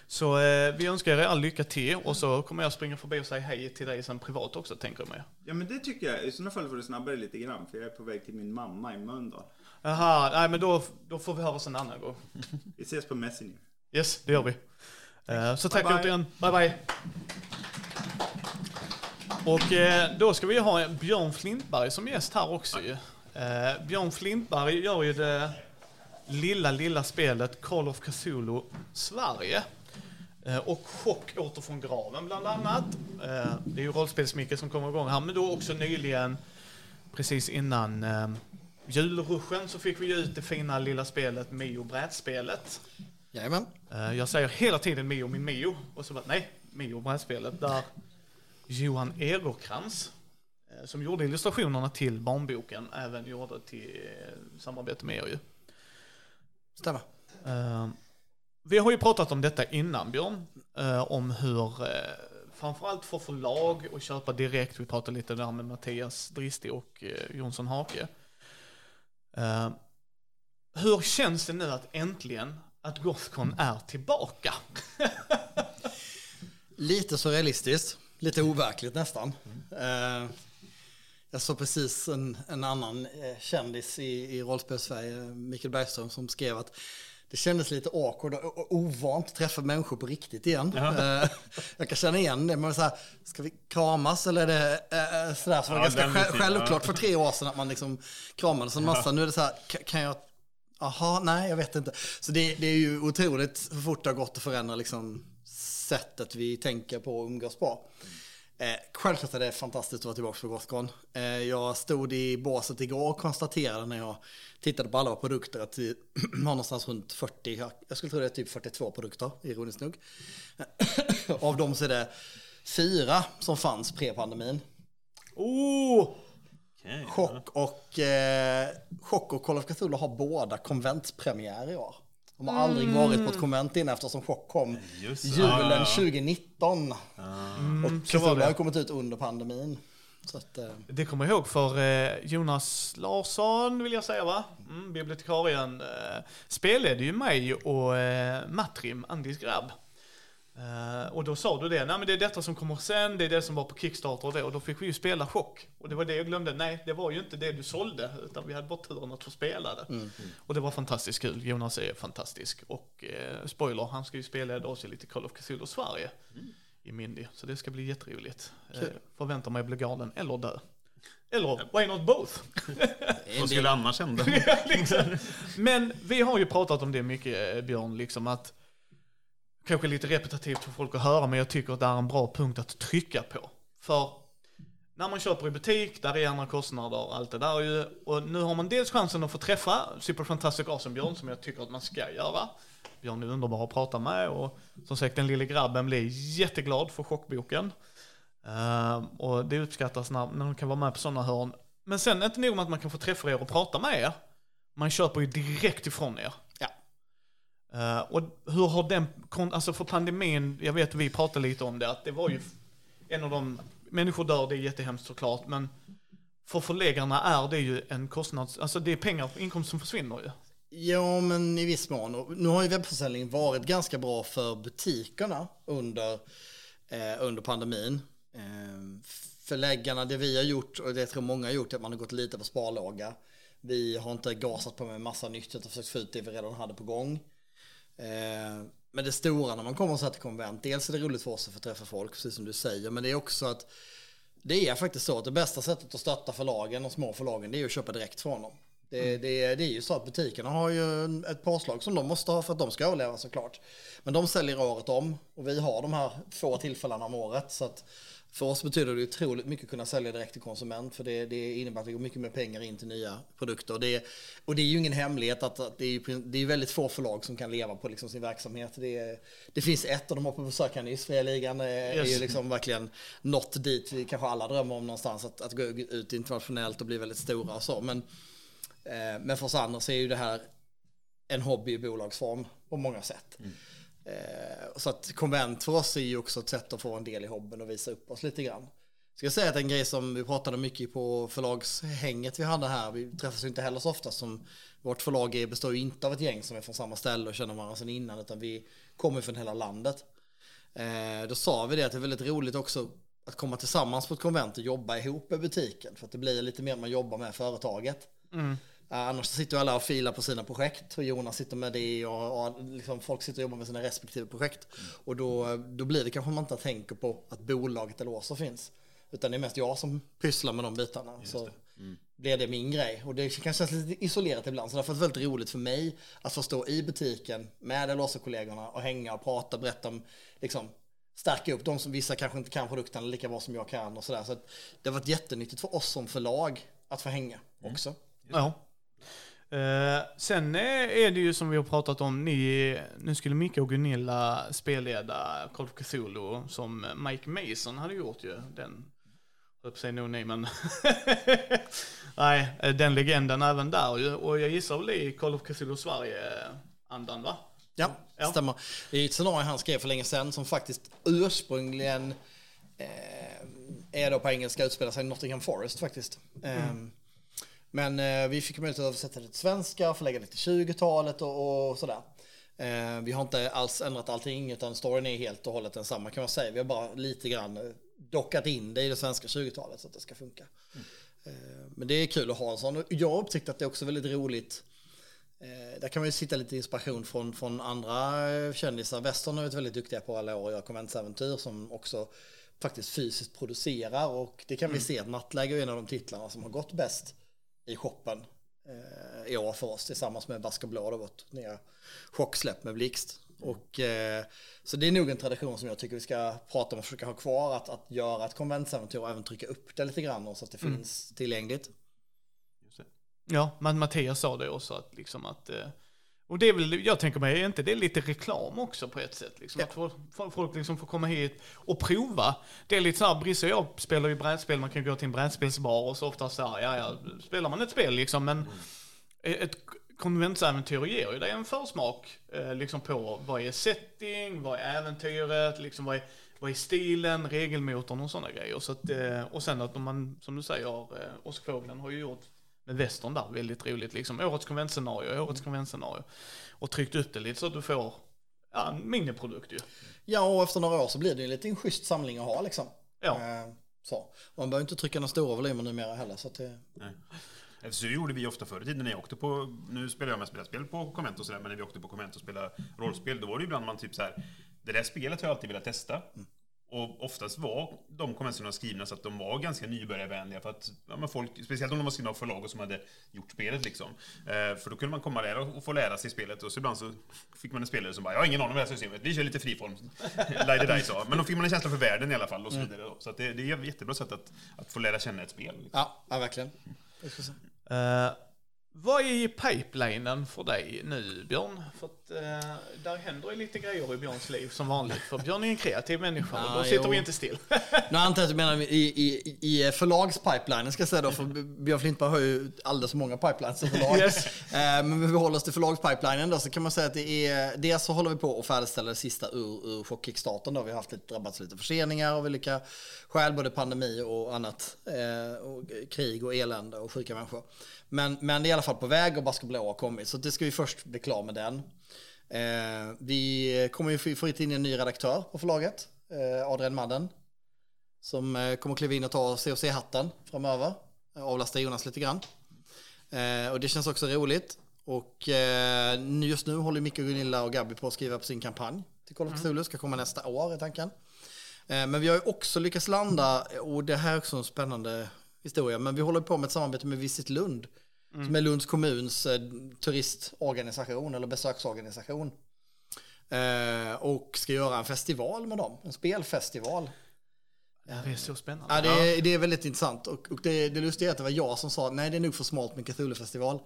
så eh, vi önskar er all lycka till och så kommer jag springa förbi och säga hej till dig sen privat också tänker jag mig. Ja men det tycker jag. I sådana fall får du snabbare lite grann. För jag är på väg till min mamma i Mölndal. Jaha, nej men då, då får vi höra oss en annan gång. Vi ses på Messenger. Yes, det gör vi. Eh, Så tack Bye, bye. återigen. Bye bye. Och eh, då ska vi ha Björn Flintberg som gäst här också ju. Eh, Björn Flintberg gör ju det lilla, lilla spelet Call of Cthulhu Sverige. Eh, Och Chock åter från graven bland annat. Eh, Det är ju rollspelsmicke som kommer igång här, men då också nyligen, precis innan eh, julruschen, så fick vi ju ut det fina lilla spelet Mio brädspelet. Jajamän. Eh, Jag säger hela tiden Mio min Mio och så bara nej, Mio brädspelet där Johan Egerkrans som gjorde illustrationerna till barnboken även gjorde till eh, samarbete med er ju. Stämmer. Eh, Vi har ju pratat om detta innan Björn, eh, om hur eh, framförallt för förlag och köpa direkt, vi pratade lite där med Mattias Dristi och eh, Jonsson Hake. Eh, Hur känns det nu att äntligen att Gothcon är tillbaka? Lite surrealistiskt. Lite overkligt nästan. Eh, jag såg precis en, en annan eh, kändis i, i rollspel-Sverige, Mikael Bergström, som skrev att det kändes lite awkward och ovant att träffa människor på riktigt igen. Eh, jag kan känna igen det, men så här, ska vi kramas eller är det eh, sådär som var Ja, ganska sj- rutinen, självklart ja. för tre år sedan att man liksom kramades en massa. Nu är det så här, ka- kan jag Jaha, nej jag vet inte. Så det, det är ju otroligt hur fort det har gått att förändra liksom sättet vi tänker på och umgås på. Eh, självklart är det fantastiskt att vara tillbaka på Gothcon. Eh, jag stod i båset igår och konstaterade när jag tittade på alla produkter att vi har någonstans runt 40, jag- skulle tro det är typ 42 produkter, ironiskt nog. Av dem så är det fyra som fanns pre-pandemin. Oh! Chock och, eh, Chock och Call of Cthulhu har båda konventpremiär i år. De har aldrig varit på ett konvent innan eftersom Chock kom Just julen Ja, ja, ja. 2019. Mm, och så var Cthulhu har kommit ut under pandemin. Så att, eh, Det kommer jag ihåg för eh, Jonas Larsson vill jag säga va? Mm, bibliotekarien. Eh, spelade ju mig och eh, Matrim, Andis grabb. Eh, och då sa du det, nej men det är detta som kommer sen, det är det som var på Kickstarter och det. Och då fick vi ju spela chock. Och det var det jag glömde, nej det var ju inte det du sålde, utan vi hade bara turen att få spela det. Och det var fantastiskt kul, Jonas är fantastisk. Och eh, spoiler, han ska ju spela oss i lite Call of Cthulhu Sverige. I Mindy, så det ska bli jätteroligt. Eh, förväntar mig bli galen eller dö. Eller why not both? Vad skulle annars hända? liksom. Men vi har ju pratat om det mycket eh, Björn, liksom att kanske lite repetitivt för folk att höra, men jag tycker att det är en bra punkt att trycka på. För när man köper i butik, där är andra kostnader, allt det där ju. Och nu har man dels chansen att få träffa Super Fantastic Awesome Björn, som jag tycker att man ska göra. Björn är underbar att prata med och som sagt den lille grabben blir jätteglad för chockboken. Uh, och det uppskattas när, när de kan vara med på sådana hörn. Men sen inte nog med att man kan få träffa er och prata med er. Man köper ju direkt ifrån er. Uh, och hur har den, alltså för pandemin, jag vet att vi pratade lite om det, att det var ju en av de, människor dör, det är jättehemskt såklart, men för förläggarna är det ju en kostnads, alltså det är pengar, inkomst som försvinner ju. Ja, men i viss mån. Nu har ju webbförsäljning varit ganska bra för butikerna under, eh, under pandemin. Eh, förläggarna, det vi har gjort och det jag tror många har gjort är att man har gått lite på sparlåga. Vi har inte gasat på med massa nytt utan försökt få ut det vi redan hade på gång. Eh, men det stora när man kommer så här till konvent, dels är det roligt för oss att få träffa folk, precis som du säger, men det är också att det är faktiskt så att det bästa sättet att stötta förlagen och små förlagen det är att köpa direkt från dem. Det, det, det är ju så att butikerna har ju ett påslag som de måste ha för att de ska överleva såklart. Men de säljer året om och vi har de här få tillfällena om året. Så att För oss betyder det otroligt mycket att kunna sälja direkt till konsument för det, det innebär att vi går mycket mer pengar in till nya produkter. Och det, och det är ju ingen hemlighet att, att det, är, ju- det är väldigt få förlag som kan leva på liksom sin verksamhet. Det, det finns ett och de har på besök här nyss, Fria Ligan, är, är ju Yes. liksom verkligen nått dit vi kanske alla drömmer om någonstans, att, att gå ut internationellt och bli väldigt stora och så. Men, eh, men för oss andra så är ju det här en hobby i bolagsform på många sätt. Eh, Eh, så att konvent för oss är ju också ett sätt att få en del i hobbyn och visa upp oss lite grann. Ska jag säga att en grej som vi pratade mycket på förlagshänget vi hade här, vi träffas ju inte heller så ofta som vårt förlag är, består ju inte av ett gäng som är från samma ställe och känner varandra sedan innan, utan vi kommer från hela landet. Eh, då sa vi det att det är väldigt roligt också att komma tillsammans på ett konvent och jobba ihop i butiken, för att det blir lite mer man jobbar med företaget. Mm. Annars sitter ju alla och filar på sina projekt och Jonas sitter med det och, och liksom folk sitter och jobbar med sina respektive projekt. Och då, då blir det kanske man inte tänker på att bolaget eller så finns. Utan det är mest jag som pysslar med de bitarna. Så blir det min grej. Och det kan kännas lite isolerat ibland. Så därför är det väldigt roligt för mig att få stå i butiken med Elosa-kollegorna och hänga och prata, berätta om, liksom, stärka upp de som vissa kanske inte kan produkterna lika bra som jag kan och sådär. Så att det har varit jättenyttigt för oss som förlag att få hänga också. Ja. Eh, sen eh, är det ju som vi har pratat om, ni, nu skulle Micke och Gunilla spelleda Call of Cthulhu som Mike Mason hade gjort ju. Den, höll på ni men. Nej, eh, den legenden även där ju. Och jag gissar väl i Call of Cthulhu Sverige-andan va? Ja, Ja. stämmer. Det är ett scenario han skrev för länge sedan som faktiskt ursprungligen eh, är då på engelska utspelar sig i Nottingham Forest faktiskt. Eh, men eh, vi fick möjlighet att översätta det till svenska, förlägga det till 20-talet och, och sådär. Eh, vi har inte alls ändrat allting utan storyn är helt och hållet densamma kan man säga. Vi har bara lite grann eh, dockat in det i det svenska 20-talet så att det ska funka. Eh, men det är kul att ha en sån. Jag har upptäckt att det är också väldigt roligt Eh, där kan man ju sitta lite inspiration från, från andra eh, kändisar. Western har varit väldigt duktiga på alla år göra konventsäventyr som också faktiskt fysiskt producerar och det kan vi se att Nattläge är en av de titlarna som har gått bäst i shoppen eh, i år för oss tillsammans med Bask och Blå, vårt nya chocksläpp med Blixt. Och, eh, så det är nog en tradition som jag tycker vi ska prata om och försöka ha kvar, att, att göra ett konventsäventyr och även trycka upp det lite grann så att det finns tillgängligt. Ja, men Mattias sa det också att liksom att eh, och det är väl, jag tänker mig, är inte det lite reklam också på ett sätt? Liksom, Att få- få- folk liksom får komma hit och prova. Det är lite så här, Brisse och jag spelar ju brädspel, man kan gå till en brädspelsbar och så ofta så här, ja, ja, spelar man ett spel liksom, men ett konventsäventyr ger ju dig en försmak eh, liksom på vad är setting, vad är äventyret, liksom vad är, vad är stilen, regelmotorn och sådana grejer. Så att, eh, och sen att om man, som du säger, eh, Oskar Fåglen har ju gjort med västern där, väldigt roligt liksom. Årets konventscenario, årets konventscenario. Och tryckt upp det lite så att du får ja, en miniprodukt ju. Ja, och efter några år så blir det en liten schysst samling att ha liksom. Ja. Eh, så. Man behöver inte trycka några stora volymer numera heller. Så att det, Nej. Så gjorde vi ofta förr i tiden när jag åkte på, nu spelar jag mest spel på konvent och sådär, men när vi åkte på konvent och spelade rollspel, då var det ibland man typ så här, det där spelet har jag alltid velat testa. Och oftast var de konventionerna skrivna så att de var ganska nybörjarvänliga för att, ja, men folk, speciellt om de var skrivna av förlag som hade gjort spelet liksom. Eh, för då kunde man komma där och, få lära sig spelet och så ibland så fick man en spelare som bara, jag har ingen aning om det här systemet, vi kör lite friform. Ja. Men då fick man en känsla för världen i alla fall och så vidare. då. Så att det, det är ett jättebra sätt att, att få lära känna ett spel. Liksom. ja, ja, verkligen. Eh, vad är i pipelinen för dig nu, Björn? För att uh, där händer ju lite grejer i Björns liv som vanligt. För Björn är en kreativ människa och då sitter jo. vi inte still. Nu antar jag att du menar i, i, i förlagspipelinen ska jag säga då, för Björn Flintberg har ju alldeles för många pipelines som förlag. Yes. Eh, Men vi håller oss till förlagspipelinen då, så kan man säga att det är, dels så håller vi på att färdigställa det sista ur, ur chockkickstarten då. Vi har haft lite, drabbats lite förseningar av olika skäl, både pandemi och annat. Eh, och krig och elände och sjuka människor. Men, men det är i alla fall på väg och Bask och Blå har kommit, så det ska vi först bli klar med den. Eh, vi kommer ju få- in en ny redaktör på förlaget, eh, Adrian Madden. Som eh, kommer kliva in och ta COC-hatten framöver. Eh, Avlasta Jonas lite grann. Eh, och det känns också roligt. Och eh, just nu håller Micke, Gunilla och Gabby på att skriva på sin kampanj till Call of Cthulhu. Ska komma nästa år är tanken. Eh, men vi har ju också lyckats landa, och det här är också en spännande historia, men vi håller på med ett samarbete med Visit Lund. Som är Lunds kommuns eh, turistorganisation eller besöksorganisation. Eh, och ska göra en festival med dem, en spelfestival. Det är så spännande. Ja, det, är, det är väldigt intressant. Och, och det, det lustiga är att det var jag som sa nej det är nog för smalt med Cthulhu-festival.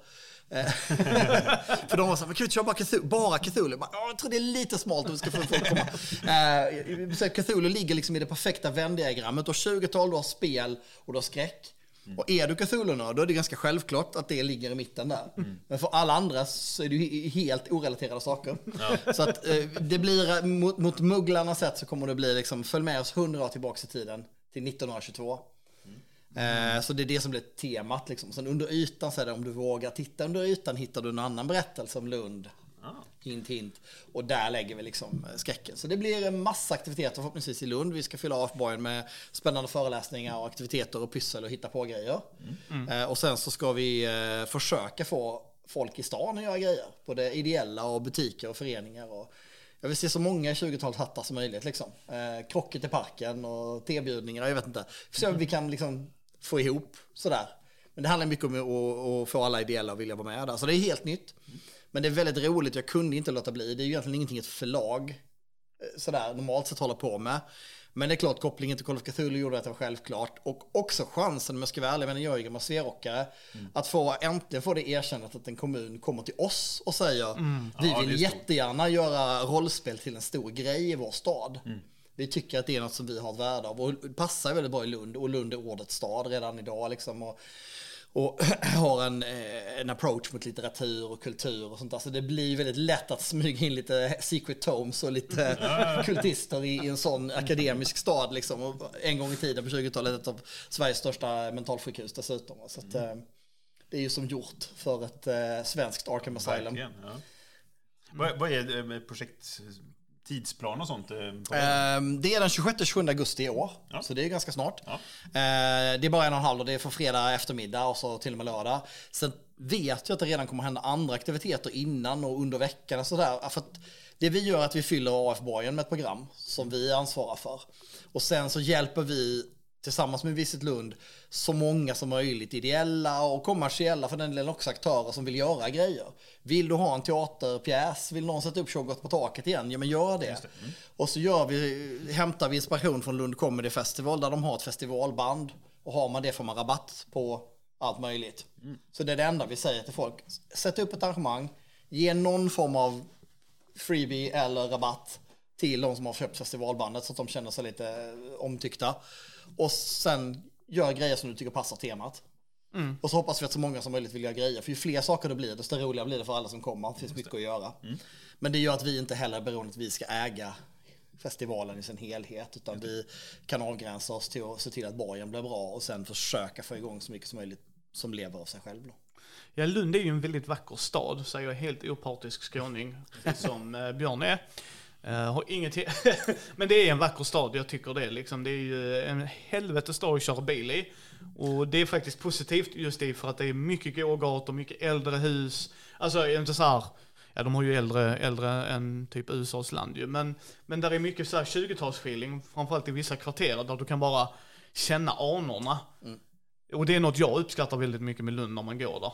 Eh, för de var så här, kan vi inte köra bara Cthulhu? Bara Cthulhu? Jag, bara, "Ja, jag tror det är lite smalt om vi ska få folk komma. Eh, så Cthulhu ligger liksom i det perfekta vändiagrammet. Du har 20-tal, du har spel och du har skräck. Och är du Cthulhu-nörd då är det ganska självklart att det ligger i mitten där. Men för alla andra så är det ju helt orelaterade saker. Så att eh, det blir, mot, mot mugglarnas sätt så kommer det bli liksom, följ med oss 100 år tillbaka i tiden till 1922. Eh, så det är det som blir temat liksom. Sen under ytan så är det om du vågar titta under ytan hittar du en annan berättelse om Lund. Hint hint. Och där lägger vi liksom eh, skräcken. Så det blir en massa aktiviteter förhoppningsvis i Lund. Vi ska fylla avborgen med spännande föreläsningar och aktiviteter och pyssel och hitta på grejer. Eh, och sen så ska vi försöka få folk i stan att göra grejer. Både ideella och butiker och föreningar. Och jag vill se så många 20-talshattar som möjligt. Liksom. Eh, krocket i parken och tebjudningar, jag vet inte. Om vi kan liksom få ihop sådär. Men det handlar mycket om att, få alla ideella att vilja vara med där. Så det är helt nytt. Men det är väldigt roligt, jag kunde inte låta bli. Det är ju egentligen ingenting ett förlag eh, sådär normalt sett håller på med. Men det är klart, kopplingen till Call of Cthulhu gjorde att det var självklart. Och också chansen, om jag ska vara ärlig, men jag är ju gammal sverockare, att få äntligen få det erkännandet att en kommun kommer till oss och säger vi Ja, vill jättegärna göra rollspel till en stor grej i vår stad. Vi tycker att det är något som vi har ett värde av och passar väldigt bra i Lund och Lund är ordets stad redan idag liksom. Och, och har en, eh, en approach mot litteratur och kultur och sånt där. Så det blir väldigt lätt att smyga in lite secret tomes och lite kultister i, i en sån akademisk stad liksom. Och en gång i tiden på 20-talet ett av Sveriges största mentalsjukhus dessutom. Så att, eh, det är ju som gjort för ett eh, svenskt Arkham Asylum. Verkligen, ja. Vad, vad är projekt, tidsplan och sånt? eh, det? Ehm, Det är den 26-27 augusti i år, Ja. så det är ganska snart. Ja. Eh, Det är bara en och en halv och det är för fredag eftermiddag och så till och med lördag. Sen vet jag att det redan kommer hända andra aktiviteter innan och under veckan och sådär. För det vi gör är att vi fyller AF-borgen med ett program som vi ansvarar för. Och sen så hjälper vi tillsammans med Visit Lund så många som möjligt, ideella och kommersiella för den delen också aktörer som vill göra grejer. Vill du ha en teaterpjäs, vill någon sätta upp Tjoggott på taket igen, ja men gör det. Och så gör vi, hämtar vi inspiration från Lund Comedy Festival där de har ett festivalband och har man det får man rabatt på allt möjligt. Så det är det enda vi säger till folk. Sätt upp ett arrangemang, ge någon form av freebie eller rabatt till de som har köpt festivalbandet så att de känner sig lite omtyckta. Och sen gör grejer som du tycker passar temat. Och så hoppas vi att så många som möjligt vill göra grejer. För ju fler saker det blir, desto roligare blir det för alla som kommer. Det finns mycket att göra. Men det gör att vi inte heller är beroende att vi ska äga festivalen i sin helhet. Utan vi kan avgränsa oss till att se till att borgen blir bra och sen försöka få igång så mycket som möjligt som lever av sig själv. Då. Ja, Lund är ju en väldigt vacker stad, säger jag helt opartisk skåning, precis som eh, Björn är. Eh, har inget Men det är en vacker stad, jag tycker det. Liksom. Det är ju en helvetes stad att köra bil i. Och det är faktiskt positivt just det för att det är mycket gågator, mycket äldre hus. Alltså inte så här, ja de har ju äldre, äldre än typ USAs land ju. Men, men där är mycket så här 20-talsfeeling, framförallt i vissa kvarter där du kan bara känna anorna. Och det är något jag uppskattar väldigt mycket med Lund när man går där.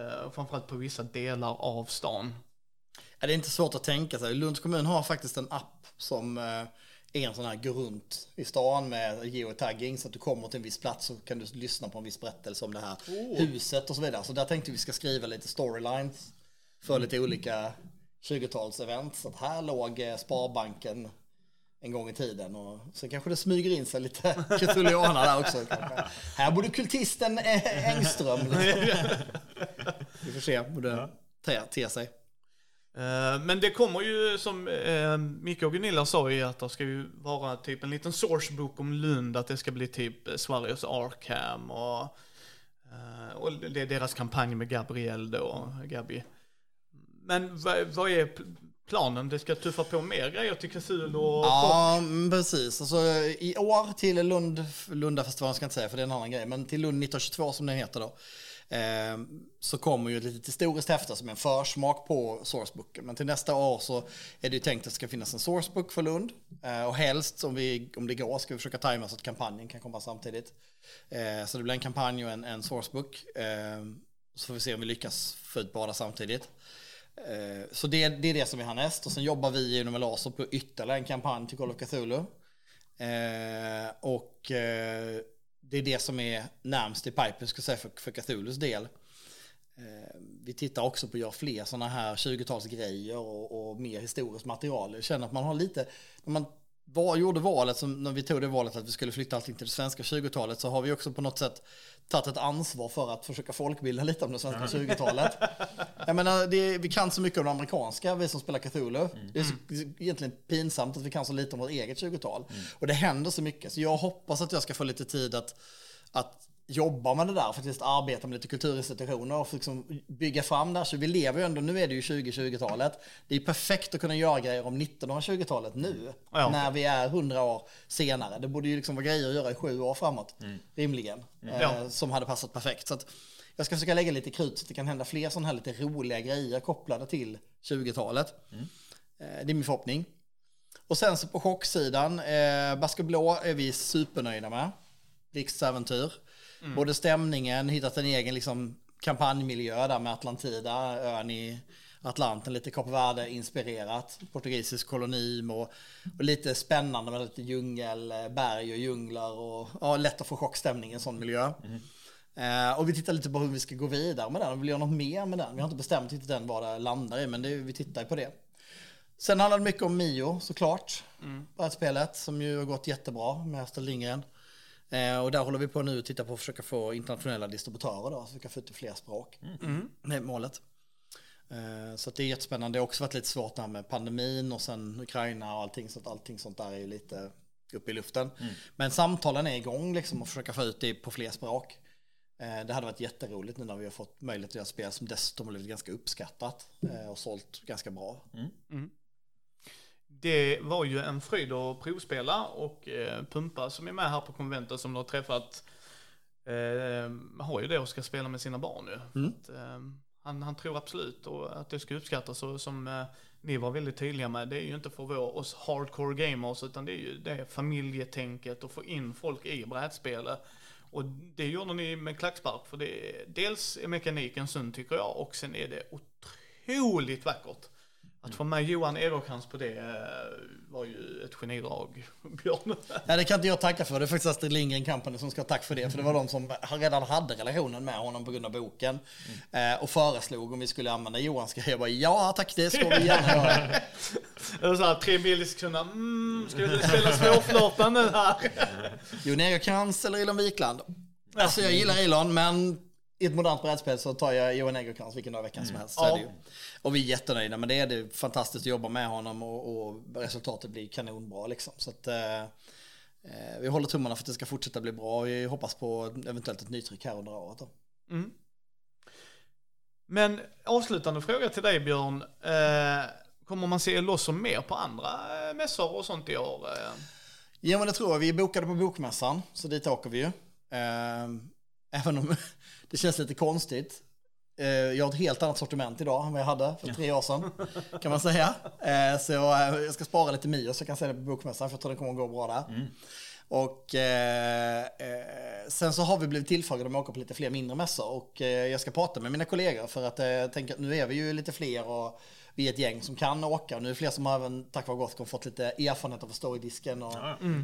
Uh, framförallt på vissa delar av stan. Ja, det är inte svårt att tänka sig. Lunds kommun har faktiskt en app som eh, är en sån här gå runt i stan med geotagging så att du kommer till en viss plats så kan du lyssna på en viss berättelse om det här huset och så vidare. Så där tänkte vi ska skriva lite storylines för lite olika 20-talsevent. Så att här låg eh, Sparbanken en gång i tiden och sen kanske det smyger in sig lite Cthulhuana där också. Kanske. Här borde kultisten eh, Engström. Liksom. Vi får se hur det ter sig. Eh, Men det kommer ju som uh, Micke och Gunilla sa ju att det ska ju vara typ en liten sourcebok om Lund, att det ska bli typ eh, Sveriges Arkham och, eh, och det är deras kampanj med Gabriel då, Gabi. Men vad, vad är planen? Det ska tuffa på mer grejer till Cthulhu och Ja, precis. Alltså, I år till Lund, Lundafestivalen ska jag inte säga för det är en annan grej, men till Lund 1922 som den heter då. Ehm, så kommer ju ett litet historiskt häfte som är en försmak på sourcebooken. Men till nästa år så är det ju tänkt att det ska finnas en sourcebook för Lund. Ehm, och helst, om, vi, om det går, ska vi försöka tajma så att kampanjen kan komma samtidigt. Ehm, så det blir en kampanj och en, en sourcebook. Så får vi se om vi lyckas få ut båda samtidigt. Så det, det är det som vi har näst. Och sen jobbar vi inom Elaso på ytterligare en kampanj till Call of Cthulhu. Och eh, det är det som är närmst i pipen, ska säga, för, för Cthulhus del. Eh, vi tittar också på att göra fler sådana här 20-talsgrejer och, och mer historiskt material. Jag känner att man har lite, när man var, gjorde valet, som, när vi tog det valet att vi skulle flytta allting till det svenska 20-talet, så har vi också på något sätt tagit ett ansvar för att försöka folkbilda lite om det svenska 20-talet. Jag menar, det, vi kan så mycket om det amerikanska, vi som spelar Cthulhu. Det är så, egentligen pinsamt att vi kan så lite om vårt eget 20-tal. Och det händer så mycket, så jag hoppas att jag ska få lite tid att, att jobba med det där, faktiskt arbeta med lite kulturinstitutioner och liksom bygga fram det här. Så vi lever ju ändå, nu är det ju 2020-talet. Det är perfekt att kunna göra grejer om 1920-talet nu, Ja. när vi är 100 år senare. Det borde ju liksom vara grejer att göra i sju år framåt, rimligen, eh, Ja. som hade passat perfekt. Så att jag ska försöka lägga lite krut så att det kan hända fler sådana här lite roliga grejer kopplade till 20-talet. Eh, det är min förhoppning. Och sen så på chocksidan, eh, Basker Blå är vi supernöjda med. Riksäventyr. Både stämningen, hittat en egen liksom, kampanjmiljö där med Atlantida, ön i Atlanten, lite Kap Verde-inspirerat. Portugisisk koloni och, och lite spännande med lite djungel, eh, berg och djunglar och ja, lätt att få chockstämning i en sån miljö. Eh, och vi tittar lite på hur vi ska gå vidare med den och vill göra något mer med den. Vi har inte bestämt riktigt än vad det landar i, men det, vi tittar på det. Sen handlar det mycket om Mio såklart. Mm. spelet som ju har gått jättebra med Astrid Lindgren. Eh, och där håller vi på nu att titta på att försöka få internationella distributörer då, så vi kan få ut fler språk. Det är målet. Eh, så att det är jättespännande. Det har också varit lite svårt där med pandemin och sen Ukraina och allting. Så att allting sånt där är ju lite uppe i luften. Men samtalen är igång liksom och försöka få ut det på fler språk. Eh, Det hade varit jätteroligt nu när vi har fått möjlighet att göra spel som dessutom har blivit ganska uppskattat och sålt ganska bra. Det var ju en fröjd att provspela och eh, Pumpa som är med här på konventet som du har träffat eh, har ju det och ska spela med sina barn ju. Mm. Att, eh, han, han tror absolut och att det ska uppskattas och som eh, ni var väldigt tydliga med, det är ju inte för vår, oss hardcore gamers utan det är ju det familjetänket och få in folk i brädspelet. Och det gjorde ni med klackspark för det dels är mekaniken sund tycker jag och sen är det otroligt vackert. Att få med Johan Ederkrans på det eh, var ju ett genidrag, Björn. Nej, det kan inte jag tacka för. Det är faktiskt Astrid Lindgren Company som ska ha tack för det. För det var de som redan hade relationen med honom på grund av boken. Eh, och föreslog om vi skulle använda Johans grejer. Jag bara, ja tack, det ska vi gärna göra. Det var såhär tre millisekunder, mm, ska vi spela svårflörtan nu här? Jon Egerkrans eller Elon Wikland. Alltså jag gillar Elon, men i ett modernt brädspel så tar jag Johan Egerkrans vilken dag i veckan som helst. Så Ja. ju. Och vi är jättenöjda med det. Det är fantastiskt att jobba med honom och, och resultatet blir kanonbra liksom. Så att, eh, eh, vi håller tummarna för att det ska fortsätta bli bra. Vi hoppas på eventuellt ett nytryck här under året. Då. Mm. Men avslutande fråga till dig Björn. Eh, kommer man se loss som mer på andra eh, mässor och sånt i år? Eh? Ja men det tror jag. Vi är bokade på Bokmässan, så dit åker vi ju. Eh, även om det känns lite konstigt. Eh, jag har ett helt annat sortiment idag än vad jag hade för tre år sedan, kan man säga. Eh, så eh, jag ska spara lite Mio så jag kan det på Bokmässan, för jag tror det kommer att gå bra där. Och eh, eh, sen så har vi blivit tillfrågade om att åka på lite fler mindre mässor och jag ska prata med mina kollegor för att jag tänker att nu är vi ju lite fler och vi är ett gäng som kan åka nu är det fler som har även tack vare Gothcon fått lite erfarenhet av att stå i disken och,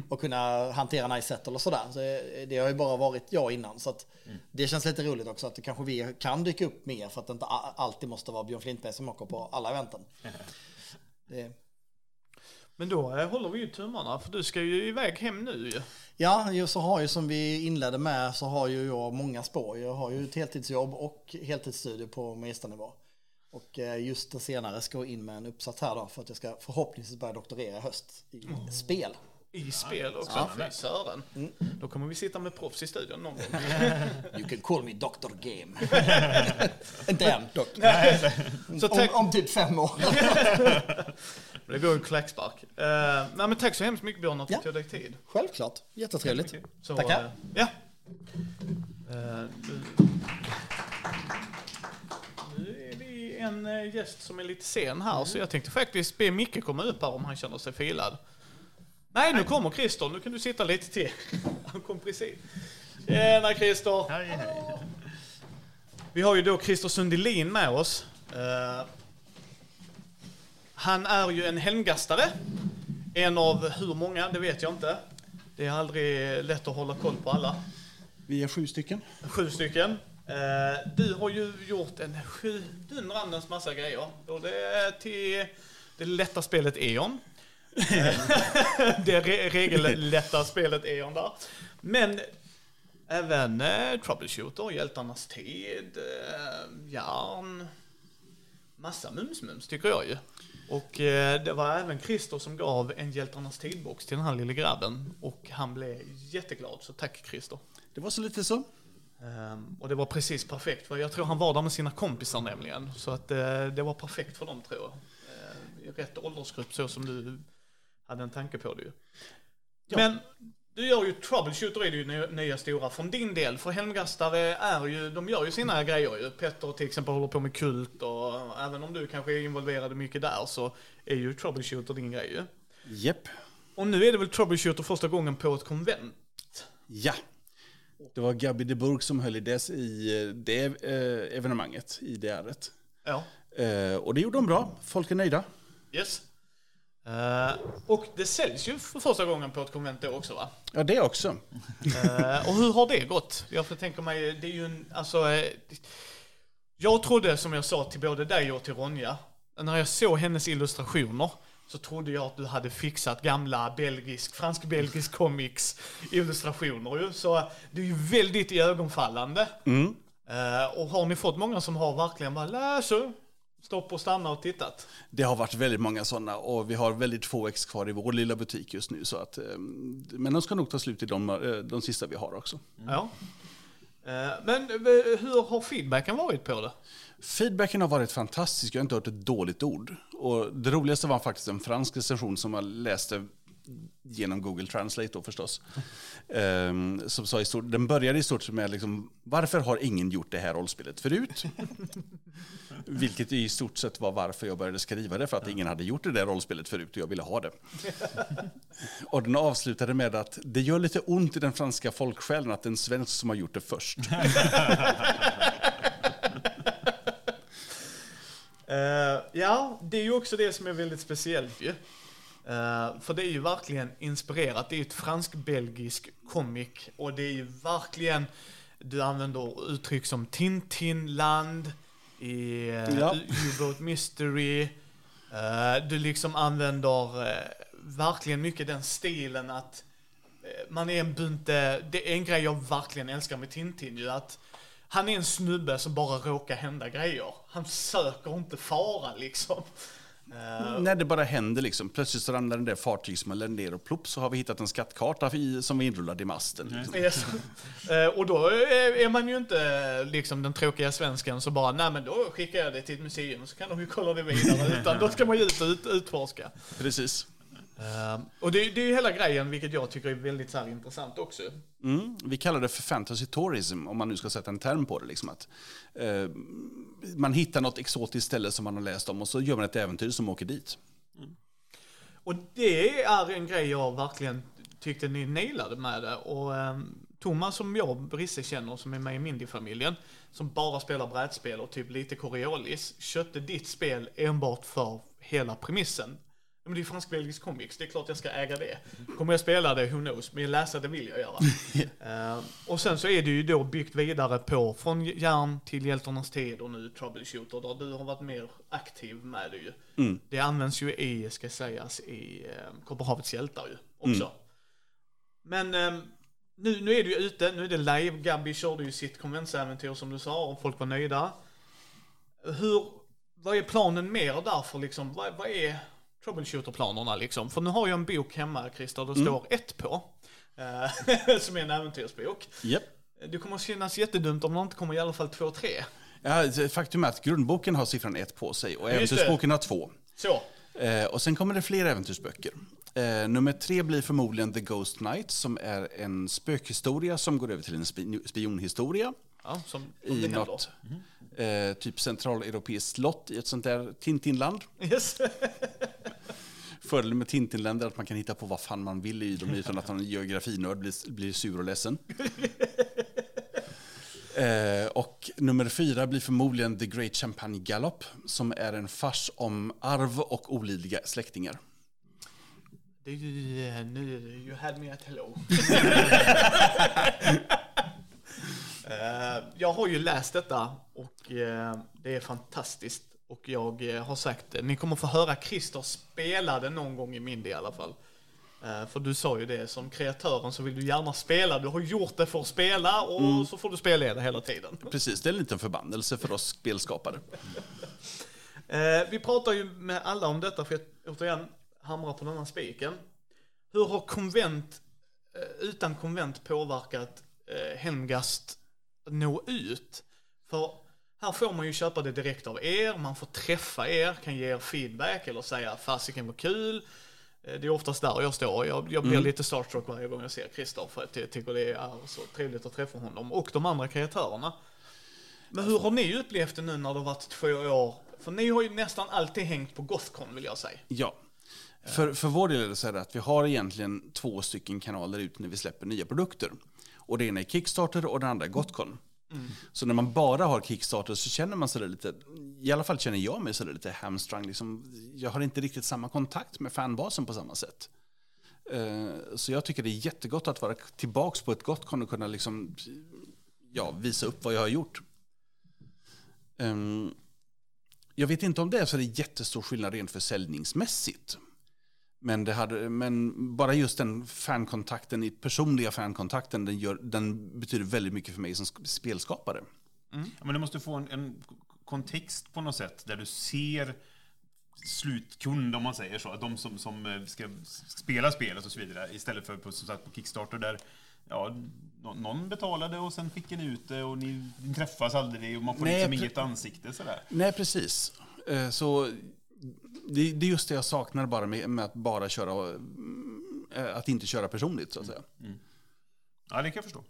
och kunna hantera nice settle och sådär. Så eh, det har ju bara varit jag innan så att det känns lite roligt också att kanske vi kan dyka upp mer för att det inte alltid måste vara Björn Flintberg som åker på alla eventen. Det, Men då eh, håller vi ju tummarna för du ska ju iväg hem nu ju. Ja, ju så har ju som vi inledde med så har ju jag många spår. Jag har ju ett heltidsjobb och heltidsstudier på magisternivå. Och eh, just det senare ska jag in med en uppsats här då för att jag ska förhoppningsvis börja doktorera i höst i spel. I spel också, Ja. fy Sören. Då kommer vi sitta med proffs i studion någon gång. You can call me Dr. Game. Inte än dock. Så Om, om typ fem år. det går en klackspark. Uh, nej men tack så hemskt mycket Björn att du Ja. tog dig tid. Självklart, jättetrevligt. Så, Tackar. eh, ja. Vi en eh, gäst som är lite sen här, så jag tänkte faktiskt be Micke komma upp här om han känner sig filad. Nej, nu kommer Christer. Nu kan du sitta lite till. Han kom precis. Tjena Christer! Hej, hej. Vi har ju då Christer Sundelin med oss. Eh, han är ju en helmgastare. En av hur många, det vet jag inte. Det är aldrig lätt att hålla koll på alla. Vi är sju stycken. Sju stycken. Eh, Du har ju gjort en sjudundrandens massa grejer. Både till det lätta spelet E.ON. det re- regellätta spelet E.ON där. Men även eh, Troubleshooter, Hjältarnas tid, eh, Järn. Massa mums-mums tycker jag ju. Och eh, det var även Christer som gav en Hjältarnas tidbox till den här lille grabben. Och han blev jätteglad, så tack Christer. Det var så lite så. Ehm, och det var precis perfekt, för jag tror han var där med sina kompisar nämligen. Så att eh, det var perfekt för dem tror jag. Uh, I rätt åldersgrupp så som du hade en tanke på det ju. Men du gör ju Troubleshooter är det ju nya, stora från din del. För hemgastare är ju, de gör ju sina grejer ju. Petter till exempel håller på med kult och även om du kanske är involverad mycket där så är ju Troubleshooter din grej ju. Japp. Och nu är det väl Troubleshooter första gången på ett konvent? Ja. Det var Gabi de Burg som höll i det, i eh, det eh, evenemanget, i det äret. Ja. Eh, och det gjorde de bra. Folk är nöjda. Yes. Eh, och det säljs ju för första gången på ett konvent då också va? Ja, det också. Och hur har det gått? Jag får tänka mig, det är ju en, alltså... jag trodde, som jag sa till både dig och till Ronja, när jag såg hennes illustrationer så trodde jag att du hade fixat gamla belgisk, fransk-belgisk comics illustrationer ju. Så det är ju väldigt iögonfallande. Eh, och har ni fått många som har verkligen bara läser, stopp och stanna och tittat? Det har varit väldigt många sådana och vi har väldigt få ex kvar i vår lilla butik just nu. Så att, eh, men de ska nog ta slut i de, eh, de sista vi har också. Ja. Eh, men hur har feedbacken varit på det? Feedbacken har varit fantastisk, jag har inte hört ett dåligt ord. Och det roligaste var faktiskt en fransk recension som jag läste genom Google Translate då förstås. Ehm, som sa i stort, den började i stort med liksom, varför har ingen gjort det här rollspelet förut? Vilket i stort sett var varför jag började skriva det, för att ingen hade gjort det där rollspelet förut och jag ville ha det. och den avslutade med att det gör lite ont i den franska folksjälen att det är en svensk som har gjort det först. Eh, ja, det är ju också det som är väldigt speciellt ju. Eh, för det är ju verkligen inspirerat. Det är ju ett fransk-belgisk comic och det är ju verkligen, du använder uttryck som Tintinland, i uh, Ja. U-Boat Mystery. Eh, du liksom använder verkligen mycket den stilen att man är en bunte, det är en grej jag verkligen älskar med Tintin ju att han är en snubbe som bara råkar hända grejer. Han söker inte fara liksom. Eh, När det bara händer liksom. Plötsligt så ramlar den där fartygsmällen ner och plopp så har vi hittat en skattkarta i, som var inrullad i masten. Liksom. Yes. Eh, och då är är man ju inte liksom den tråkiga svensken som bara, nej men då skickar jag det till ett museum så kan de ju kolla det vidare. Utan då ska man ju ut och ut, utforska. Precis. Eh, och det, det är ju hela grejen, vilket jag tycker är väldigt så intressant också. Mm. Vi kallar det för fantasy tourism, om man nu ska sätta en term på det. Liksom att, eh, man hittar något exotiskt ställe som man har läst om och så gör man ett äventyr som åker dit. Och det är en grej jag verkligen tyckte ni nailade med det. Och ehm, Thomas som jag och Brisse känner, som är med i Mindy-familjen, som bara spelar brädspel och typ lite Coriolis, köpte ditt spel enbart för hela premissen. Men det är fransk-belgisk comics, det är klart jag ska äga det. Kommer jag spela det, who knows, men läsa det vill jag göra. Ehm, och sen så är det ju då byggt vidare på, från järn till hjältarnas tid och nu troubleshooter, där du har varit mer aktiv med det ju. Det används ju i, ska sägas, i eh, Kopparhavets hjältar ju också. Men ehm, nu, nu är det ju ute, nu är det live. Gabby körde ju sitt konventsäventyr som du sa och folk var nöjda. Hur, vad är planen mer därför liksom? Vad, vad är troubleshooter-planerna liksom? För nu har jag en bok hemma Christer, det står ett på. eh, som är en äventyrsbok. Yep. Det kommer att kännas jättedumt om det inte kommer i alla fall två, tre. Ja, faktum är att grundboken har siffran ett på sig och äventyrsboken har två. Så. Eh, och sen kommer det fler äventyrsböcker. Eh, nummer tre blir förmodligen The Ghost Knight som är en spökhistoria som går över till en spi- spionhistoria. Ja, som, som I det händer. Eh, typ centraleuropeiskt slott i ett sånt där Tintinland. Yes. Fördelen med Tintinländer är att man kan hitta på vad fan man vill i dem utan att någon geografinörd blir, blir sur och ledsen. Eh, och nummer fyra blir förmodligen The Great Champagne Gallop som är en fars om arv och olidliga släktingar. Det är ju, nu, you had me at hello. Eh, jag har ju läst detta och det är fantastiskt. Och jag eh, har sagt det, ni kommer få höra Christer spela det någon gång i Mindy i alla fall. Eh, För du sa ju det, som kreatören så vill du gärna spela. Du har gjort det för att spela och så får du spela det hela tiden. Precis, det är en liten förbannelse för oss spelskapare. Eh, vi pratar ju med alla om detta för att återigen hamra på den här spiken. Hur har konvent, eh, utan konvent påverkat eh, Hemgast nå ut? För här får man ju köpa det direkt av er, man får träffa er, kan ge er feedback eller säga fasiken var kul. Eh, Det är oftast där jag står. Jag, jag blir lite starstruck varje gång jag ser att jag tycker det är så trevligt att träffa honom och de andra kreatörerna. Men hur har ni upplevt det nu när det har varit två år? För ni har ju nästan alltid hängt på Gothcon vill jag säga. Ja. För, för vår del är det så här att vi har egentligen två stycken kanaler ut när vi släpper nya produkter. Och det ena är Kickstarter och det andra är Mm. Så när man bara har Kickstarter så känner man sig där lite, i alla fall känner jag mig sådär lite hamstrung. Liksom, jag har inte riktigt samma kontakt med fanbasen på samma sätt. Eh, så jag tycker det är jättegott att vara tillbaks på ett gott och kunna liksom, ja, visa upp vad jag har gjort. Ehm, jag vet inte om det är så det är jättestor skillnad rent försäljningsmässigt. Men, det hade, men bara just den fankontakten, personliga fankontakten, den, gör, den betyder väldigt mycket för mig som sk- spelskapare. Ja, men du måste få en, en kontext på något sätt där du ser slutkund, om man säger så. De som, som eh, ska spela spelet och så vidare. Istället för på, som sagt, på Kickstarter där ja, nå- någon betalade och sen fick ni ut det och ni, träffas aldrig och man får Nej, liksom inget ansikte sådär. Nej, precis. Eh, Så det, det är just det jag saknar bara med, med att bara köra, eh, att inte köra personligt så att säga. Ja, det kan jag förstå.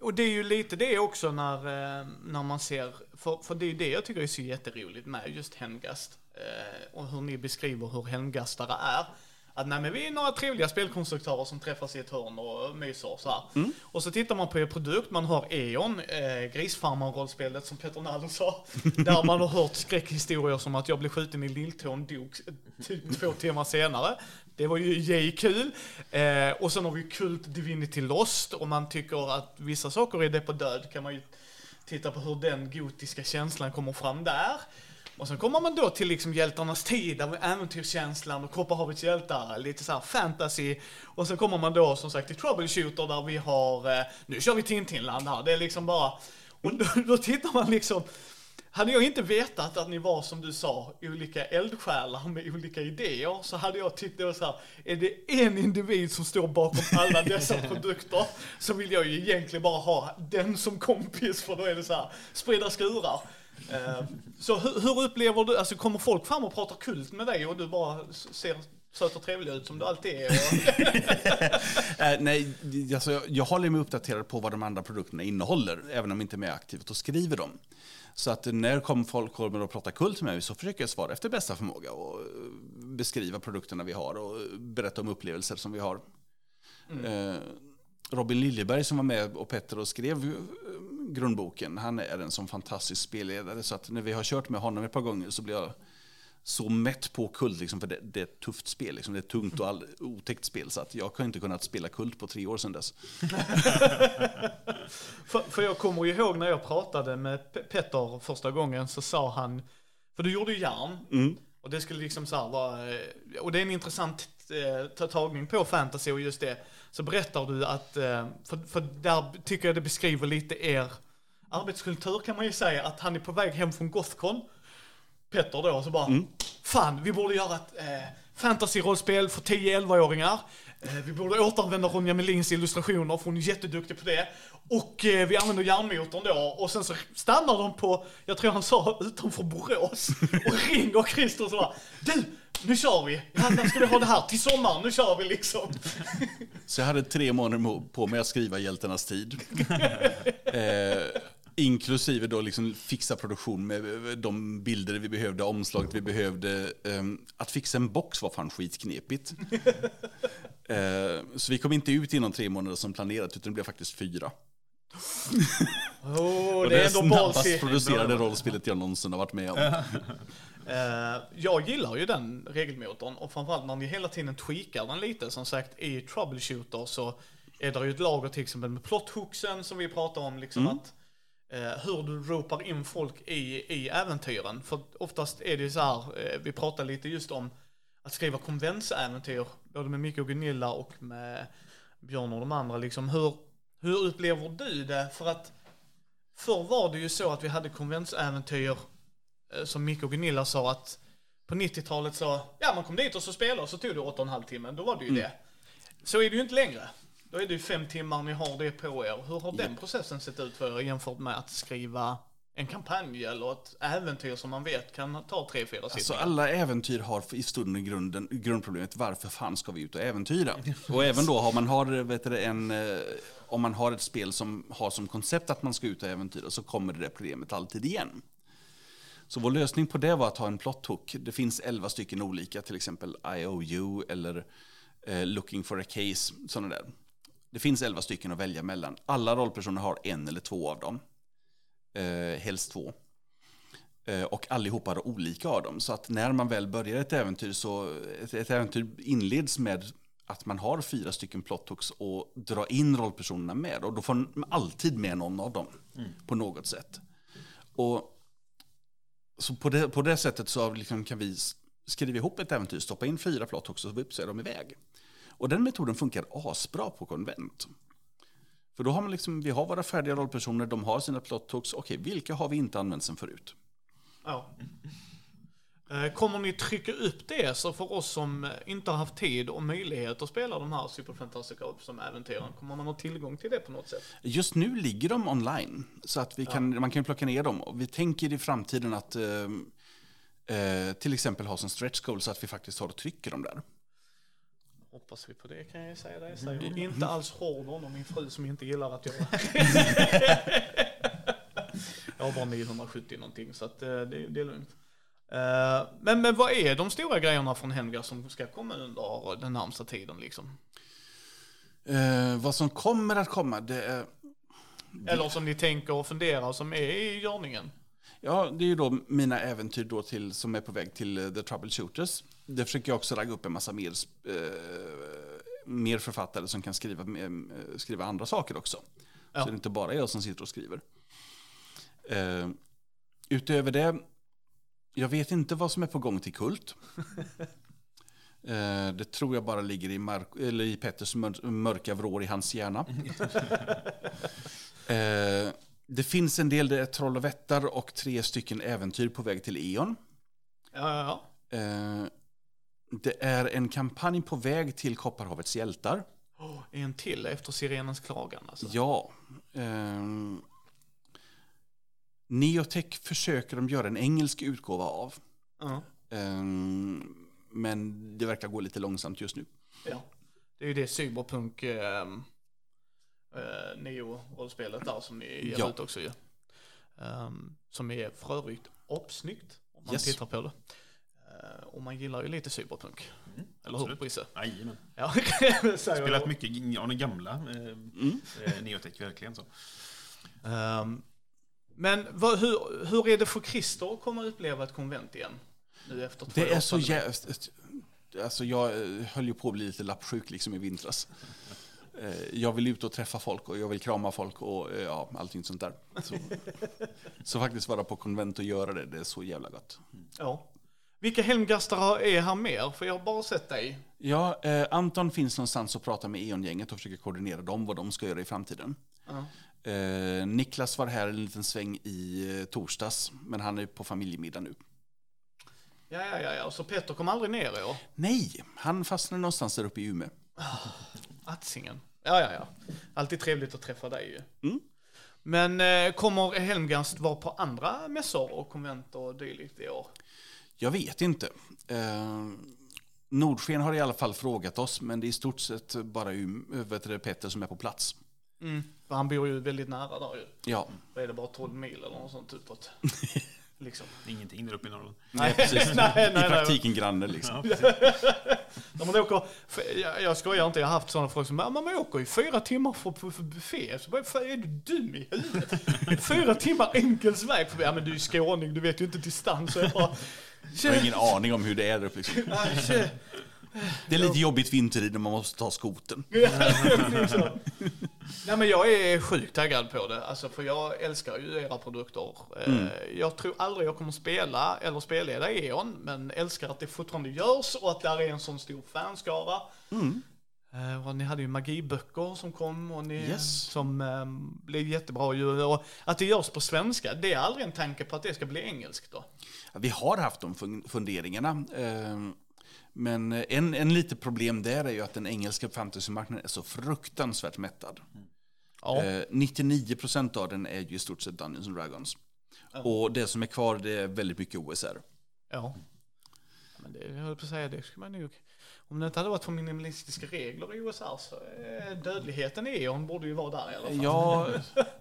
Och det är ju lite det också när, eh, när man ser, för, för det är ju det jag tycker är så jätteroligt med just Hemgast. Eh, och hur ni beskriver hur hemgastare är. Att nej, men vi är några trevliga spelkonstruktörer som träffas i ett hörn och myser så här. Och så tittar man på er produkt, man har E.ON, eh, Grisfarmaren-rollspelet som Peter Naller sa. där man har hört skräckhistorier som att jag blev skjuten i lilltån, dog eh, typ två timmar senare. Det var ju yay kul. Eh, och sen har vi Kult Divinity Lost. Om man tycker att vissa saker är det på död kan man ju titta på hur den gotiska känslan kommer fram där. Och sen kommer man då till liksom hjältarnas tid, där äventyrskänslan och Kopparhavets hjältar, lite så här fantasy. Och sen kommer man då som sagt till Troubleshooter där vi har, eh, nu kör vi Tintinland här, det är liksom bara, och då, då tittar man liksom, hade jag inte vetat att ni var som du sa, olika eldsjälar med olika idéer så hade jag tyckt det var så här, är det en individ som står bakom alla dessa produkter så vill jag ju egentligen bara ha den som kompis för då är det så här, spridda skurar. Eh, Så hur, hur upplever du, alltså kommer folk fram och pratar kult med dig och du bara ser söt och trevlig ut som du alltid är? Eh, nej, alltså, jag, jag håller mig uppdaterad på vad de andra produkterna innehåller, även om jag inte är med aktivt och skriver dem. Så att när kom folk kommer och pratar kult med mig så försöker jag svara efter bästa förmåga och eh, beskriva produkterna vi har och berätta om upplevelser som vi har. Eh, Robin Liljeberg som var med och Petter och skrev grundboken, han är en sån fantastisk spelledare så att när vi har kört med honom ett par gånger så blir jag så mätt på kult, liksom, för det, det är ett tufft spel. Liksom. Det är ett tungt och all, otäckt spel, så att jag har inte kunnat spela kult på tre år sedan dess. för, för jag kommer ihåg när jag pratade med Pe- Petter första gången så sa han, för du gjorde ju järn. Och det skulle liksom så här vara, och det är en intressant eh, ta- tagning på fantasy och just det. Så berättar du att, eh, för, för där tycker jag det beskriver lite er arbetskultur kan man ju säga, att han är på väg hem från Gothcon. Petter då, så bara, fan vi borde göra ett eh, fantasy-rollspel för 10-11-åringar. Eh, vi borde återanvända Ronja Melins illustrationer, för hon är jätteduktig på det. Och eh, vi använder järnmotorn då, och sen så stannar de på, jag tror han sa utanför Borås, och ringer Christer och så bara, du, nu kör vi! När ska vi ha det här? Till sommaren, nu kör vi liksom. Så jag hade tre månader på mig att skriva Hjältarnas tid. eh, inklusive då liksom fixa produktion med eh, de bilder vi behövde, omslaget vi behövde. Eh, att fixa en box var fan skitknepigt. eh, så vi kom inte ut inom tre månader som planerat, utan det blev faktiskt fyra. Oh, Och det är ändå snabbast ballsy. producerade rollspelet jag någonsin har varit med om. Eh, jag gillar ju den regelmotorn och framförallt när ni hela tiden tweakar den lite. Som sagt i Troubleshooter så är det ju ett lager till exempel med plothooksen som vi pratar om. Liksom att eh, hur du ropar in folk i, i äventyren. För oftast är det ju så här, eh, vi pratar lite just om att skriva konventsäventyr. Både med Micke och Gunilla och med Björn och de andra. Liksom, hur, hur upplever du det? För att förr var det ju så att vi hade konventsäventyr som Micke och Gunilla sa att på 90-talet så, ja man kom dit och så spelade och så tog det 8,5 timmar, då var det ju det. Så är det ju inte längre. Då är det ju fem timmar ni har det på er. Hur har den processen sett ut för er jämfört med att skriva en kampanj eller ett äventyr som man vet kan ta tre, fyra Alltså sittningar? alla äventyr har i stunden grunden, grundproblemet varför fan ska vi ut och äventyra? Och även då har man har, vet du, en, eh, om man har ett spel som har som koncept att man ska ut och äventyra så kommer det problemet alltid igen. Så vår lösning på det var att ha en plot hook. Det finns elva stycken olika, till exempel IOU eller eh, Looking for a case, sådana där. Det finns elva stycken att välja mellan. Alla rollpersoner har en eller två av dem. Eh, helst två. Eh, och allihopa har olika av dem. Så att när man väl börjar ett äventyr så, ett, ett äventyr inleds med att man har fyra stycken plot hooks och drar in rollpersonerna med. Och då får man alltid med någon av dem på något sätt. Och så på det, på det sättet så liksom kan vi skriva ihop ett äventyr, stoppa in fyra plot också, och så är de iväg. Och den metoden funkar asbra på konvent. För då har man liksom, vi har våra färdiga rollpersoner, de har sina plot hooks. Okej, vilka har vi inte använt sen förut? Ja. Eh, Kommer ni trycka upp det så för oss som inte har haft tid och möjlighet att spela de här Super Fantastic som äventyren, kommer man ha tillgång till det på något sätt? Just nu ligger de online, så att vi kan, man kan plocka ner dem. Och vi tänker i framtiden att eh, eh, till exempel ha som stretch goal så att vi faktiskt har och trycker dem där. Hoppas vi på det kan jag säga det. Jag säger inte alls hård om min fru som inte gillar att göra. jag har bara 970 någonting så att eh, det, det är lugnt. Eh, Men, men vad är de stora grejerna från Hengar som ska komma under den närmsta tiden liksom? Eh, vad som kommer att komma, det är... Eller som ni tänker och funderar som är i görningen? Ja, det är ju då mina äventyr då till, som är på väg till eh, The Troubleshooters. Det försöker jag också ragga upp en massa mer, eh, mer författare som kan skriva, eh, skriva andra saker också. Ja. Så det är inte bara jag som sitter och skriver. Eh, utöver det, jag vet inte vad som är på gång till Kult. Eh, det tror jag bara ligger i, Mark, eller i Petters mör, mörka vrår i hans hjärna. eh, det finns en del det är troll och vättar och tre stycken äventyr på väg till E.ON. Ja, ja, ja. Eh, det är en kampanj på väg till Kopparhavets hjältar. Oh, en till efter Sirenens klagan alltså. Ja. Neotech försöker de göra en engelsk utgåva av. Ja. Ehm, men det verkar gå lite långsamt just nu. Ja. Det är ju det Cyberpunk eh, eh, Neo-rollspelet där som ni ger Ja. ut också ju. Ehm, som är för övrigt apsnyggt om man Yes. tittar på det. Eh, och man gillar ju lite Cyberpunk. Eller hur absolut. Brisse? Jajamän. Ja, Spelat jag. mycket ja, den gamla eh, eh, Neotech, verkligen så. Ehm, men vad, hur, hur är det för Christer att komma och uppleva ett konvent igen? Nu efter två Det år är så pandemi? jävligt... Alltså jag eh, höll ju på att bli lite lappsjuk liksom i vintras. Eh, Jag vill ut och träffa folk och jag vill krama folk och eh, ja, allting sånt där. Så, så faktiskt vara på konvent och göra det, det är så jävla gott. Ja. Vilka helmgastar är här mer? För jag har bara sett dig. Ja, eh, Anton finns någonstans och pratar med E.ON-gänget och försöker koordinera dem, vad de ska göra i framtiden. Ja. Eh, Niklas var här en liten sväng i eh, torsdags, men han är på familjemiddag nu. Ja, ja, ja, ja. Så Petter kom aldrig ner i år? Nej, han fastnade någonstans där uppe i Umeå. Atsingen. Ja, ja, ja. Alltid trevligt att träffa dig ju. Mm. Men eh, kommer Helmgast vara på andra mässor och konvent och dylikt i år? Jag vet inte. Eh, Nordsken har i alla fall frågat oss, men det är i stort sett bara um, vet du, Petter som är på plats. Mm. För han bor ju väldigt nära där ju. Ja, Vad är det, bara 12 mil eller något sånt utåt? Liksom. Ingenting där uppe i Norrland. Nej, precis. nej, nej, I nej. praktiken granne liksom. När man åker, jag, jag skojar inte, jag har haft sådana folk som "Men man åker i fyra timmar för, för, för buffé. Så bara, "Fan, är du dum i huvudet? fyra timmar enkels väg förbi. Ja men du är ju skåning, du vet ju inte distans. Så jag bara, Jag har ingen aning om hur det är där uppe. Liksom. Det är lite jobbigt vintertid när man måste ta skoten. Nej men jag är sjukt taggad på det, alltså, för jag älskar ju era produkter. Eh, Jag tror aldrig jag kommer spela eller spelleda E.ON, men älskar att det fortfarande görs och att där är en sån stor fanskara. Eh, och ni hade ju magiböcker som kom och ni, Yes. som eh, blev jättebra ju. Och att det görs på svenska, det är aldrig en tanke på att det ska bli engelskt då. Vi har haft de fun- funderingarna. Eh, Men en, en lite problem där är ju att den engelska fantasymarknaden är så fruktansvärt mättad. Ja. Eh, 99% av den är ju i stort sett Dungeons and Dragons. Och det som är kvar det är väldigt mycket OSR. Ja. Men det, jag höll på att säga, det skulle man nog... Om det inte hade varit för minimalistiska regler i USA så eh, dödligheten i E.ON borde ju vara där i alla fall. Ja,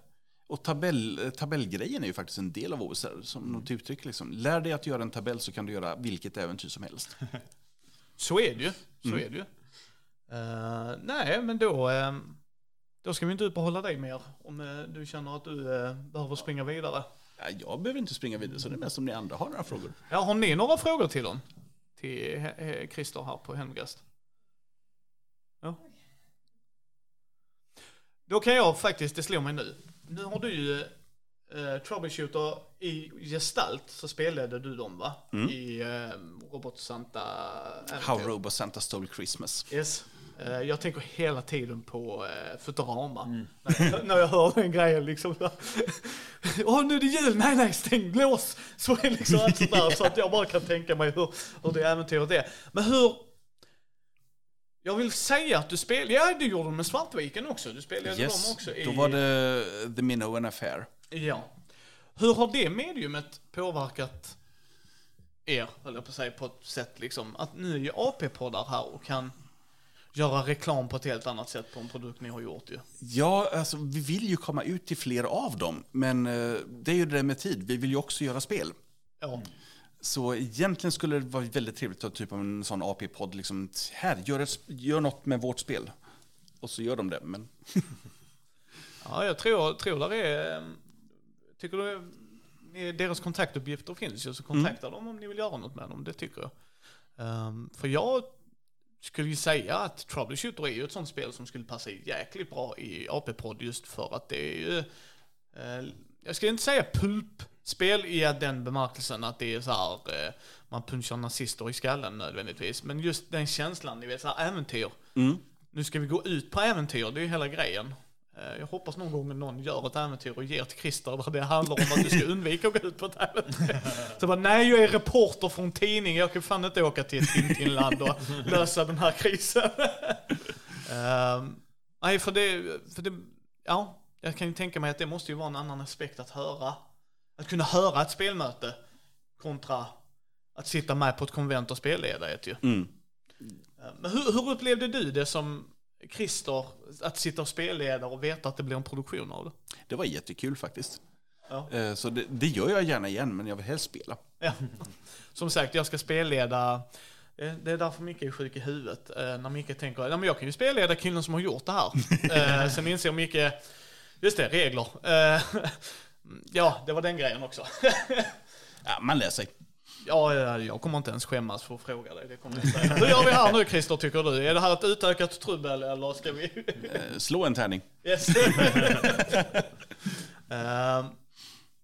och tabell, tabellgrejen är ju faktiskt en del av OSR. Som något uttryck liksom. Lär dig att göra en tabell så kan du göra vilket äventyr som helst. Så är det ju. Så är det ju. Eh, nej, men då, eh, då ska vi inte uppehålla dig mer om eh, du känner att du eh, behöver springa vidare. Ja, jag behöver inte springa vidare så det är mest om ni andra har några frågor. Ja, har ni några frågor till dem? Till Christer här på Hemgast? Ja. Då kan jag faktiskt, det slår mig nu. Nu har du ju eh, Troubleshooter i gestalt, så spelade du dem va? I eh, Robot Santa... How Robot Santa Stole Christmas. Yes. Eh, jag tänker hela tiden på uh, Futurama. När, jag, när jag hör den grejen liksom. Åh nu är det jul, nej nej stäng, lås. Så är liksom allt sånt där. Så att jag bara kan tänka mig hur, hur det äventyret är. Men hur... Jag vill säga att du spelade, ja du gjorde det med Svartviken också. Du spelade dem Yes, också i... då var det The Minnow and Affair. Ja. Hur har det mediumet påverkat er, höll jag på att säga, på ett sätt liksom, att ni är ju AP-poddar här och kan göra reklam på ett helt annat sätt på en produkt ni har gjort ju. Ja, alltså vi vill ju komma ut till fler av dem, men eh, det är ju det där med tid. Vi vill ju också göra spel. Ja. Så egentligen skulle det vara väldigt trevligt att ha typ av en sån AP-podd, liksom, här, gör, ett, gör något med vårt spel. Och så gör de det, men Ja, jag tror, tror där är, tycker du, ni- deras kontaktuppgifter finns ju, så kontakta dem om ni vill göra något med dem, det tycker jag. Ehm, för jag skulle ju säga att Troubleshooter är ju ett sånt spel som skulle passa jäkligt bra i AP-podd just för att det är ju, eh, jag skulle inte säga pulpspel i den bemärkelsen att det är så här, eh, man punchar nazister i skallen nödvändigtvis, men just den känslan, ni vet så här äventyr. Nu ska vi gå ut på äventyr, det är ju hela grejen. Eh, Jag hoppas någon gång någon gör ett äventyr och ger till Christer där det handlar om att du ska undvika att gå ut på ett äventyr. Så bara, nej jag är reporter från tidning, jag kan fan inte åka till ett Tintinland och lösa den här krisen. Ehm, nej för det, för det, ja, jag kan ju tänka mig att det måste ju vara en annan aspekt att höra, att kunna höra ett spelmöte kontra att sitta med på ett konvent och spelleda ett ju. mm. Men hur, hur upplevde du det som Christer, att sitta och spelleda och veta att det blir en produktion av det? det var jättekul faktiskt. Ja. Eh, Så det, det gör jag gärna igen, men jag vill helst spela. Ja. Som sagt, jag ska spelleda, eh, det är därför Micke är sjuk i huvudet. Eh, När Micke tänker, men jag kan ju spelleda killen som har gjort det här. Sen inser Micke, just det, regler. Ja, det var den grejen också. Ja, man lär sig. Ja, jag kommer inte ens skämmas för att fråga dig. Det kommer jag inte säga. Hur gör vi här nu Christer, tycker du? Är det här ett utökat trubbel eller ska vi... Eh, Slå en tärning. Yes. Ehm,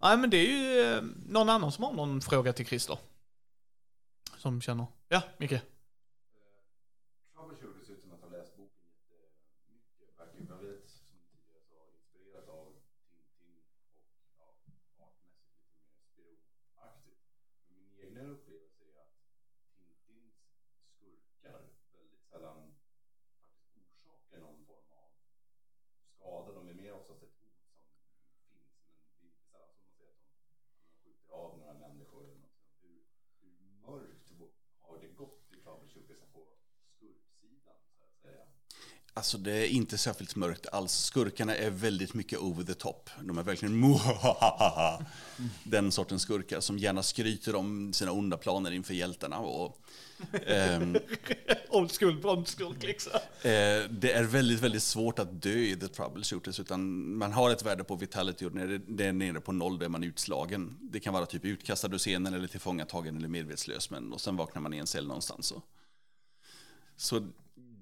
nej men det är ju eh, någon annan som har någon fråga till Christer. Som känner. Ja, Micke. Troubleshooter ser ut som att ha läst boken jättemycket. Verkar ju väldigt, som du tidigare sa, inspirerad av Tintin och ja, artmässigt lite mer Spirou-aktigt. Men min egna upplevelse är att Tintins skurkar väldigt sällan faktiskt orsakar någon form av skada. De är mer oftast ett hot som finns, men det är inte sällan som man ser att de, de skjuter av några människor eller något. sånt. Hur, hur mörkt har det gått i Troubleshooters på skurksidan, så att säga? Alltså det är inte särskilt mörkt alls. Skurkarna är väldigt mycket over the top. De är verkligen muhahaha. Den sortens skurkar som gärna skryter om sina onda planer inför hjältarna. Och, ehm, Old school Bondskurk liksom. Eh, det är väldigt, väldigt svårt att dö i The Troubleshooters. Utan man har ett värde på vitality och när det- är nere på noll då är man utslagen. Det kan vara typ utkastad ur scenen eller tillfångatagen eller medvetslös. Men, och sen vaknar man i en cell någonstans. Så, så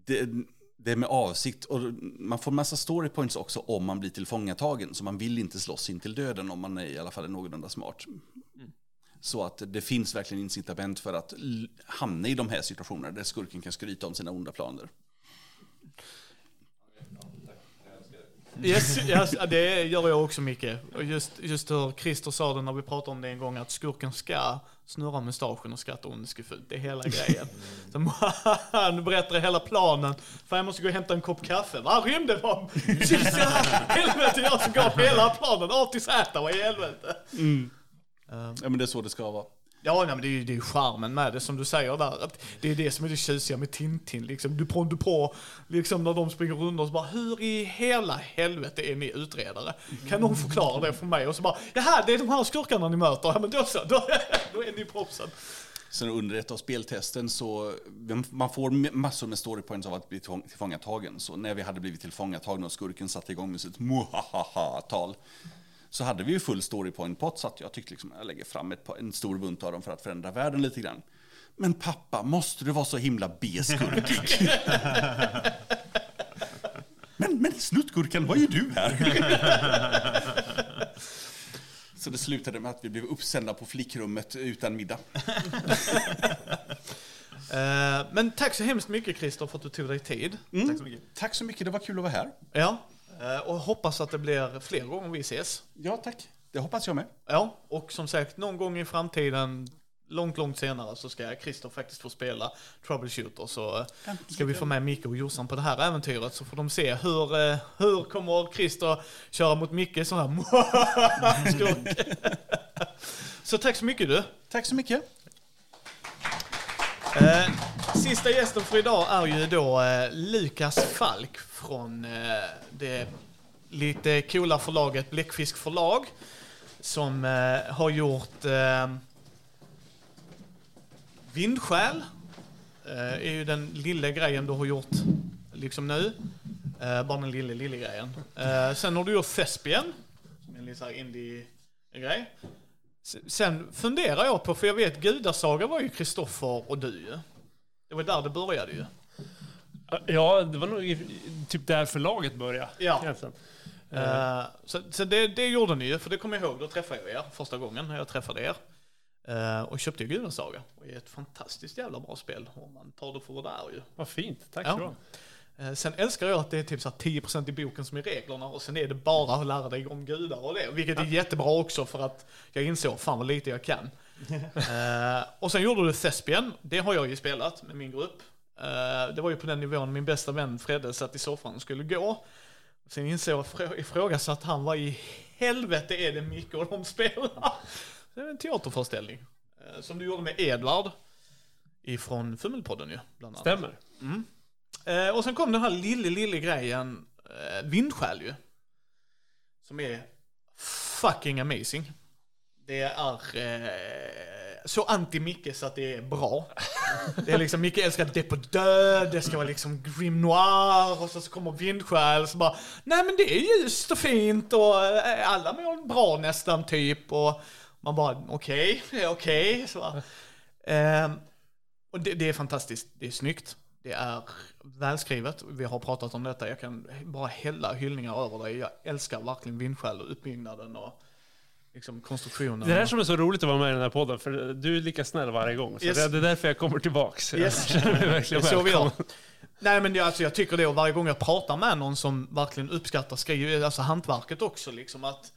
det, det är med avsikt. Och man får massa story points också om man blir tillfångatagen. Så man vill inte slåss in till döden om man är i alla fall är någorlunda smart. Så att det finns verkligen incitament för att hamna i de här situationerna där skurken kan skryta om sina onda planer. Yes, yes, det gör jag också Micke. Och just, just hur Christer sa det när vi pratade om det en gång, att skurken ska snurra mustaschen och skratta ondskefullt. Det är hela grejen. Så, han berättar hela planen. Fan jag måste gå och hämta en kopp kaffe. Vad rymde var? Helvete, jag som gav hela planen A till Z, vad i helvete? Ja, men det är så det ska vara. Ja, nej, men det är ju det är charmen med det som du säger där. Att det är det som är det tjusiga med Tintin. Liksom, Du på, du på, liksom när de springer runt och så bara, hur i hela helvete är ni utredare? Kan någon förklara det för mig? Och så bara, jaha, det är de här skurkarna ni möter. Ja, men då så, då, då är ni proffsen. Sen under ett av speltesten så, man får massor med story points av att bli tillfångatagen. Så när vi hade blivit tillfångatagna och skurken satte igång med sitt muhahaha-tal så hade vi ju full story point pot så att jag tyckte liksom jag lägger fram ett, en stor bunt av dem för att förändra världen lite grann. Men pappa, måste du vara så himla B-skurkig? men, men snuttgurkan, vad gör du här? så det slutade med att vi blev uppsända på flickrummet utan middag. Eh, men tack så hemskt mycket Christer för att du tog dig tid. Tack så mycket. Tack så mycket, det var kul att vara här. Ja, och hoppas att det blir fler gånger vi ses. Ja, tack. Det hoppas jag med. Ja, och som sagt, någon gång i framtiden, långt, långt senare, så ska Christer faktiskt få spela Troubleshooter. Så eh, ska vi få med Micke och Jossan på det här äventyret, så får de se hur, eh, hur kommer Christer köra mot Micke sån här skurk. Så tack så mycket du. Tack så mycket. Eh, sista gästen för idag är ju då eh, Lukas Falk från eh, det lite coola förlaget Bläckfisk förlag. Som eh, har gjort eh, Vindskäl Vindsjäl. Är ju den lilla grejen du har gjort liksom nu. Bara den lilla, lilla grejen. Sen har du gjort Fespien, Som är en liten indie-grej. Sen funderar jag på, för jag vet Gudasaga var ju Kristoffer och du. Det var där det började ju. Ja, det var nog typ där förlaget började. Ja. egentligen. Eh, så så det, det gjorde ni ju, för det kommer jag ihåg, då träffade jag er första gången när jag träffade er. Eh, och köpte ju Gudasaga. Och det är ett fantastiskt jävla bra spel, om man tar det för vad det är ju. Vad fint, tack Ja. så ha. Eh, Sen älskar jag att det är typ så här 10% i boken som är reglerna och sen är det bara att lära dig om gudar och det. Vilket är jättebra också för att jag insåg fan vad lite jag kan. Och sen gjorde du Thespian, det har jag ju spelat med min grupp. Eh, det var ju på den nivån min bästa vän Fredde satt i soffan och skulle gå. Sen insåg jag frå- ifrågasatt han vad i helvete är det Micke och de spelar. Det är en teaterföreställning. eh, Som du gjorde med Edvard. Ifrån Fummelpodden ju, bland annat. Stämmer. Eh, och sen kom den här lilla, lilla grejen, Vindsjäl ju. Som är fucking amazing. Det är så anti-Micke så att det är bra. Det är liksom, Micke älskar det på död, det ska vara liksom grim noir och så, så kommer Vindsjäl så bara, nej men det är ljust och fint och eh, alla mår bra nästan typ och man bara, okej, okay, okej. så. Ehm, och det, det är fantastiskt, det är snyggt, det är välskrivet, vi har pratat om detta, jag kan bara hälla hyllningar över dig. Jag älskar verkligen Vindsjäl och uppbyggnaden och liksom konstruktionen. Det är det här som är så roligt att vara med i den här podden, för du är lika snäll varje gång. Så Yes. det, det är därför jag kommer tillbaks. Yes. Jag känner mig verkligen så vi gör. Nej men det, alltså, jag tycker det och varje gång jag pratar med någon som verkligen uppskattar skriv, alltså hantverket också liksom att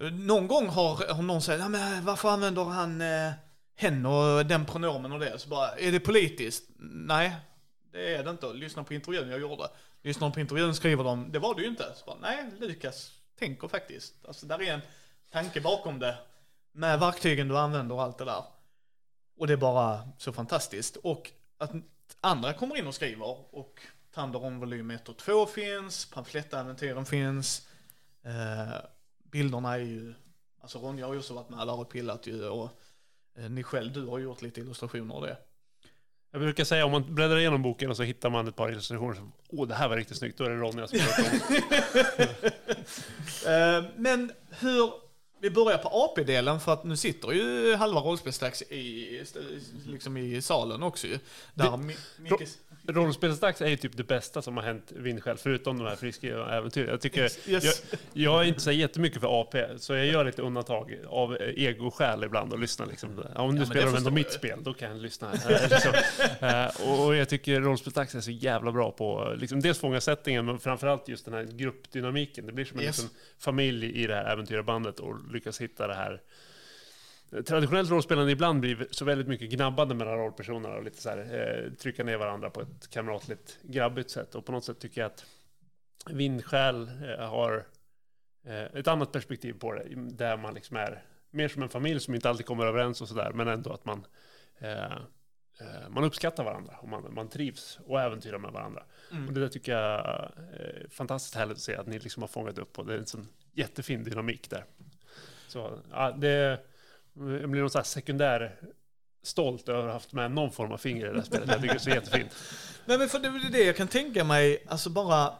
eh, någon gång har, har någon sagt, "Ja, men varför använder han eh, hen och den pronomen och det? Så bara, är det politiskt? Nej, det är det inte. Lyssna på intervjun jag gjorde. Lyssna på intervjun skriver de, det var det ju inte. Så bara, nej, Lukas tänker faktiskt. Alltså där är en tanke bakom det. Med verktygen du använder och allt det där. Och det är bara så fantastiskt. Och att andra kommer in och skriver och Thunderon volym 1 och 2 finns, pamflettäventyren finns. Eh, bilderna är ju, alltså Ronja har ju också varit med där och pillat ju och eh, ni själv, du har gjort lite illustrationer av det. Jag brukar säga om man bläddrar igenom boken och så hittar man ett par illustrationer som åh det här var riktigt snyggt, då är det Ronja som har gjort dem. Men hur, vi börjar på AP-delen för att nu sitter ju halva rollspelsdags i, liksom i salen också ju. Där Det- Mi- Micke, Rollspelsdags är ju typ det bästa som har hänt Vindskäl, förutom de här friska äventyren. Jag tycker, Yes. jag, jag är inte så jättemycket för AP, så jag gör lite undantag av egoskäl ibland och lyssnar liksom. Ja, om nu men spelar de ändå mitt spel, då kan jag lyssna. Liksom. Och, jag tycker rollspelsdags är så jävla bra på, liksom, dels fånga settingen, men framförallt just den här gruppdynamiken. Det blir som en Yes. liten familj i det här äventyrarbandet och lyckas hitta det här Traditionellt rollspelande ibland blir så väldigt mycket gnabbande mellan rollpersonerna och lite så här, eh, trycka ner varandra på ett kamratligt, grabbigt sätt. Och på något sätt tycker jag att Vindskäl eh, har eh, ett annat perspektiv på det, där man liksom är mer som en familj som inte alltid kommer överens och sådär, men ändå att man, eh, eh, man uppskattar varandra och man, man trivs och äventyrar med varandra. Och det där tycker jag är fantastiskt härligt att se att ni liksom har fångat upp och det är en sån jättefin dynamik där. Så ja, det jag blir någon så här sekundär stolt över att ha haft med någon form av finger i det här spelet. Jag tycker det är så jättefint. Nej men för det är det jag kan tänka mig, alltså bara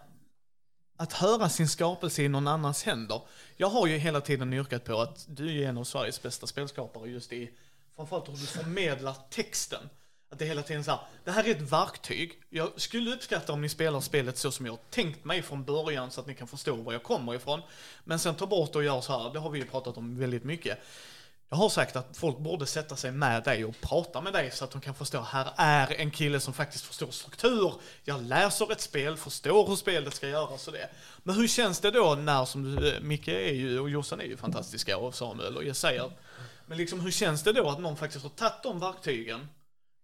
att höra sin skapelse i någon annans händer. Jag har ju hela tiden yrkat på att du är en av Sveriges bästa spelskapare just i framförallt hur du förmedlar texten. Att det hela tiden så här, det här är ett verktyg. Jag skulle uppskatta om ni spelar spelet så som jag har tänkt mig från början så att ni kan förstå var jag kommer ifrån. Men sen ta bort och gör så här, det har vi ju pratat om väldigt mycket. Jag har sagt att folk borde sätta sig med dig och prata med dig så att de kan förstå, här är en kille som faktiskt förstår struktur. Jag läser ett spel, förstår hur spelet ska göras och det. Men hur känns det då när, som du, eh, Micke är ju, och Jossan är ju fantastiska, och Samuel och Jesaja. Men liksom hur känns det då att någon faktiskt har tagit de verktygen,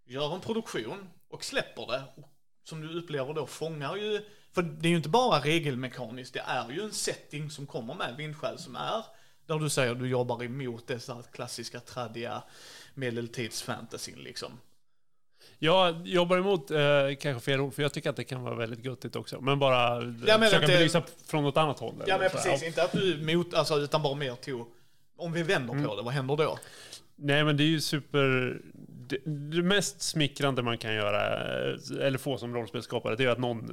gör en produktion och släpper det, och som du upplever då fångar ju, för det är ju inte bara regelmekaniskt, det är ju en setting som kommer med Vindskäl som är där du säger att du jobbar emot dessa klassiska tradiga medeltidsfantasyn liksom. Jag jobbar emot eh, kanske fel ord, för jag tycker att det kan vara väldigt göttigt också. Men bara eh, men försöka att det- belysa från något annat håll. Ja men precis, inte att du är emot, alltså, utan bara mer tog, om vi vänder på det, vad händer då? Nej, men det är ju super... Det, det mest smickrande man kan göra, eh, eller få som rollspelsskapare, det är att någon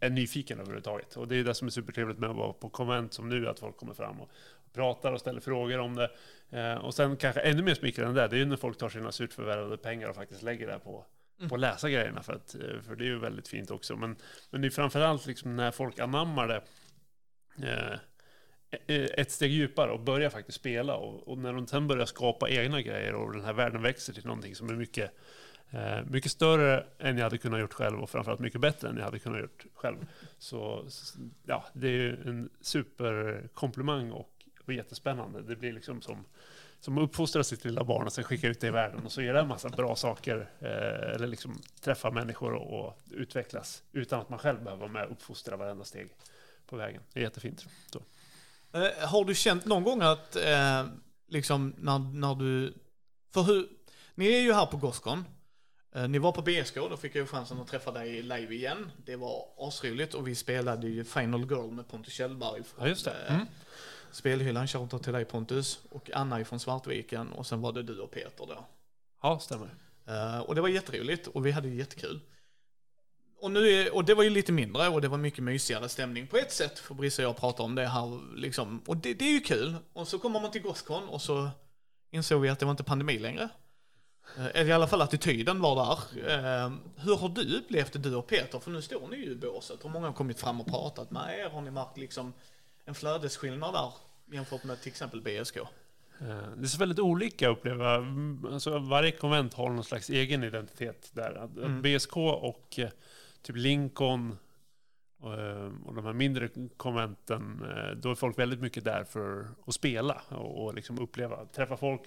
är nyfiken överhuvudtaget. Och det är det som är supertrevligt med att vara på konvent som nu, att folk kommer fram och pratar och ställer frågor om det. Eh, och sen kanske ännu mer smickrande än det, det är ju när folk tar sina surt förvärvade pengar och faktiskt lägger det på, på att läsa grejerna, för, att, eh, för det är ju väldigt fint också. Men, men det är framförallt liksom när folk anammar det eh, e, ett steg djupare och börjar faktiskt spela. Och, och när de sen börjar skapa egna grejer och den här världen växer till någonting som är mycket, eh, mycket större än jag hade kunnat gjort själv och framförallt mycket bättre än jag hade kunnat gjort själv. Så ja, det är ju en superkomplimang och, och jättespännande. Det blir liksom som, som att uppfostra sitt lilla barn och sen skicka ut det i världen och så gör det en massa bra saker. Eh, eller liksom träffa människor och, och utvecklas utan att man själv behöver vara med och uppfostra varenda steg på vägen. Det är jättefint. Så. Eh, har du känt någon gång att, eh, liksom när, när du, för hur, ni är ju här på Gothcon, eh, ni var på BSK, då fick jag ju chansen att träffa dig live igen. Det var asroligt och vi spelade ju Final Girl med Pontus Kjellberg. Ja, just det. Eh, Mm. Spelhyllan, shoutout till dig Pontus, och Anna från Svartviken och sen var det du och Peter då. Ja, stämmer. Eh, och det var jätteroligt och vi hade ju jättekul. Och, nu är, och det var ju lite mindre och det var mycket mysigare stämning på ett sätt. För Brisse och jag pratar om det här liksom. Och det, det är ju kul. Och så kommer man till Gothcon och så insåg vi att det var inte pandemi längre. Eh, Eller i alla fall attityden var där. Eh, Hur har du upplevt det, du och Peter? För nu står ni ju i båset och många har kommit fram och pratat med er. Har ni märkt liksom en flödesskillnad där jämfört med till exempel BSK? Eh, Det är så väldigt olika att uppleva. Mm, Alltså, varje konvent har någon slags egen identitet där. Mm. BSK och eh, typ Lincoln och, eh, och de här mindre konventen, då är folk väldigt mycket där för att spela och, liksom uppleva, träffa folk,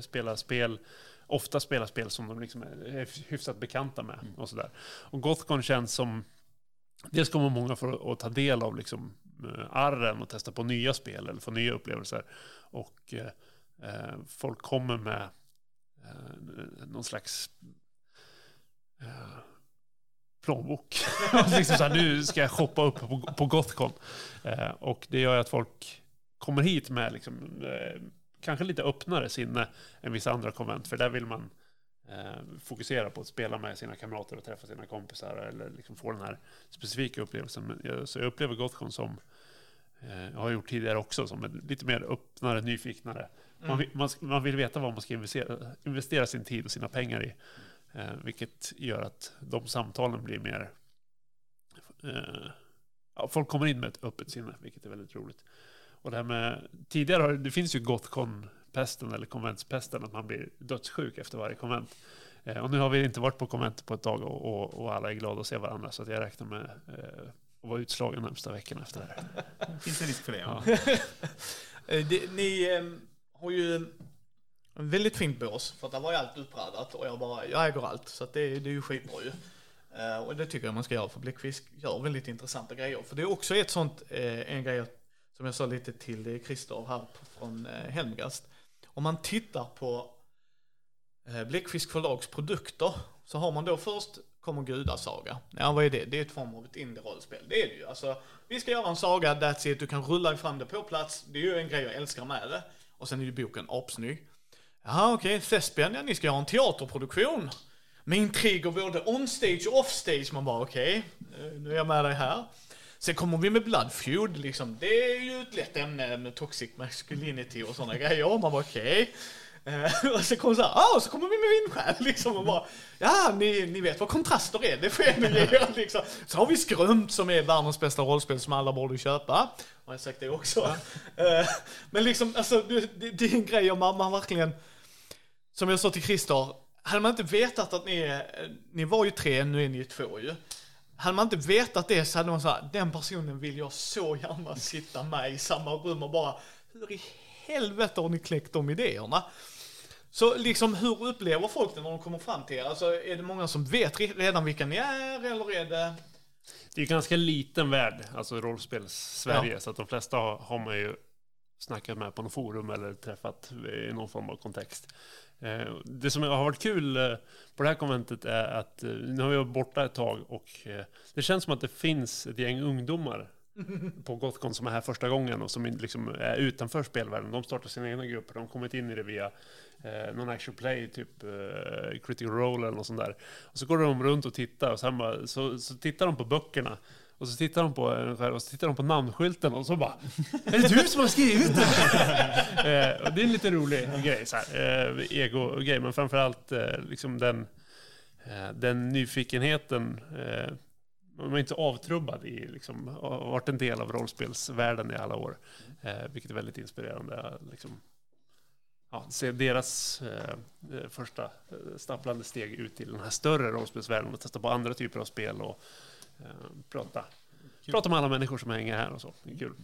spela spel, ofta spela spel som de liksom är hyfsat bekanta med och sådär. Och Gothcon känns som, dels kommer många för att ta del av liksom Eh, arren och testa på nya spel eller få nya upplevelser. Och eh, eh folk kommer med eh, någon slags... Eh, plånbok. Liksom så här, nu ska jag shoppa upp på, på Gothcon. Eh, och det gör ju att folk kommer hit med liksom, eh, kanske lite öppnare sinne än vissa andra konvent. För där vill man eh, fokusera på att spela med sina kamrater och träffa sina kompisar eller liksom få den här specifika upplevelsen. Så jag upplever Gothcon som eh, jag har gjort tidigare också, som en lite mer öppnare, nyfiknare. Man, vill, man, man vill veta vad man ska investera, investera sin tid och sina pengar i. Eh, vilket gör att de samtalen blir mer... Eh, ja, folk kommer in med ett öppet sinne, vilket är väldigt roligt. Och det här med... Tidigare har det finns ju Gothcon-pesten eller konventspesten, att man blir dödssjuk efter varje konvent. Eh, och nu har vi inte varit på konvent på ett tag och, och, och alla är glada att se varandra, så att jag räknar med eh, att vara utslagen närmsta veckorna efter det här. Finns en risk för det? Ja. Eh, det, ni eh, har ju en väldigt fint bås, för att där var ju allt uppradat och jag bara, jag äger allt, så det, det är ju skitbra ju. Eh, och det tycker jag man ska göra, för Bläckfisk gör väldigt intressanta grejer. För det är också ett sånt, eh, en grej som jag sa lite till Christer här från eh, Helmgast. Om man tittar på eh, Bläckfisk förlags produkter, så har man då först kommer Gudasaga. Ja, vad är det? Det är ett form av ett indie-rollspel. Det är det ju. Alltså, vi ska göra en saga, that's it. Du kan rulla fram det på plats. Det är ju en grej jag älskar med det. Och sen är ju boken apsnygg. Jaha, okej. Okay. Thespian, ja, ni ska göra en teaterproduktion. Med intriger både on stage och off stage. Man bara, okej, okay, nu är jag med dig här. Sen kommer vi med Blood Feud, liksom. Det är ju ett lätt ämne med toxic masculinity och sådana grejer. Man bara, okej. Okay. Eh, och så kommer så här, ah, så kommer vi med vindskäl liksom och bara, ja ni, ni vet vad kontraster är, det får ge liksom. Så har vi Skrömt som är världens bästa rollspel som alla borde köpa. Har jag sagt det också? Eh, men liksom, alltså det, det är en grej om man, verkligen, som jag sa till Christer, hade man inte vetat att ni är, ni var ju tre, nu är ni ju två ju. Hade man inte vetat det så hade man sagt, den personen vill jag så gärna sitta med i samma rum och bara, hur i helvete har ni kläckt de idéerna? Så liksom hur upplever folk det när de kommer fram till er? Alltså är det många som vet re- redan vilka ni är eller är det? Det är ju ganska liten värld, alltså rollspels-Sverige, så att de flesta har, har man ju snackat med på något forum eller träffat i någon form av kontext. Eh, Det som har varit kul eh, på det här konventet är att eh, nu har vi varit borta ett tag och det känns som att det finns ett gäng ungdomar på Gothcon som är här första gången och som liksom är utanför spelvärlden. De startar sina egna grupper, de har kommit in i det via eh, någon action play, typ eh, critical role eller något sånt där. Och så går de runt och tittar och sen bara, så, så tittar de på böckerna och så tittar de på en och så tittar de på namnskylten och så bara Är det du som har skrivit det? eh, och det är en lite rolig grej, så här, eh, ego-grej, men framförallt eh, liksom den, eh, den nyfikenheten eh, man är inte avtrubbad i, liksom, har varit en del av rollspelsvärlden i alla år. Eh, vilket är väldigt inspirerande. Liksom, ja, se deras eh, eh första eh, stapplande steg ut i den här större rollspelsvärlden och testa på andra typer av spel och eh, prata, prata med alla människor som hänger här och så. Det är kul.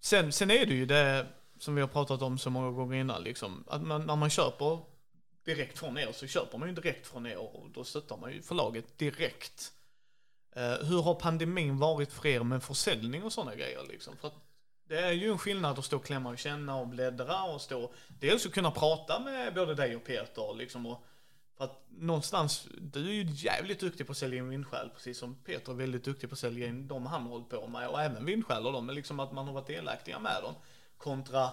Sen, sen är det ju det som vi har pratat om så många gånger innan, liksom, att man, när man köper direkt från er så köper man ju direkt från er och då stöttar man ju förlaget direkt. Eh, hur har pandemin varit för er med försäljning och sådana grejer liksom? För det är ju en skillnad att stå och klämma och känna och bläddra och stå, dels att kunna prata med både dig och Peter liksom och för att någonstans, du är ju jävligt duktig på att sälja in vindskäl, precis som Peter är väldigt duktig på att sälja in de han har hållit på med och även vindskäl och dem, men liksom att man har varit delaktiga med dem kontra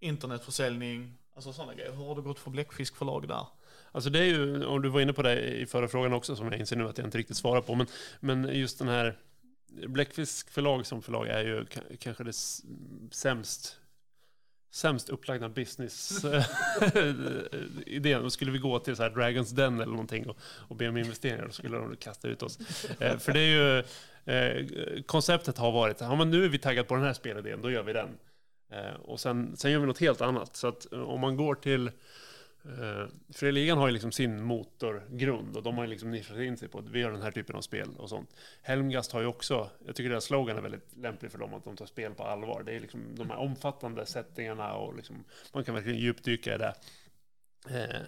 internetförsäljning, alltså sådana grejer. Hur har det gått för bläckfiskförlag där? Alltså det är ju, och du var inne på det i förra frågan också som jag inser nu att jag inte riktigt svarar på, men, men just den här Bläckfisk förlag som förlag är ju kanske det sämst sämst upplagda business eh, idén. Då skulle vi gå till så här Dragons Den eller någonting och, och be om investeringar, då skulle de kasta ut oss. Eh, för det är ju, eh, konceptet har varit, ja men nu är vi taggade på den här spelidén, då gör vi den. Eh, och sen, sen gör vi något helt annat. Så att eh, om man går till Eh, uh, Freligan har ju liksom sin motorgrund och de har ju liksom nischat in sig på att vi gör den här typen av spel och sånt. Helmgast har ju också, jag tycker deras slogan är väldigt lämplig för dem, att de tar spel på allvar. Det är liksom de här omfattande settingarna och liksom, man kan verkligen djupdyka i det. Eh,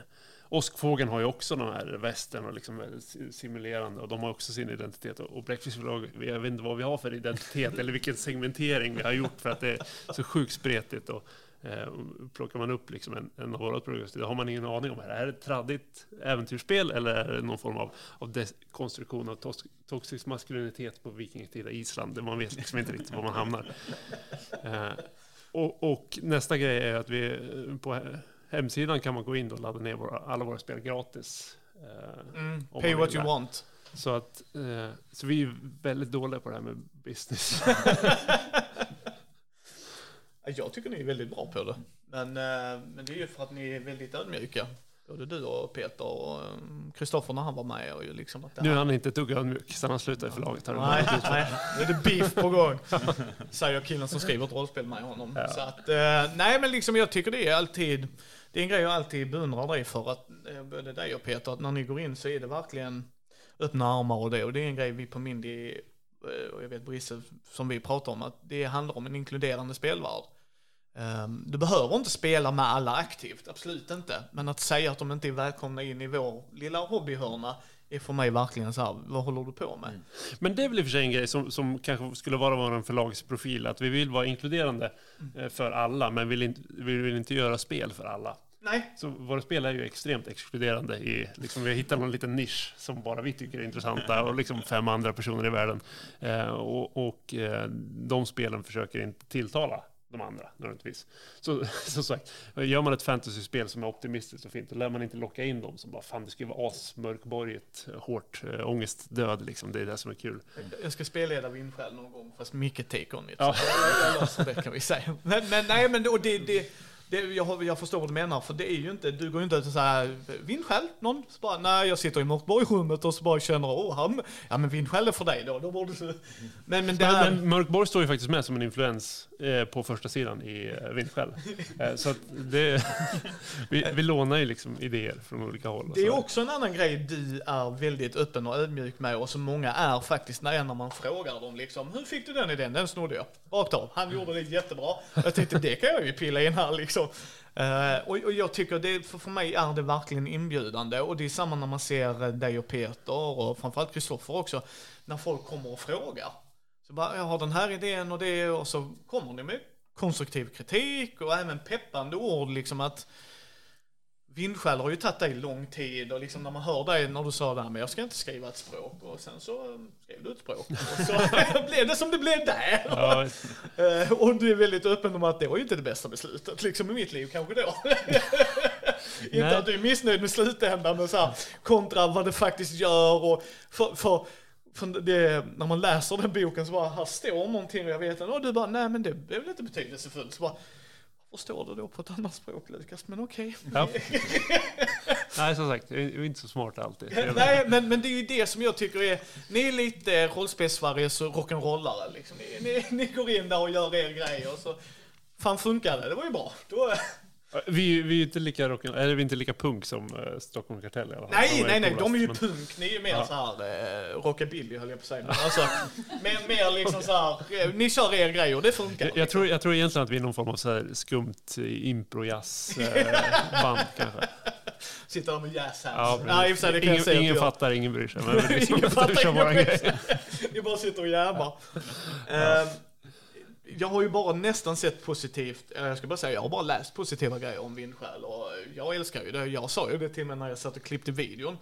Åskfågeln har ju också de här västen och liksom simulerande och de har också sin identitet. Och Bläckfisk jag vet inte vad vi har för identitet eller vilken segmentering vi har gjort för att det är så sjukt spretigt. Och, Eh, plockar man upp liksom en, en av våra produkter, då har man ingen aning om är det här är ett traddigt äventyrsspel eller är det någon form av, av dekonstruktion av tos, toxisk maskulinitet på vikingatida Island. Man vet liksom inte riktigt var man hamnar. Eh, och, och nästa grej är att vi på hemsidan kan man gå in och ladda ner våra, alla våra spel gratis. Eh, Mm, pay what you det. want. Så, att, eh, så vi är väldigt dåliga på det här med business. Jag tycker ni är väldigt bra på det. Men, eh, men det är ju för att ni är väldigt ödmjuka. Både du och Peter och eh, Kristoffer när han var med. Och ju liksom att det nu är han inte ett dugg ödmjuk sen han slutade i förlaget. Nej, nej, nu är det beef på gång. Säger killen som skriver ett rollspel med honom. Så att, eh, nej men liksom jag tycker det är alltid, det är en grej jag alltid beundrar dig för att, både dig och Peter, att när ni går in så är det verkligen öppna armar och det. Och det är en grej vi på Mindy, och jag vet Brisse, som vi pratar om, att det handlar om en inkluderande spelvärld. Ehm, Du behöver inte spela med alla aktivt, absolut inte. Men att säga att de inte är välkomna in i vår lilla hobbyhörna är för mig verkligen så här, vad håller du på med? Men det är väl i och för sig en grej som, som kanske skulle vara vår förlagsprofil, att vi vill vara inkluderande eh, för alla, men vill inte, vi vill inte göra spel för alla. Nej. Så våra spel är ju extremt exkluderande. I, liksom, vi har hittat någon liten nisch som bara vi tycker är intressanta och liksom fem andra personer i världen. Eh, och och eh, de spelen försöker inte tilltala de andra nödvändigtvis. Så som sagt, gör man ett fantasyspel som är optimistiskt och fint, då lär man inte locka in dem som bara fan det ska vara asmörkborget, hårt, äh, ångestdöd liksom. Det är det som är kul. Jag ska spelleda Vindskäl någon gång, fast Micke take on it. Ja. Så det kan vi säga. Men, men nej, men och det, det, det, jag, jag förstår vad du menar, för det är ju inte, du går ju inte ut och säger Vindskäl, någon? Så bara, nej jag sitter i Mörkborg-rummet och så bara känner, åh han, ja men Vindskäl är för dig då, då borde du... Men, men det Men, men Mörkborg står ju faktiskt med som en influens eh, på första sidan i eh, Vindskäl. Eh, så att det, vi, vi lånar ju liksom idéer från olika håll. Det är så. också en annan grej du är väldigt öppen och ödmjuk med och som många är faktiskt när, när man frågar dem liksom, hur fick du den idén? Den snodde jag. Rakt av. Han gjorde det jättebra. Jag tänkte det kan jag ju pilla in här liksom. Eh, och, och jag tycker det, för, för mig är det verkligen inbjudande. Och det är samma när man ser eh, dig och Peter och framförallt Kristoffer också, när folk kommer och frågar. Så bara, jag har den här idén och det och så kommer ni med konstruktiv kritik och även peppande ord liksom att Vindskäl har ju tagit dig lång tid och liksom när man hör dig när du sa det här men jag ska inte skriva ett språk och sen så eh, skrev du ett språk och så blev det som det blev där. Ja, Eh, och du är väldigt öppen om att det var ju inte det bästa beslutet liksom i mitt liv kanske då. inte att du är missnöjd med slutändan men så här, kontra vad det faktiskt gör och för för det, när man läser den boken så bara, här står någonting och jag vet inte, och du bara, nej men det är väl inte betydelsefullt. Så bara, varför står det då på ett annat språk Lukas? Men okej. Ja. Nej, som sagt, jag är inte så smart alltid. Nej, men, men det är ju det som jag tycker är, ni är lite rollspels-Sveriges rock'n'rollare liksom. Ni, ni, ni går in där och gör er grej och så, fan funkar det, det var ju bra. Då, Vi, vi är inte lika rock, eller vi inte lika punk som uh, Stockholm Kartell i alla fall. nej, nej, nej, de är ju men- punk, ni är ju mer Ja. så här eh, rockabilly höll jag på att säga. Men alltså, mer, mer liksom så här, eh, ni kör er grej och det funkar. Jag, jag, tror, jag tror egentligen att vi är någon form av så skumt impro-jazz-band kanske. Sitter där med jazz hands. Ja, Ja, för sig, ingen ingen jag- fattar, ingen bryr sig. Men vi liksom, Ingen fattar, ingen bryr sig. Vi bara sitter och jävlar. Ehm, jag har ju bara nästan sett positivt, eller jag ska bara säga, jag har bara läst positiva grejer om Vindskäl och jag älskar ju det. Jag sa ju det till mig när jag satt och klippte videon.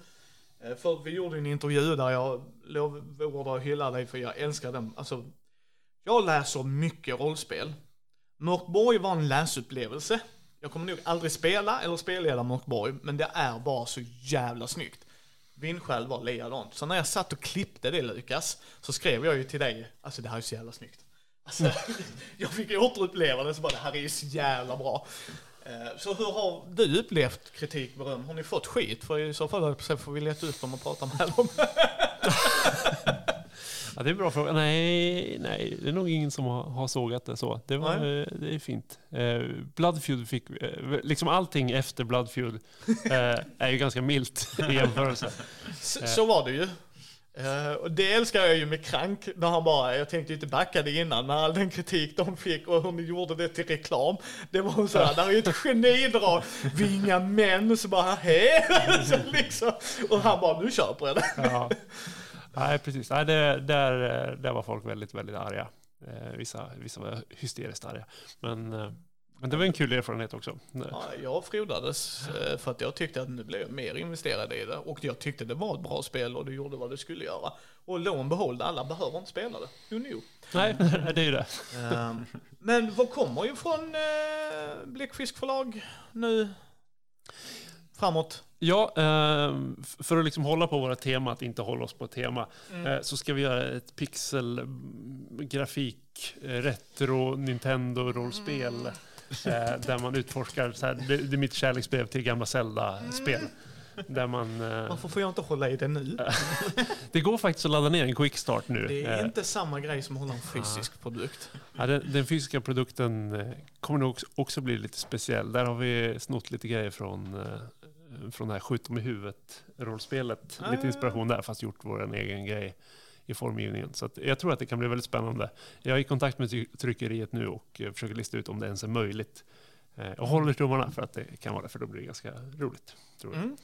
Eh, för vi gjorde en intervju där jag lovordar och hyllar dig för jag älskar den. Alltså, jag läser mycket rollspel. Mörkborg var en läsupplevelse. Jag kommer nog aldrig spela eller spelleda Mörkborg, men det är bara så jävla snyggt. Vindskäl var likadant. Så när jag satt och klippte det Lukas, så skrev jag ju till dig, alltså det här är så jävla snyggt. Alltså, jag fick återuppleva det, så bara det här är ju så jävla bra. Eh, Så hur har du upplevt kritik, beröm? Har ni fått skit? För i så fall får vi leta upp dem och prata med dem. Ja, det är en bra fråga. Nej, nej, det är nog ingen som har, har sågat det så. Det, var, Nej. eh, det är fint. Eh, Bloodfeud fick, liksom allting efter Bloodfeud eh, är ju ganska milt i jämförelse. Så, så var det ju. Uh, och det älskar jag ju med Krank, när han bara, jag tänkte ju inte backa det innan, med all den kritik de fick och hur ni gjorde det till reklam. Det var hon såhär, där är ju ett genidrag, vi är inga män, så bara, hej! liksom, och han bara, nu köper jag det. Ja. Nej, precis. Nej, det, där, där var folk väldigt, väldigt arga. Eh, vissa, vissa var hysteriskt arga. Men eh, men det var en kul erfarenhet också. Ja, jag frodades eh, för att jag tyckte att nu blev jag mer investerad i det och jag tyckte det var ett bra spel och det gjorde vad det skulle göra. Och lo och behold, alla behöver inte spela det. Jo, jo. Nej, det är ju det. Ehm, Men vad kommer ju från eh, Bläckfisk förlag nu framåt? Ja, eh, f- för att liksom hålla på våra tema, att inte hålla oss på ett tema, Mm. eh, så ska vi göra ett pixelgrafik, retro, Nintendo-rollspel. Mm. Eh, där man utforskar, så här, det, det är mitt kärleksbrev till gamla Zelda-spel. Där man, eh, Varför får jag inte hålla i det nu? det går faktiskt att ladda ner en quickstart nu. Det är Eh, inte samma grej som att hålla en fysisk produkt. Ja, den, den fysiska produkten eh, kommer nog också, också bli lite speciell. Där har vi snott lite grejer från, eh, från det här Skjut dem i huvudet-rollspelet. Ah. Lite inspiration där, fast gjort vår egen grej i formgivningen. Så jag tror att det kan bli väldigt spännande. Jag är i kontakt med try- tryckeriet nu och eh, försöker lista ut om det ens är möjligt. Eh, Jag håller tummarna för att det kan vara det, för då blir det ganska roligt. Tror jag. Mm.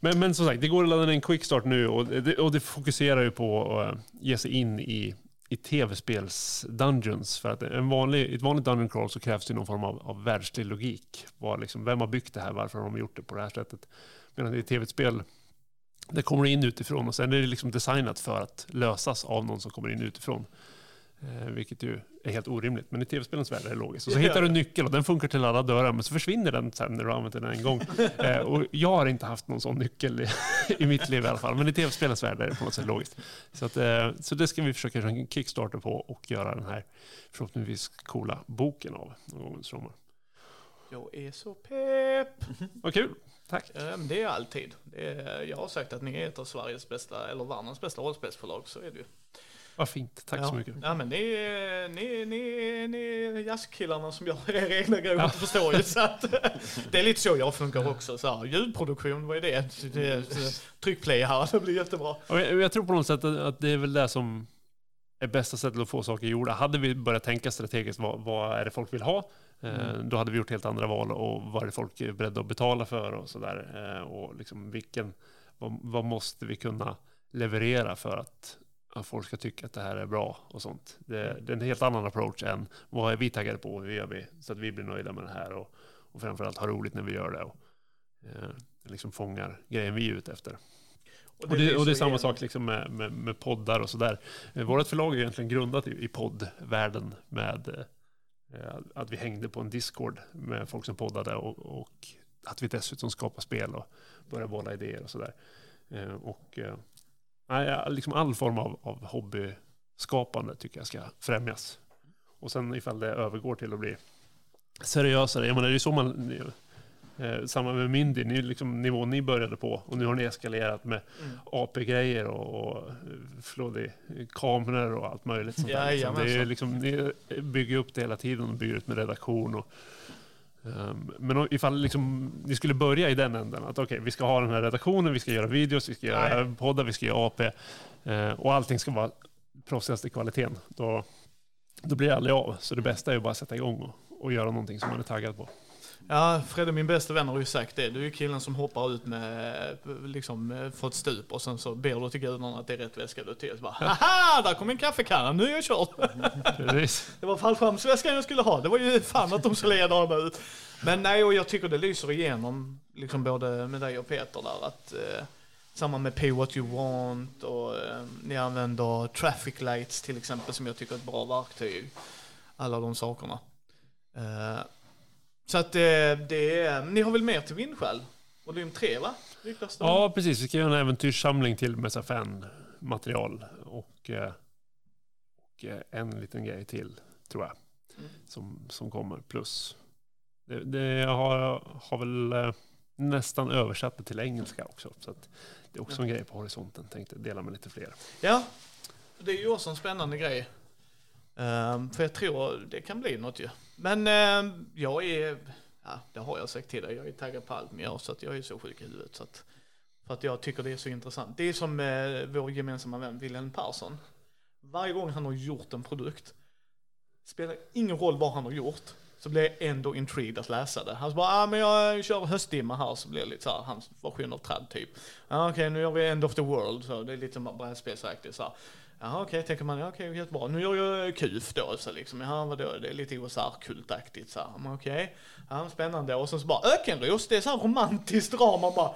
Men, men som sagt, det går att ladda ner en quickstart nu och det, och det fokuserar ju på att eh, ge sig in i, i tv-spels-dungeons. För att en vanlig, ett vanligt dungeon crawl så krävs det någon form av, av världslig logik. Vad, liksom, vem har byggt det här? Varför har de gjort det på det här sättet? Medan i tv-spel, det kommer in utifrån och sen är det liksom designat för att lösas av någon som kommer in utifrån. Eh, vilket ju är helt orimligt. Men i tv-spelens värld är det logiskt. Och så hittar du en nyckel och den funkar till alla dörrar, men så försvinner den sen när du har använt den en gång. Eh, och jag har inte haft någon sån nyckel i, i mitt liv i alla fall. Men i tv-spelens värld är det på något sätt logiskt. Så, att, eh, så det ska vi försöka göra en kickstarter på och göra den här förhoppningsvis coola boken av någon gång under sommaren. Jag är så pepp. Vad kul! Tack! Eh, Det är alltid. Det är, jag har sagt att ni är ett av Sveriges bästa, eller världens bästa rollspelsförlag, så är det ju. Vad fint, tack ja. så mycket. Ja, men ni, ni, ni, ni jazzkillarna som gör era egna grejer, ja. förstår ju. Så att, det är lite så jag funkar också. Så här, ljudproduktion, vad är det? det är, tryckplay här, det blir jättebra. Jag, jag tror på något sätt att, att det är väl det som är bästa sättet att få saker gjorda. Hade vi börjat tänka strategiskt, vad, vad är det folk vill ha? Eh, Då hade vi gjort helt andra val och vad är det folk är beredda att betala för och sådär. Eh, och liksom vilken, vad, vad måste vi kunna leverera för att, att folk ska tycka att det här är bra och sånt. Det, det är en helt annan approach än vad är vi taggade på, hur gör vi så att vi blir nöjda med det här och, och framförallt har roligt när vi gör det. Och, eh, liksom fångar grejen vi är ute efter. Och det, blir och det är samma igen. sak liksom med, med, med poddar och sådär. Eh, Vårt förlag är egentligen grundat i, i poddvärlden med Eh, att vi hängde på en Discord med folk som poddade och, och att vi dessutom skapar spel och börjar bolla idéer och sådär. Eh, och eh, nej, liksom all form av, av hobbyskapande tycker jag ska främjas. Och sen ifall det övergår till att bli seriösare, jag menar det är ju så man Eh, samma med Mindy, ni, liksom, nivån ni började på och nu har ni eskalerat med Mm. AP-grejer och, och flådig kameror och allt möjligt. Sånt där, liksom. Det är liksom, ni bygger upp det hela tiden och bygger ut med redaktion. Och, ehm, men ifall liksom, ni skulle börja i den änden, att okej, vi ska ha den här redaktionen, vi ska göra videos, vi ska göra poddar, vi ska göra AP eh, och allting ska vara proffsigaste kvaliteten, då, då blir det aldrig av. Så det bästa är ju bara att sätta igång och, och göra någonting som man är taggad på. Ja, Fredde, min bästa vän, har ju sagt det. Du är ju killen som hoppar ut med, liksom, eh, för ett stup och sen så ber du till gudarna att det är rätt väska du till. Så bara, haha, där kom en kaffekanna, nu är jag körd. Det var fallskärmsväskan jag skulle ha. Det var ju fan att de skulle leda dem ut. Men nej, och jag tycker det lyser igenom, liksom både med dig och Peter där, att eh, samma med Pay What You Want och eh, ni använder traffic lights till exempel som jag tycker är ett bra verktyg. Alla de sakerna. Eh, så att eh, det är, ni har väl mer till Vindskäl? Volym 3 va? Ryktas det om? Ja, precis. Vi ska göra en äventyrssamling till med fanmaterial och, eh, och eh, en liten grej till, tror jag, Mm. som, som kommer. Plus, det, det har, har väl nästan översatt det till engelska också. Så det är också en grej på horisonten. Tänkte dela med lite fler. Ja, det är ju också en spännande grej. Um, för jag tror det kan bli något ju. Men um, jag är, ja det har jag sagt till dig, jag är taggad på allt med gör så att jag är så sjuk i huvudet. Så att, för att jag tycker det är så intressant. Det är som eh, vår gemensamma vän Wilhelm Persson. Varje gång han har gjort en produkt, spelar ingen roll vad han har gjort, så blir jag ändå intrigued att läsa det. Han så bara, ah, men jag kör höstdimma här, så blir det lite så här, hans version av träd typ. Ah, Okej, nu gör vi End of the World, så det är lite som brädspelsaktigt så här. Ja, okej, tänker man, ja, okej, helt bra. Nu gör jag KUF då, så liksom, ja, vadå, det är lite OSR-kultaktigt så här. Okej, ja, spännande. Och sen så bara, Ökenros, det är så här romantiskt drama, bara,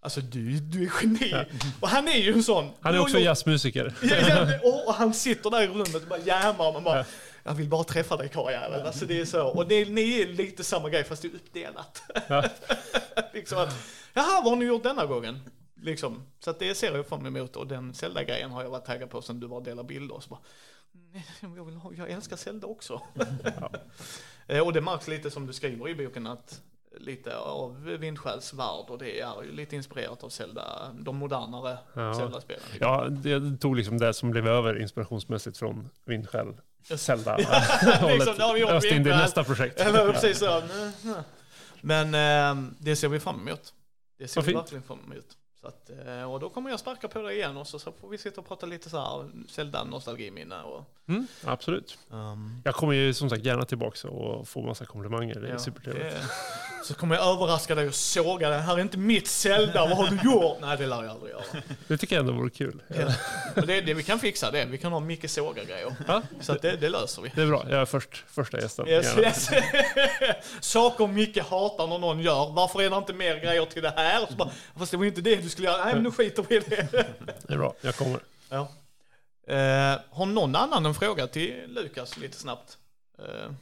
alltså du, du är geni. Och han är ju en sån. Han är också jazzmusiker. Ja, ja, och, han sitter där i rummet och bara jammar och man bara, jag vill bara träffa dig karljävel. Alltså det är så. Och det, ni är lite samma grej fast det är uppdelat. Ja. liksom att, jaha vad har ni gjort denna gången? Liksom. Så att det ser jag fram emot och den Zelda-grejen har jag varit taggad på sen du var delar bilder. Så bara, "Nej, jag, vill ha, jag älskar Zelda också. Eh, och det märks lite som du skriver i boken att lite av Vindskäls värld och det är ju lite inspirerat av Zelda, de modernare Ja. Zelda-spelen. Ja, det tog liksom det som blev över inspirationsmässigt från Vindskäl. Zelda. Liksom, det har vi gjort Öst in i Vindskäl. nästa projekt. Eller precis så. Men eh, det ser vi fram emot. Det ser Vad vi fint. verkligen fram emot. Så att, eh, och då kommer jag sparka på dig igen och så, så får vi sitta och prata lite så här Zelda nostalgiminne och Mm, absolut. um, Jag kommer ju som sagt gärna tillbaka och få massa komplimanger. Det är ja, supertrevligt. Så kommer jag överraska dig och såga dig. Här är inte mitt Zelda, vad har du gjort? Nej, det lär jag aldrig göra. Det tycker jag ändå vore kul. Ja. Det, det vi kan fixa det. Vi kan ha Micke såga-grejer. Ja, Så det, det löser vi. det är bra. Jag är först, första gästen. Yes, yes. Saker Micke hatar när någon gör. Varför är det inte mer grejer till det här? Så bara, Fast det var inte det du skulle göra. Nej, men nu skiter vi i det. Det är bra. Jag kommer. Ja. Eh, har någon annan en fråga till Lukas lite snabbt? Eh,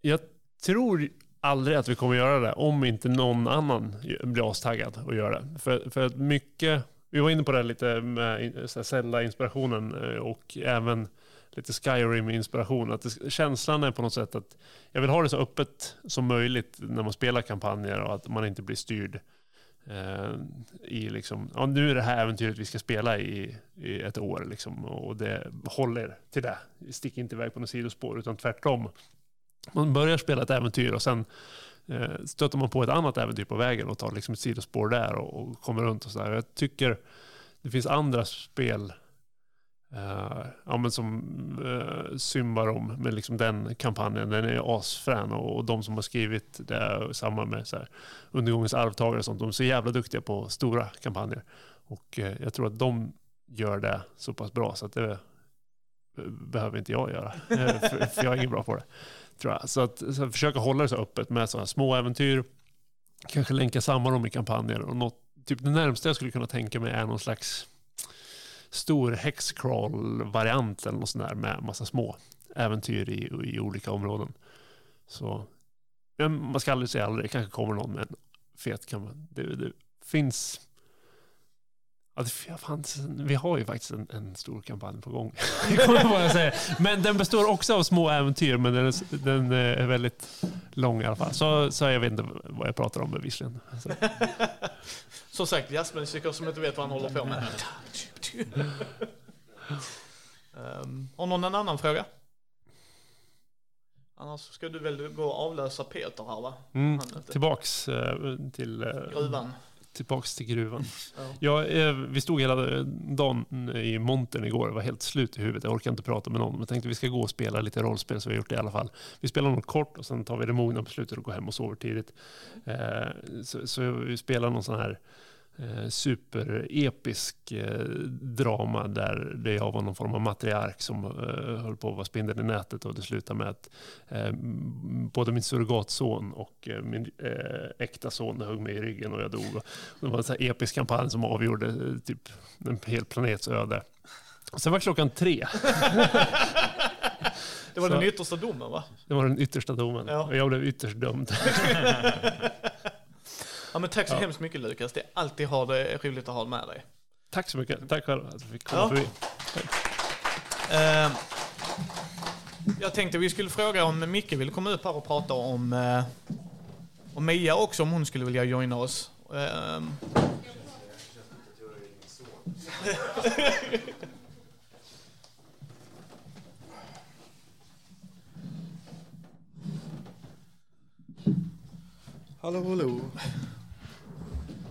Jag tror aldrig att vi kommer göra det om inte någon annan blir astaggad och gör det. För, för att mycket, vi var inne på det lite med eh, in- inspirationen eh, och även lite Skyrim-inspiration. Att det, känslan är på något sätt att jag vill ha det så öppet som möjligt när man spelar kampanjer och att man inte blir styrd eh, i liksom, ja nu är det här äventyret vi ska spela i, i ett år liksom och det håller till det. Stick inte iväg på något sidospår utan tvärtom man börjar spela ett äventyr och sen eh, stöter man på ett annat äventyr på vägen och tar liksom ett sidospår där och, och kommer runt och sådär. Jag tycker det finns andra spel Uh, ja, men som eh, uh, symbol om med liksom den kampanjen. Den är asfrän och, och de som har skrivit det samma med så här, undergångens arvtagare och sånt. De är så jävla duktiga på stora kampanjer. Och uh, jag tror att de gör det så pass bra så att det behöver inte jag göra. För, för jag är ingen bra på det. Tror jag. Så att, så att försöka hålla det så öppet med sådana små äventyr. Kanske länka samman dem i kampanjer. Och något, typ det närmaste jag skulle kunna tänka mig är någon slags stor hexcrawl-variant eller något sånt där med massa små äventyr i, i olika områden. Så men man ska aldrig säga aldrig. Det kanske kommer någon med en fet kampanj. Det, det finns Ja, det fanns, vi har ju faktiskt en, en stor kampanj på gång. Men den består också av små äventyr, men den är, den är väldigt lång i alla fall. Så, så jag vet inte vad jag pratar om bevisligen. Så. som sagt, jazzmusiker som inte vet vad han håller på med. Um, har någon en annan fråga? Annars ska du väl gå och avlösa Peter här va? Mm, tillbaks eh, till, eh, Gruvan. tillbaks till gruvan. Ja. Ja, eh, vi stod hela dagen i montern igår, det var helt slut i huvudet. Jag orkade inte prata med någon, men jag tänkte vi ska gå och spela lite rollspel, så vi har gjort det i alla fall. Vi spelar något kort och sen tar vi det mogna på slutet och går hem och sover tidigt. Så, så vi spelar någon sån här superepisk eh, drama där, jag var någon form av matriark som eh, höll på att vara spindeln i nätet och det slutade med att eh, både min surrogatson och eh, min eh, äkta son högg mig i ryggen och jag dog. Det var en sån episk kampanj som avgjorde eh, typ en hel planets öde. Sen var klockan tre. Det var Så- den yttersta domen va? Det var den yttersta domen. Ja. Och jag blev ytterst dömd. Ja men tack så Ja. hemskt mycket Lukas. Det är alltid har det roligt att ha med dig. Tack så mycket. Tack själv att jag fick komma Ja. förbi. Eh, jag tänkte vi skulle fråga om Micke vill komma upp här och prata om, eh, om Mia också, om hon skulle vilja joina oss. Eh, Hallå, hallå.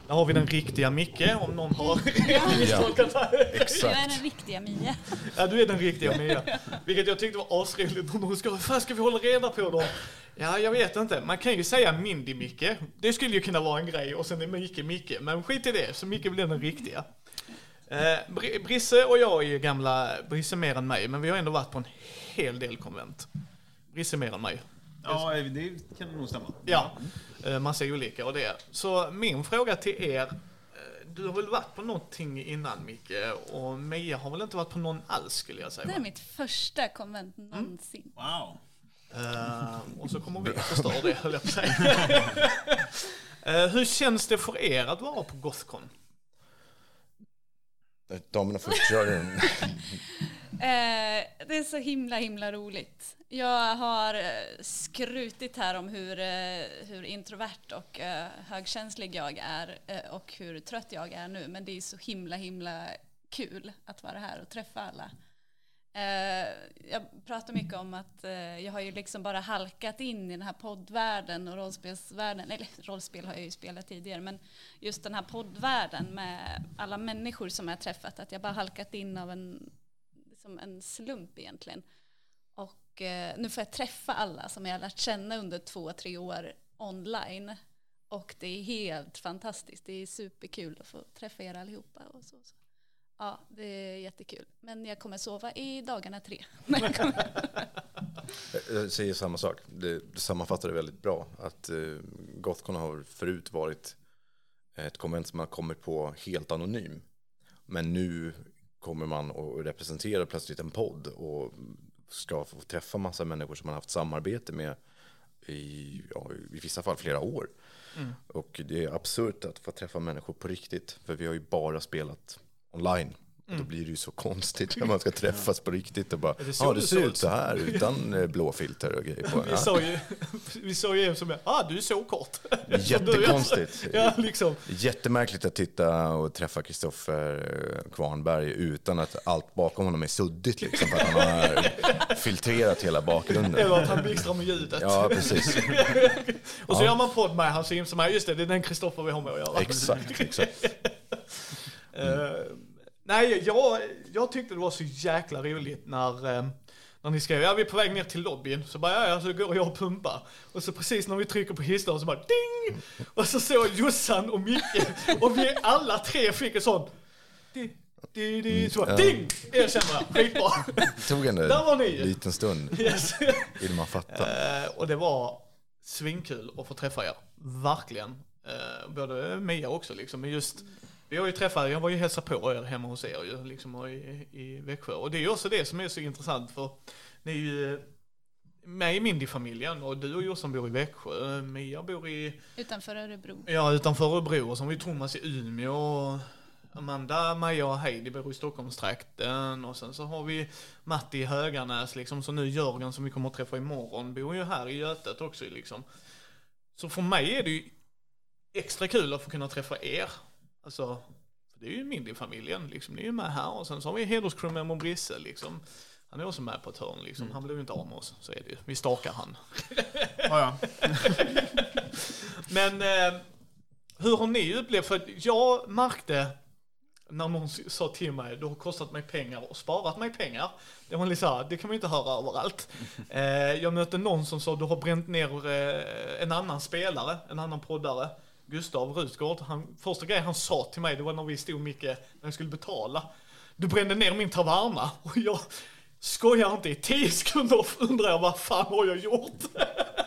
Där har vi den riktiga Micke, om någon har misstolkat det. Jag är Exakt. den riktiga Mia. Ja, du är den riktiga Mia. Vilket jag tyckte var asroligt. Hon ska, fan ska vi hålla reda på dem? Ja, jag vet inte. Man kan ju säga Mindy-Micke. Det skulle ju kunna vara en grej. Och sen är Micke Micke. Men skit i det, så Micke blir den riktiga. Eh, Br- Brisse och jag är ju gamla, Brisse mer än mig, men vi har ändå varit på en hel del konvent. Brisse mer än mig. Ja, det kan nog stämma. Ja, eh, massa olika och det. Så min fråga till er, eh, du har väl varit på någonting innan Micke och Mia har väl inte varit på någon alls skulle jag säga Det är mitt första konvent någonsin. Wow. Eh, och så kommer vi att förstöra det höll jag på att säga. Eh, hur känns det för er att vara på Gothcon? Damerna först, kör den. Eh, det är så himla, himla roligt. Jag har eh, skrutit här om hur, eh, hur introvert och eh, högkänslig jag är eh, och hur trött jag är nu. Men det är så himla, himla kul att vara här och träffa alla. Jag pratar mycket om att jag har ju liksom bara halkat in i den här poddvärlden och rollspelsvärlden. Eller rollspel har jag ju spelat tidigare, men just den här poddvärlden med alla människor som jag träffat, att jag bara halkat in av en, liksom en slump egentligen. Och eh, nu får jag träffa alla som jag har lärt känna under två, tre år online. Och det är helt fantastiskt. Det är superkul att få träffa er allihopa. Och så, så. Ja, det är jättekul. Men jag kommer sova i dagarna tre. Jag Jag säger samma sak. Det, sammanfattar det väldigt bra. Att eh, Gothcon har förut varit ett konvent som man kommit på helt anonym. Men nu kommer man och representerar plötsligt en podd och ska få träffa massa människor som man haft samarbete med i, ja, i vissa fall flera år. Och det är absurt att få träffa människor på riktigt. För vi har ju bara spelat online. Och då blir det ju så konstigt när man ska träffas på riktigt och bara, ja det ser ut?" så här utan eh, blåfilter och grejer på. Vi Ja. sa ju, vi sa ju som är, ah du är så kort. Jättekonstigt. Ja, liksom. Jättemärkligt att titta och träffa Kristoffer Kvarnberg utan att allt bakom honom är suddigt liksom. För att han har filtrerat hela bakgrunden. Eller att han blixtrar med ljudet. Ja, precis. och så Ja. gör man podd med hans som är, just det, det är den Kristoffer vi har med att göra. Exakt, exakt. Eh, nej, jag, jag tyckte det var så jäkla roligt när, eh, när ni skrev, ja vi är på väg ner till lobbyn, så bara, ja, ja, så går jag och pumpar. Och så precis när vi trycker på hissdörren så bara, ding! Och så såg Jossan och Micke, och vi alla tre fick ett sånt, di, di, di, så bara, ding! Det kände jag, skitbra. Det tog en Där var ni liten stund Yes. innan man fattar. Eh, och det var svinkul att få träffa er. Verkligen. Eh, både Mia också liksom. Men just, vi har ju träffat, jag var ju hälsa på er hemma hos er ju, liksom i, i Växjö. Och det är ju också det som är så intressant för ni är ju med i Mindy-familjen och du och Jossan bor i Växjö. Mia bor i, Utanför Örebro. ja utanför Örebro och så har vi Thomas i Umeå. och Amanda, Maja och Heidi bor i Stockholmstrakten och sen så har vi Matti i Höganäs liksom, så nu Jörgen som vi kommer att träffa imorgon bor ju här i Götet också liksom. Så för mig är det ju extra kul att få kunna träffa er. Alltså, för det är ju Mindy-familjen liksom, ni är ju med här och sen så har vi hederscrewmember Brisse liksom. Han är också med på ett hörn liksom, han blev ju inte av med oss, så är det ju. Vi stakar han. Ja. Men eh, hur har ni upplevt, för jag märkte när någon sa till mig, du har kostat mig pengar och sparat mig pengar. Det var lite det kan man ju inte höra överallt. Eh, jag mötte någon som sa, du har bränt ner eh, en annan spelare, en annan poddare. Gustav Rutgård, han, första grejen han sa till mig, det var när vi stod mycket, när jag skulle betala. Du brände ner min taverna. Och jag skojar inte, i tio sekunder undrar jag vad fan har jag gjort?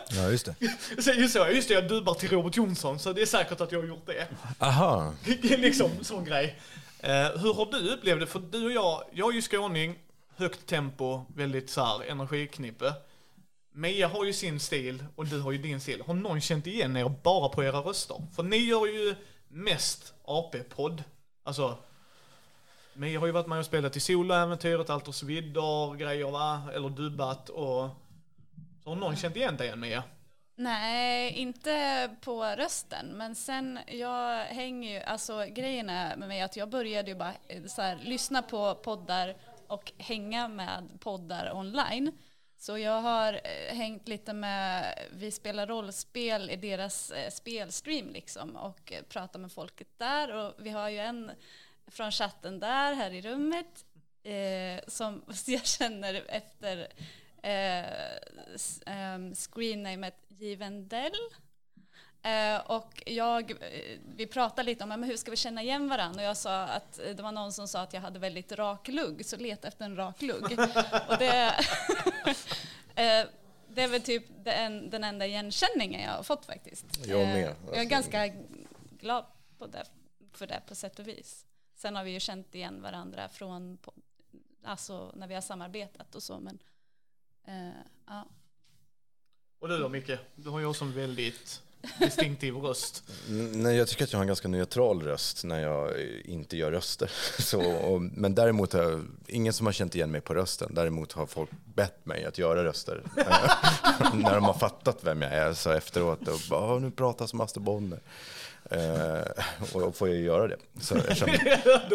Ja, just det. Så, just, så, just det, jag dubar till Robert Jonsson, så det är säkert att jag har gjort det. Aha. liksom, sån grej. Eh, hur har du upplevt det? För du och jag, jag är ju skåning, högt tempo, väldigt så här, energiknippe. Mia har ju sin stil och du har ju din stil. Har någon känt igen er bara på era röster? För ni gör ju mest AP-podd. Alltså, Mia har ju varit med och spelat i soloäventyret, Alters vidder, grejer va? Eller dubbat och... Så har någon känt igen dig än Mia? Nej, inte på rösten. Men sen, jag hänger ju, alltså grejen är med mig att jag började ju bara eh, så här, lyssna på poddar och hänga med poddar online. Så jag har eh, hängt lite med, vi spelar rollspel i deras eh, spelstream liksom och eh, pratar med folket där och vi har ju en från chatten där, här i rummet, eh, som jag känner efter eh, s- ehm, screennamet Givendell. Eh, och jag, eh, vi pratade lite om men hur ska vi känna igen varandra och jag sa att eh, det var någon som sa att jag hade väldigt rak lugg så leta efter en rak lugg. och det, det är väl typ den, den enda igenkänningen jag har fått faktiskt. Jag med. jag är Alltså- ganska glad på det, för det på sätt och vis. Sen har vi ju känt igen varandra från på, alltså när vi har samarbetat och så men eh, ja. Och du då Micke? Du har ju också en väldigt distinktiv röst. Nej, jag tycker att jag har en ganska neutral röst när jag eh, inte gör röster. Så, och, men däremot har jag ingen som har känt igen mig på rösten. Däremot har folk bett mig att göra röster. När de har fattat vem jag är så efteråt. Och bara, "Ah, nu pratar som Aster Bonner. Eh, och då får jag göra det. Så eftersom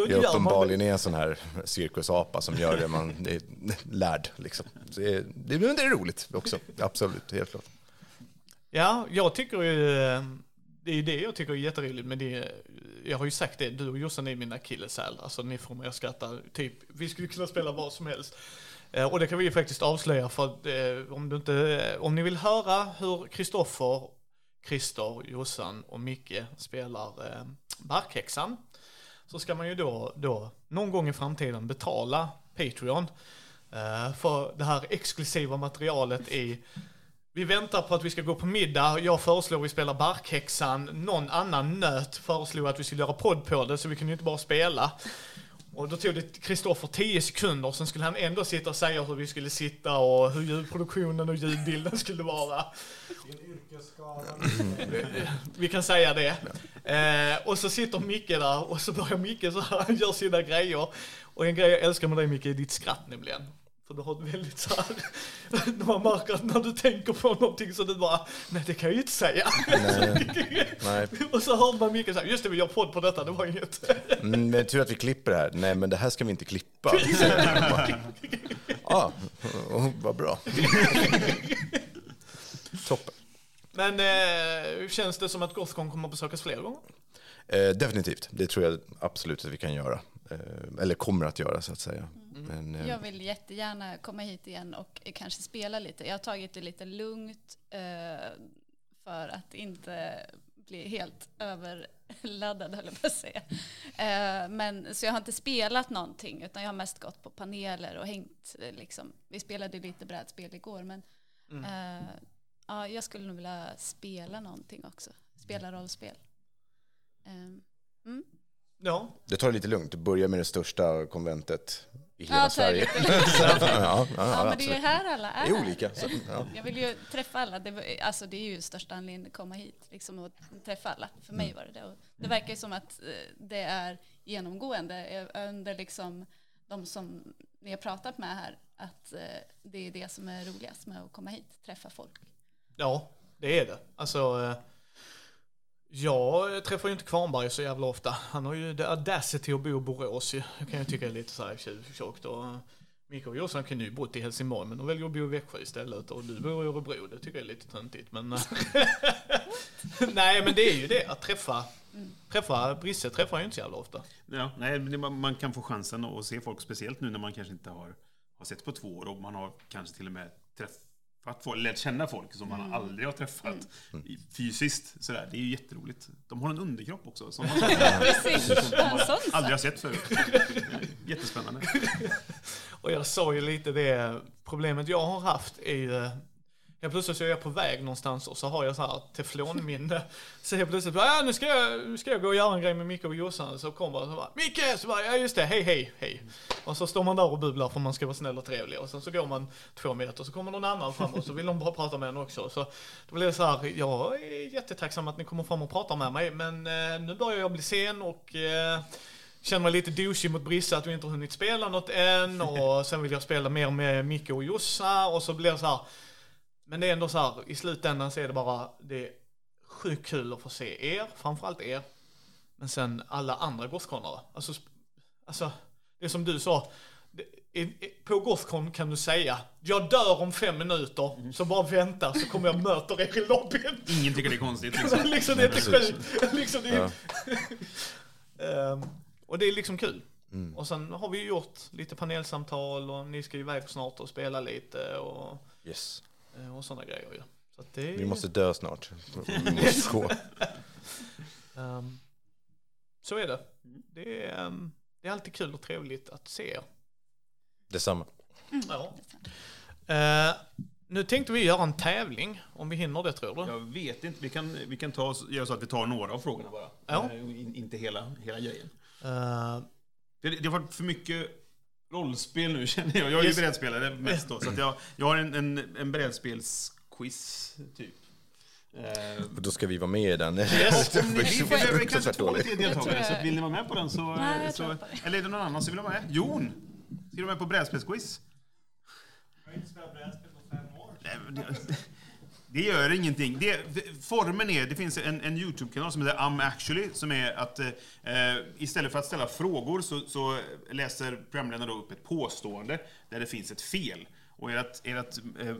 jag uppenbarligen är en sån här cirkusapa som gör det man är lärd. Liksom. Så det, det, det är roligt också, absolut, helt klart. Ja, jag tycker ju, eh, det är ju det jag tycker är jätteroligt med det. Jag har ju sagt det, du och Jossan är mina akilleshäl. Alltså ni får mig att skratta, typ, vi skulle kunna spela vad som helst. Eh, och det kan vi ju faktiskt avslöja för att eh, om du inte, om ni vill höra hur Kristoffer, Christer, Jossan och Micke spelar eh, Barkhäxan så ska man ju då, då någon gång i framtiden betala Patreon eh, för det här exklusiva materialet i vi väntar på att vi ska gå på middag. Jag föreslår vi spelar Barkhäxan. Någon annan nöt föreslog att vi skulle göra podd på det, så vi kunde ju inte bara spela. Och då tog det Kristoffer 10 sekunder, sen skulle han ändå sitta och säga hur vi skulle sitta och hur ljudproduktionen och ljudbilden skulle vara. Vi kan säga det. Eh, och så sitter Micke där och så börjar Micke så här, han gör sina grejer. Och en grej jag älskar med dig Micke är ditt skratt nämligen. För du har ett väldigt så här, man märker att när du tänker på någonting så du bara, nej det kan jag ju inte säga. Nej. Nej. och så hör man Micke säga, just det vi gör podd på detta, det var inget. Mm, men tur att vi klipper det här. Nej, men det här ska vi inte klippa. Ja, ah, vad bra. Toppen. Men eh, känns det som att Gothcon kommer att besökas fler gånger? Eh, definitivt, det tror jag absolut att vi kan göra. Eh, eller kommer att göra så att säga. Men, eh, Jag vill jättegärna komma hit igen och kanske spela lite. Jag har tagit det lite lugnt eh, för att inte bli helt överladdad höll jag på att säga. Eh, men, så jag har inte spelat någonting utan jag har mest gått på paneler och hängt liksom. Vi spelade lite brädspel igår men eh, ja, jag skulle nog vilja spela någonting också. Spela rollspel. Eh, mm. Ja. det tar det lite lugnt. Börja med det största konventet i hela Ja, Sverige. ja, ja, Ja, men det är ju här alla är. Det är olika. Så, ja. Jag vill ju träffa alla. Det, alltså det är ju största anledningen att komma hit, liksom att träffa alla. För mig var det det. Och det verkar ju som att eh, det är genomgående eh, under liksom de som ni har pratat med här, att eh, det är det som är roligast med att komma hit, träffa folk. Ja, det är det. Alltså, jag träffar ju inte Kvarnberg så jävla ofta. Han har ju the audacity att bo i Borås ju. Det kan jag tycka är lite så här tjuvtjockt. Och eh, Micke och Jossan kunde ju bott i Helsingborg men de väljer att bo i Växjö istället. Och du bor i Örebro, det tycker jag är lite töntigt. Men eh, Nej men det är ju det, att träffa, träffa Brisse träffar ju inte så jävla ofta. Ja, nej, man kan få chansen att se folk, speciellt nu när man kanske inte har, har sett på två år och man har kanske till och med träffat folk, lärt känna folk som man aldrig har träffat i- fysiskt. Sådär. Det är ju jätteroligt. De har en underkropp också som man som man aldrig har sett förut. Jättespännande. Och jag sa ju lite det, problemet jag har haft är ju, jag plötsligt så är jag på väg någonstans och så har jag så här teflonminne. Så jag plötsligt bara, ja nu ska jag, nu ska jag gå och göra en grej med Micke och Jossan. Så kommer och så bara, Micke! Så bara, ja just det, hej hej hej. Och så står man där och bubblar för man ska vara snäll och trevlig. Och sen så går man två meter så kommer någon annan fram och så vill de bara prata med en också. Så då blir det så här, jag är jättetacksam att ni kommer fram och pratar med mig. Men eh, nu börjar jag bli sen och eh, Känner mig lite douchig mot Brisse att vi inte har hunnit spela något än och sen vill jag spela mer med Micke och Jossa och så blir det så här. Men det är ändå så här, i slutändan så är det bara, det är sjukt kul att få se er, framförallt er. Men sen alla andra gothkonare. Alltså, alltså, det är som du sa, på Gothcon kan du säga, jag dör om fem minuter, så bara vänta så kommer jag möta er i lobbyn. Ingen tycker det är konstigt. Liksom. Liksom. det är inte sjukt. liksom, det är, Ehm, och det är liksom kul. Mm. Och sen har vi ju gjort lite panelsamtal och ni ska iväg snart och spela lite och, Yes. Eh, och sådana grejer ju. Så att det, Vi måste dö snart. Vi måste gå. Ehm, så är det. Det är, ehm, det är alltid kul och trevligt att se er. Detsamma. Ja. Eh, nu tänkte vi göra en tävling, om vi hinner det tror du? Jag vet inte, vi kan, vi kan ta, göra så att vi tar några av frågorna bara. Ja. In, inte hela, hela grejen. Eh, Det, det har varit för mycket rollspel nu känner jag. Jag är ju brädspelare mest då, så att jag, jag har en, en, en brädspelsquiz, typ. Eh, Och då ska vi vara med i den. Yes. Om ni vill, vi behöver kanske två eller tre Jag deltagare, så jag- vill ni vara med på den så... Nej, jag så på eller är det någon annan som vill vara med? Jon! Ska du vara med på brädspelsquiz? Nej, men det- Det gör ingenting. Det, det- formen är, det finns en, en YouTube-kanal som heter I'm actually, som är att eh, istället för att ställa frågor så, så läser programledaren upp ett påstående där det finns ett fel. Och ert, ert, eh,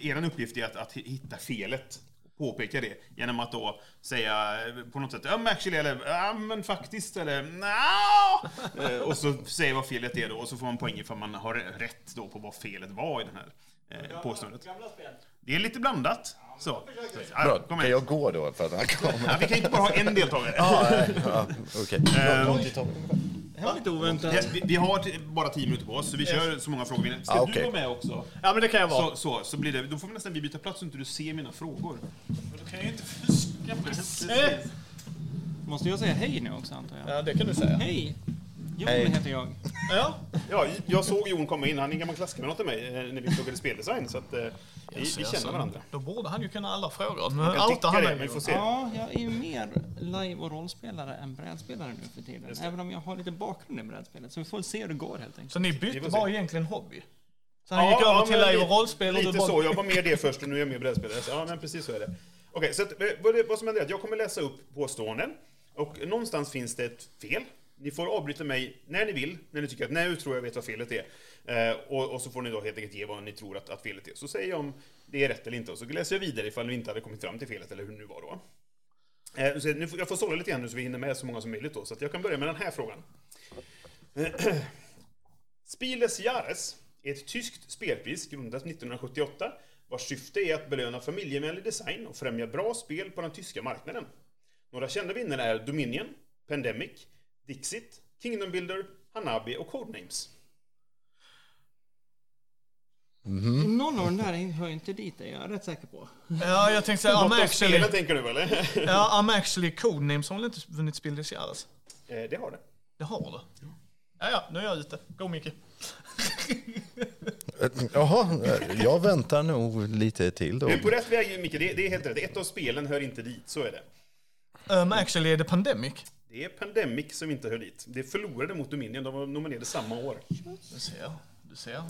er uppgift är att, att hitta felet, påpeka det, genom att då säga eh, på något sätt I'm actually, eller ja men faktiskt, eller no! eh, Och så säger vad felet är då, och så får man poäng ifall man har rätt då på vad felet var i den här eh, påståendet. Det är lite blandat. Så. Ja, Bra, kan jag gå då? För att han kommer? Ja, vi kan inte bara ha en deltagare. Ja, ja. Ehm, Det här var lite oväntat. Ja, vi, vi har bara tio minuter på oss, så vi kör så många frågor vi Ska Ah, du okej. vara med också? ja men det kan jag vara. Så, så, så blir det, då får vi nästan vi byta plats så inte du ser mina frågor. Då kan jag inte fuska. Måste jag säga hej nu också antar jag? Ja det kan du säga. Hej! Jon Hej. heter jag. Ja. Ja, jag såg Jon komma in, han är en gammal klasskamrat till mig eh, när vi pluggade speldesign, så att eh, vi, vi känner varandra. Då borde han ju kunna alla frågor. Nu Jag outar tycker han det, mig. vi får se. Ja, jag är ju mer live och rollspelare än brädspelare nu för tiden. Även om jag har lite bakgrund i brädspelet. Så vi får se hur det går helt enkelt. Så ni bytte får bara se. egentligen hobby? Så han gick över till men live li- och rollspel och du Lite bara... så, jag var med det först och nu är jag med brädspelare. Så, Ja, men precis så är det. Okej, så att, eh, vad, det, vad som händer är att jag kommer läsa upp påståenden. Och någonstans finns det ett fel. Ni får avbryta mig när ni vill, när ni tycker att nu tror jag vet vad felet är. Eh, och, och så får ni då helt enkelt ge vad ni tror att, att felet är. Så säger jag om det är rätt eller inte och så läser jag vidare ifall vi inte hade kommit fram till felet eller hur det nu var då. Eh, så nu får, jag får sålla lite grann nu så vi hinner med så många som möjligt då. Så att jag kan börja med den här frågan. Spieles Jahres är ett tyskt spelpris grundat 1978 vars syfte är att belöna familjevänlig design och främja bra spel på den tyska marknaden. Några kända vinnare är Dominion, Pandemic, Dixit, Kingdom Builder, Hanabi och Codenames. Någon av de där hör inte dit, är jag rätt säker på. Ja, jag tänkte säga, I'm actually... spelen tänker du eller? Ja, I'm actually Codenames har väl inte vunnit Spiel des Jahres? Eh, det har det. Det har det? Ja, ja, nu är jag ute. Go Micke. Jaha, jag väntar nog lite till då. Du är på rätt väg Micke, det, det är helt rätt. Ett av spelen hör inte dit, så är det. Um, actually är det Pandemic. Det är Pandemic som inte hör dit. Det förlorade mot Dominion, de var nominerade samma år. Du ser, du ser.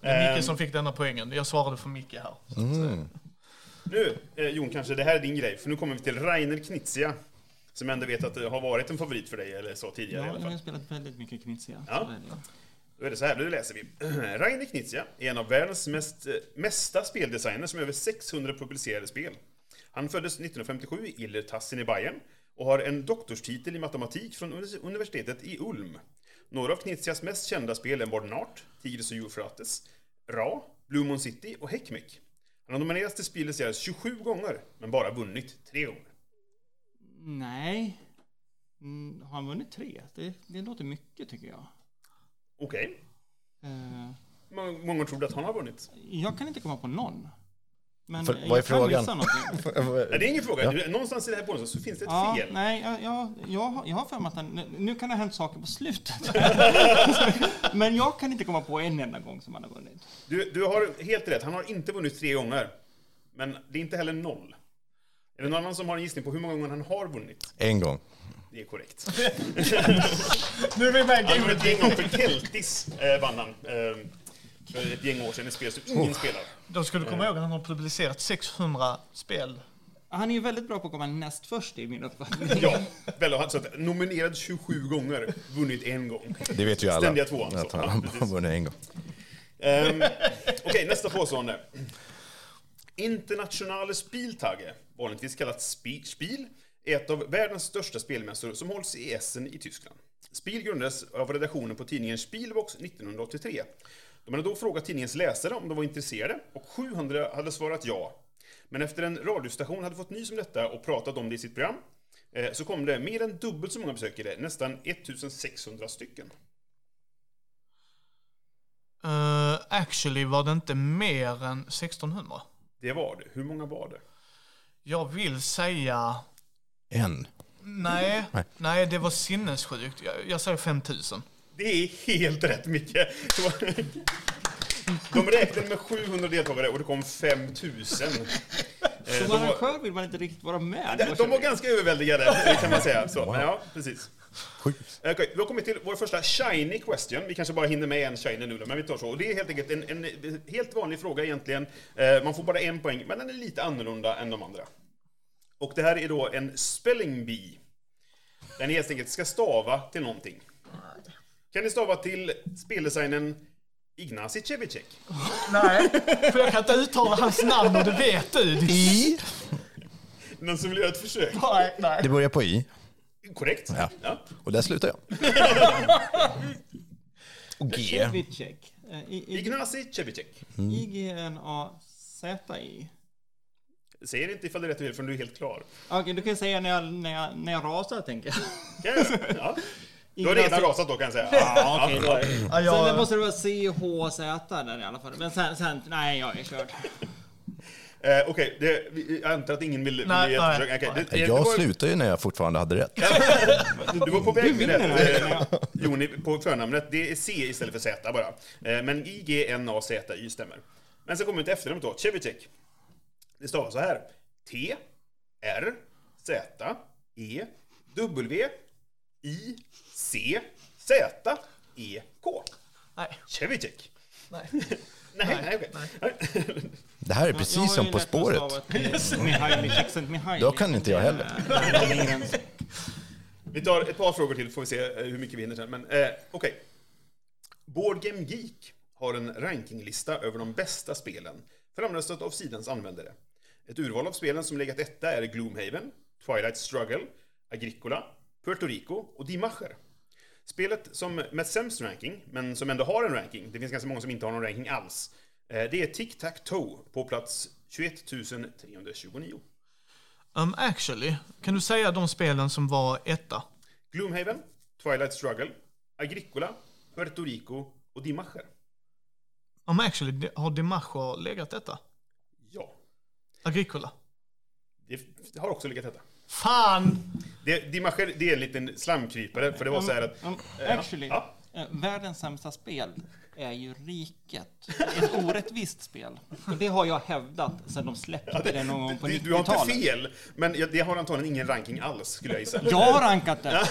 Det är Micke Ehm, som fick denna poängen. Jag svarade för Micke här. Mm. Nu, eh, Jon, kanske det här är din grej, för nu kommer vi till Rainer Knizia. Som ändå vet att det har varit en favorit för dig, eller så tidigare i Ja, alla jag har fall. spelat väldigt mycket Knizia. Ja. Då är det så här, nu läser vi. Rainer Knizia är en av världens mest, eh, mesta speldesigners med över 600 publicerade spel. Han föddes 1957 i Illertassen i Bayern och har en doktorstitel i matematik från univers- universitetet i Ulm. Några av Knizias mest kända spel är Modern Art, Tigris och Eufrates, Ra, Blue Moon City och Heckmick. Han har nominerats till Spieles Jahres 27 gånger, men bara vunnit tre gånger. Nej. Mm, har han vunnit tre? Det, det låter mycket tycker jag. Okej. Eh, Hur många gånger tror du att han har vunnit? jag kan inte komma på någon. Men För- vad är frågan? det är ingen fråga. Ja. Någonstans i det här påståendet så finns det ett Ja, fel. nej, jag, jag, jag, har- jag har för mig att han, nu kan det ha hänt saker på slutet. Men jag kan inte komma på en enda gång som han har vunnit. Du, du har helt rätt, han har inte vunnit tre gånger. Men det är inte heller noll. Är det någon annan som har en gissning på hur många gånger han har vunnit? En gång. Det är korrekt. Nu är vi med i gamet. år för Keltis, eh, vann han. Eh, för ett gäng år sedan, ett spel som ingen spelar. Då ska du komma ihåg att han har publicerat 600 spel Han är ju väldigt bra på att komma näst först i min uppfattning. Ja, väl, han- så att nominerad 27 gånger, vunnit en gång. Det vet ju alla. Ständiga tvåan. Att så. han har vunnit en gång. Ehm, Okej, nästa påstående. Internationale Spieltage, vanligtvis kallat Spi- Spiel, är ett av världens största spelmässor som hålls i Essen i Tyskland. Spiel grundades av redaktionen på tidningen Spielbox 1983. De hade då frågat tidningens läsare om de var intresserade och 700 hade svarat ja. Men efter en radiostation hade fått nys om detta och pratat om det i sitt program eh, så kom det mer än dubbelt så många besökare, nästan 1600 stycken. Uh, actually var det inte mer än 1600. Det var det. Hur många var det? Jag vill säga... En. Nej, Nej. nej det var sinnessjukt. Jag, jag säger 5000. Det är helt rätt Micke. De räknade med 700 deltagare och det kom 5000. Eh, Som arrangör vill man inte riktigt vara med. de, var ganska överväldigade kan man säga. Så, men ja, precis. Sjukt. Okej, vi har kommit till vår första shiny question. Vi kanske bara hinner med en shiny nu men vi tar så. Och det är helt enkelt en, en helt vanlig fråga egentligen. Eh, Man får bara en poäng, men den är lite annorlunda än de andra. Och det här är då en spelling bee. Den helt enkelt ska stava till någonting. Kan ni stava till speldesignen Ignacy Cevicek? Nej, för jag kan inte uttala hans namn och det vet du. I. Någon som vill göra ett försök? Nej, nej. Det börjar på I. Korrekt. Ja. Ja. Och där slutar jag. Och G. Cevicek. Eh, Ignacy Cevicek. I-G-N-A-Z-I. Säg det inte ifall det är rätt eller fel, för du är helt klar. Okej, du kan säga när jag, när jag, när jag rasar, tänker jag. Göra? Ja. Du har redan rasat då kan jag säga. Ja, okej. då. Ja, jag- Sen måste det vara C-H-Z där i alla fall. Men sen, sen nej, jag är körd. Eh, Okej, det- vi- jag antar att ingen vill, vill Nej, ge ett nej. försök. Okej, det- det Jag var- slutar ju när jag fortfarande hade rätt. Du var på väg med det. eh, Joni, på förnamnet. Det är C istället för Z bara. Eh, Men I-G-N-A-Z-Y stämmer. Men sen kommer vi till efternamnet då, Cevicek. Det stavas så här. T, R, Z, E, W, I, C, Z, E, K. Nej. Cevicek. Nej. Nej, nej, okej. Det här är precis som På spåret. Då kan inte jag heller. Vi tar ett par frågor till får vi se eh, hur mycket vi hinner sen. Men eh, okej. Board Game Geek har en rankinglista över de bästa spelen framröstat av sidans användare. Ett urval av spelen som legat etta är Gloomhaven, Twilight Struggle, Agricola, Puerto Rico och Die Macher. Spelet som med sämst ranking, men som ändå har en ranking, det finns ganska många som inte har någon ranking alls, eh, det är Tic Tac Toe på plats 21 329. Um, actually, kan du säga de spelen som var etta? Gloomhaven, Twilight Struggle, Agricola, Puerto Rico och Die Macher. Um, actually, har Dimacho legat etta? Ja, Agricola? det har också legat detta. Fan! Det, Die Macher, det är en liten slamkrypare, för det var så här att... Um, eh, actually, Ja, eh, världens sämsta spel är ju Riket. Ett orättvist spel. Och det har jag hävdat sedan de släppte det, någon gång på du, du har inte 90-talet. fel, men det har antagligen ingen ranking alls, skulle jag gissa. Jag har rankat det.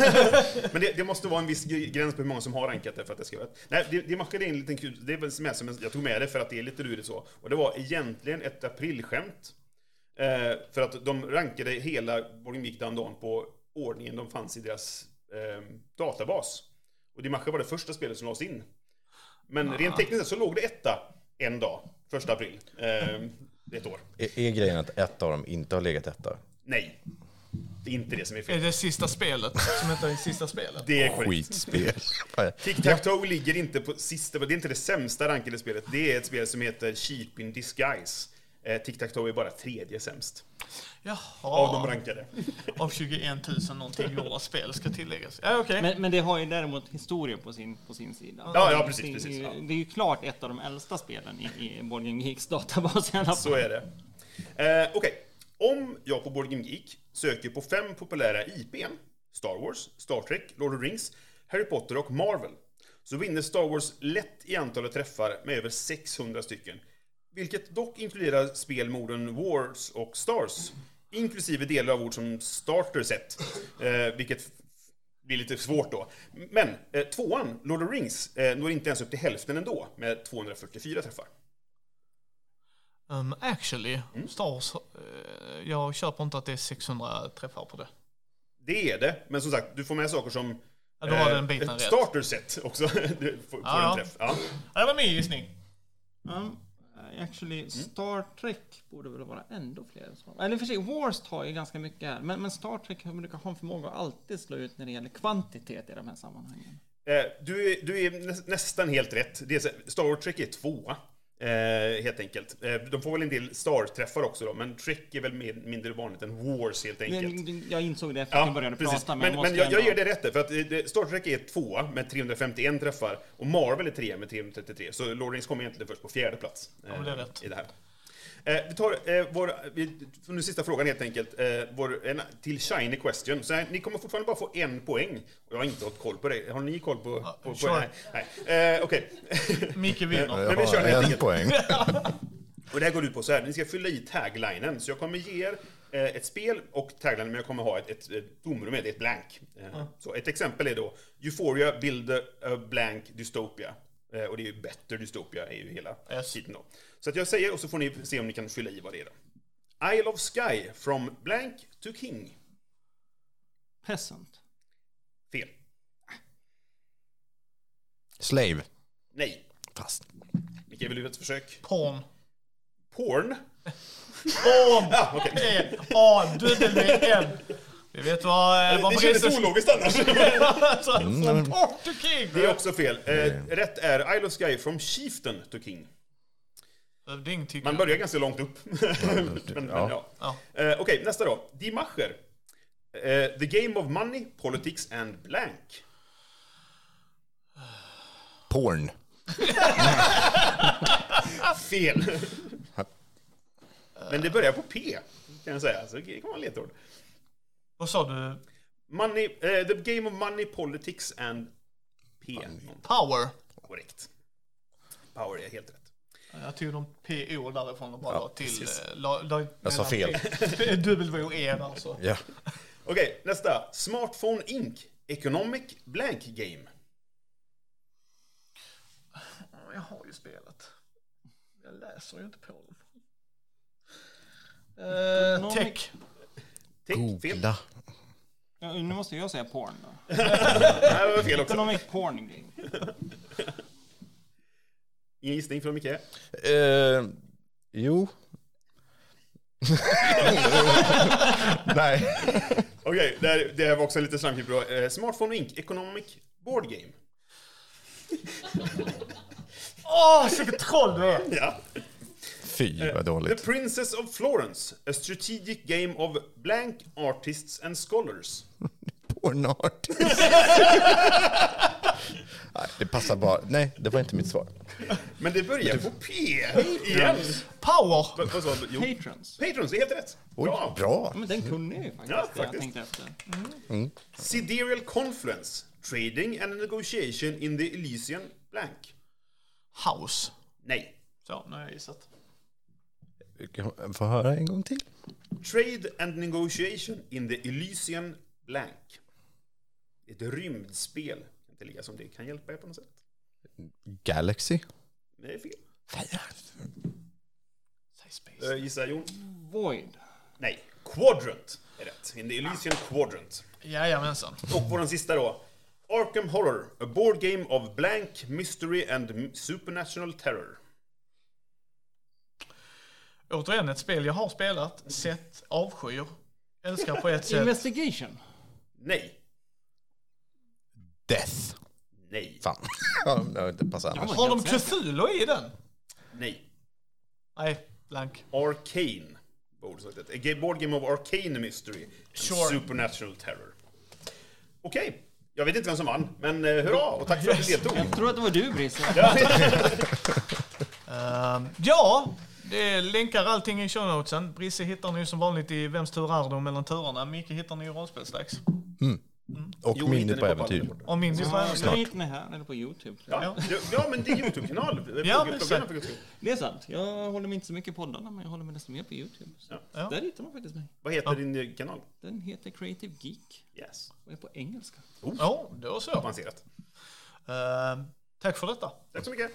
Men det, det måste vara en viss gräns på hur många som har rankat det för att det ska vara. Nej, det, det är en liten kul... Det är med som jag tog med det för att det är lite lurigt så. Och det var egentligen ett aprilskämt. Eh, för att de rankade hela den dagen på ordningen de fanns i deras eh, databas. Och Die Macher var det första spelet som lades in. Men rent tekniskt sett så låg det etta en dag, första april. Eh, ett år. Är, är grejen att ett av dem inte har legat etta? Nej. Det är inte det som är Är fel. det sista spelet som heter det sista spelet? Det är korrekt. Skitspel. Tic-Tac-Toe ligger inte på sista, det är inte det sämsta rankade spelet. Det är ett spel som heter Cheap in Disguise. Eh, Tic-Tac-Toe är bara tredje sämst Jaha. av de rankade. Av 21 000 någonting gjorda spel ska tilläggas. Ja, okej. Men, men det har ju däremot historien på sin, på sin sida. Ja, ja, precis, det, är precis, ju- ja. det är ju klart ett av de äldsta spelen i, i Board Game Geeks databas i alla fall. Så är det. Eh, Okej, om jag på Board Game Geek söker på fem populära IPn, Star Wars, Star Trek, Lord of the Rings, Harry Potter och Marvel, så vinner Star Wars lätt i antalet träffar med över 600 stycken. Vilket dock inkluderar spel med orden Wars och Stars, inklusive delar av ord som Starter Set, eh, vilket blir lite svårt då. Men eh, tvåan, Lord of Rings, eh, når inte ens upp till hälften ändå, med 244 träffar. Um, actually, Star Wars, eh, jag köper inte att det är 600 träffar på det. Det är det, men som sagt, du får med saker som... Ja, då har eh, den biten ett rätt. starter set också. du får, får Ja, en ja. träff. Ja. Ja, det var min gissning. Um, actually, Star Trek borde väl vara ändå fler. Eller för sig, Wars tar ju ganska mycket här. Men, men Star Trek brukar ha en förmåga att alltid slå ut när det gäller kvantitet i de här sammanhangen. Eh, Du är, du är nä, nästan helt rätt. Star Trek är tvåa. Eh, helt enkelt. Eh, de får väl en del Star-träffar också då, men Trek är väl mer, mindre vanligt än Wars helt enkelt. Men, jag insåg det efter att Ja, jag började precis. prata. Men, måste men jag, jag ändå- ger det rätt för att eh, det- Star Trek är tvåa med 351 träffar och Marvel är trea med 333. Så Rings kommer egentligen först på fjärde plats. eh, men det är rätt. I det här. Eh, vi tar eh, vår, vi, nu sista frågan helt enkelt, eh, vår, en, till Shiny Question. Så här, ni kommer fortfarande bara få en poäng. Jag har inte hållit koll på det. Har ni koll på, på, på sure. det? Nej. nej. Eh, Okej. Micke vinner. Jag har en enkelt. poäng. Och det här går ut på så här, ni ska fylla i taglinen. Så jag kommer ge er eh, ett spel och taglinen, men jag kommer ha ett, ett, ett tomrum med det, ett blank. Eh, Så ett exempel är då Euphoria build a, blank dystopia. Eh, och det är ju Better Dystopia är ju hela Yes. titeln då. Så att jag säger och så får ni se om ni kan fylla i vad det är då. Isle of Sky from blank to king. Peasant. Fel. Slave. Nej. Fast. Micke, vill du ett försök? Porn. Porn? Porn! Ja, okej. A-W-N. Vi vet vad... eh, vad Det kändes Brisses- ologiskt annars. alltså, från Port to King. Det är också fel. Eh, rätt är Isle of Sky from Chieftain to King. Hövding tycker Man jag. börjar ganska långt upp. men, men, ja. Ja. Eh, Okej, nästa då. Die Macher. Eh, the Game of Money, Politics and Blank. Porn. Fel. men det börjar på P, kan jag säga. Så det kan vara ledtråd. Vad sa du? Money, eh, the Game of Money, Politics and P. Power. Korrekt. Power är helt rätt. Jag tog de PO därifrån och bara Ja, la till... eh, La, la, Jag sa fel. W-E alltså. Ja. Okej, nästa. Smartphone Inc. Economic Blank Game. Jag har ju spelet. Jag läser ju inte på dem. Uh, tech. Tech, fel. Googla. Ja, nu måste jag säga porn då. Nej, det var fel också. Economic porn game. Ingen gissning från Micke? Eh, jo. Nej. Okej, det, här, det här var också lite slamkigt bra. Eh, Smartphone Inc. Economic Board Game. Åh, vilket troll du är! Ja. Fy vad The dåligt. Princess of Florence. A strategic game of blank artists and scholars. Pornart. Nej, det passar bara. Nej, det var inte mitt svar. Men det börjar på P igen. Power! Vad vad sa du? Jo. Patrons. Patrons, det är helt rätt. Oj, Bra. bra. Ja, men den kunde jag ju faktiskt. Ja, det jag faktiskt. tänkte efter. Sidereal Confluence. Trading and negotiation in the Elysian blank. House. Nej. Så, nu har jag gissat. Kan jag Få höra en gång till. Trade and negotiation in the Elysian blank. Ett rymdspel. Inte ligga som det kan hjälpa er på något sätt. Galaxy. Det är fel. Space. Uh, gissa Jon? Void. Nej. Quadrant är rätt. In the Elysian Quadrant. Jajamensan. Och på den sista då. Arkham Horror. A board game of blank, mystery and supernatural terror. Återigen ett spel jag har spelat, sett, avskyr, älskar på ett sätt. Investigation. Nej. Death. Nej. Fan. Det passar annars. Har de Cthulhu i den? Nej. Nej, blank. Arcane. A board game of arcane mystery. Sure. Supernatural terror. Okej. Jag vet inte vem som vann, men eh, hurra och tack för att du deltog. Jag tror att det var du, Brisse. Ehm, ja, det länkar allting i show notesen. Brisse hittar ni som vanligt i Vems tur är det mellan turerna. Micke hittar ni i rollspelsdags. Och Jo, hittar på på äventyr. Och min Ja, ja, nu hittar ni här, eller på Youtube. Ja, ja. ja, men det är Youtube-kanal. Ja. Det är sant. Jag håller mig inte så mycket på poddarna, men jag håller mig desto mer på Youtube. Så Ja. Där hittar man faktiskt mig. Vad heter din eh, kanal? Den heter Creative Geek Yes. och är på engelska. ja, då så. Avancerat. Ehm, tack för detta. Tack så mycket.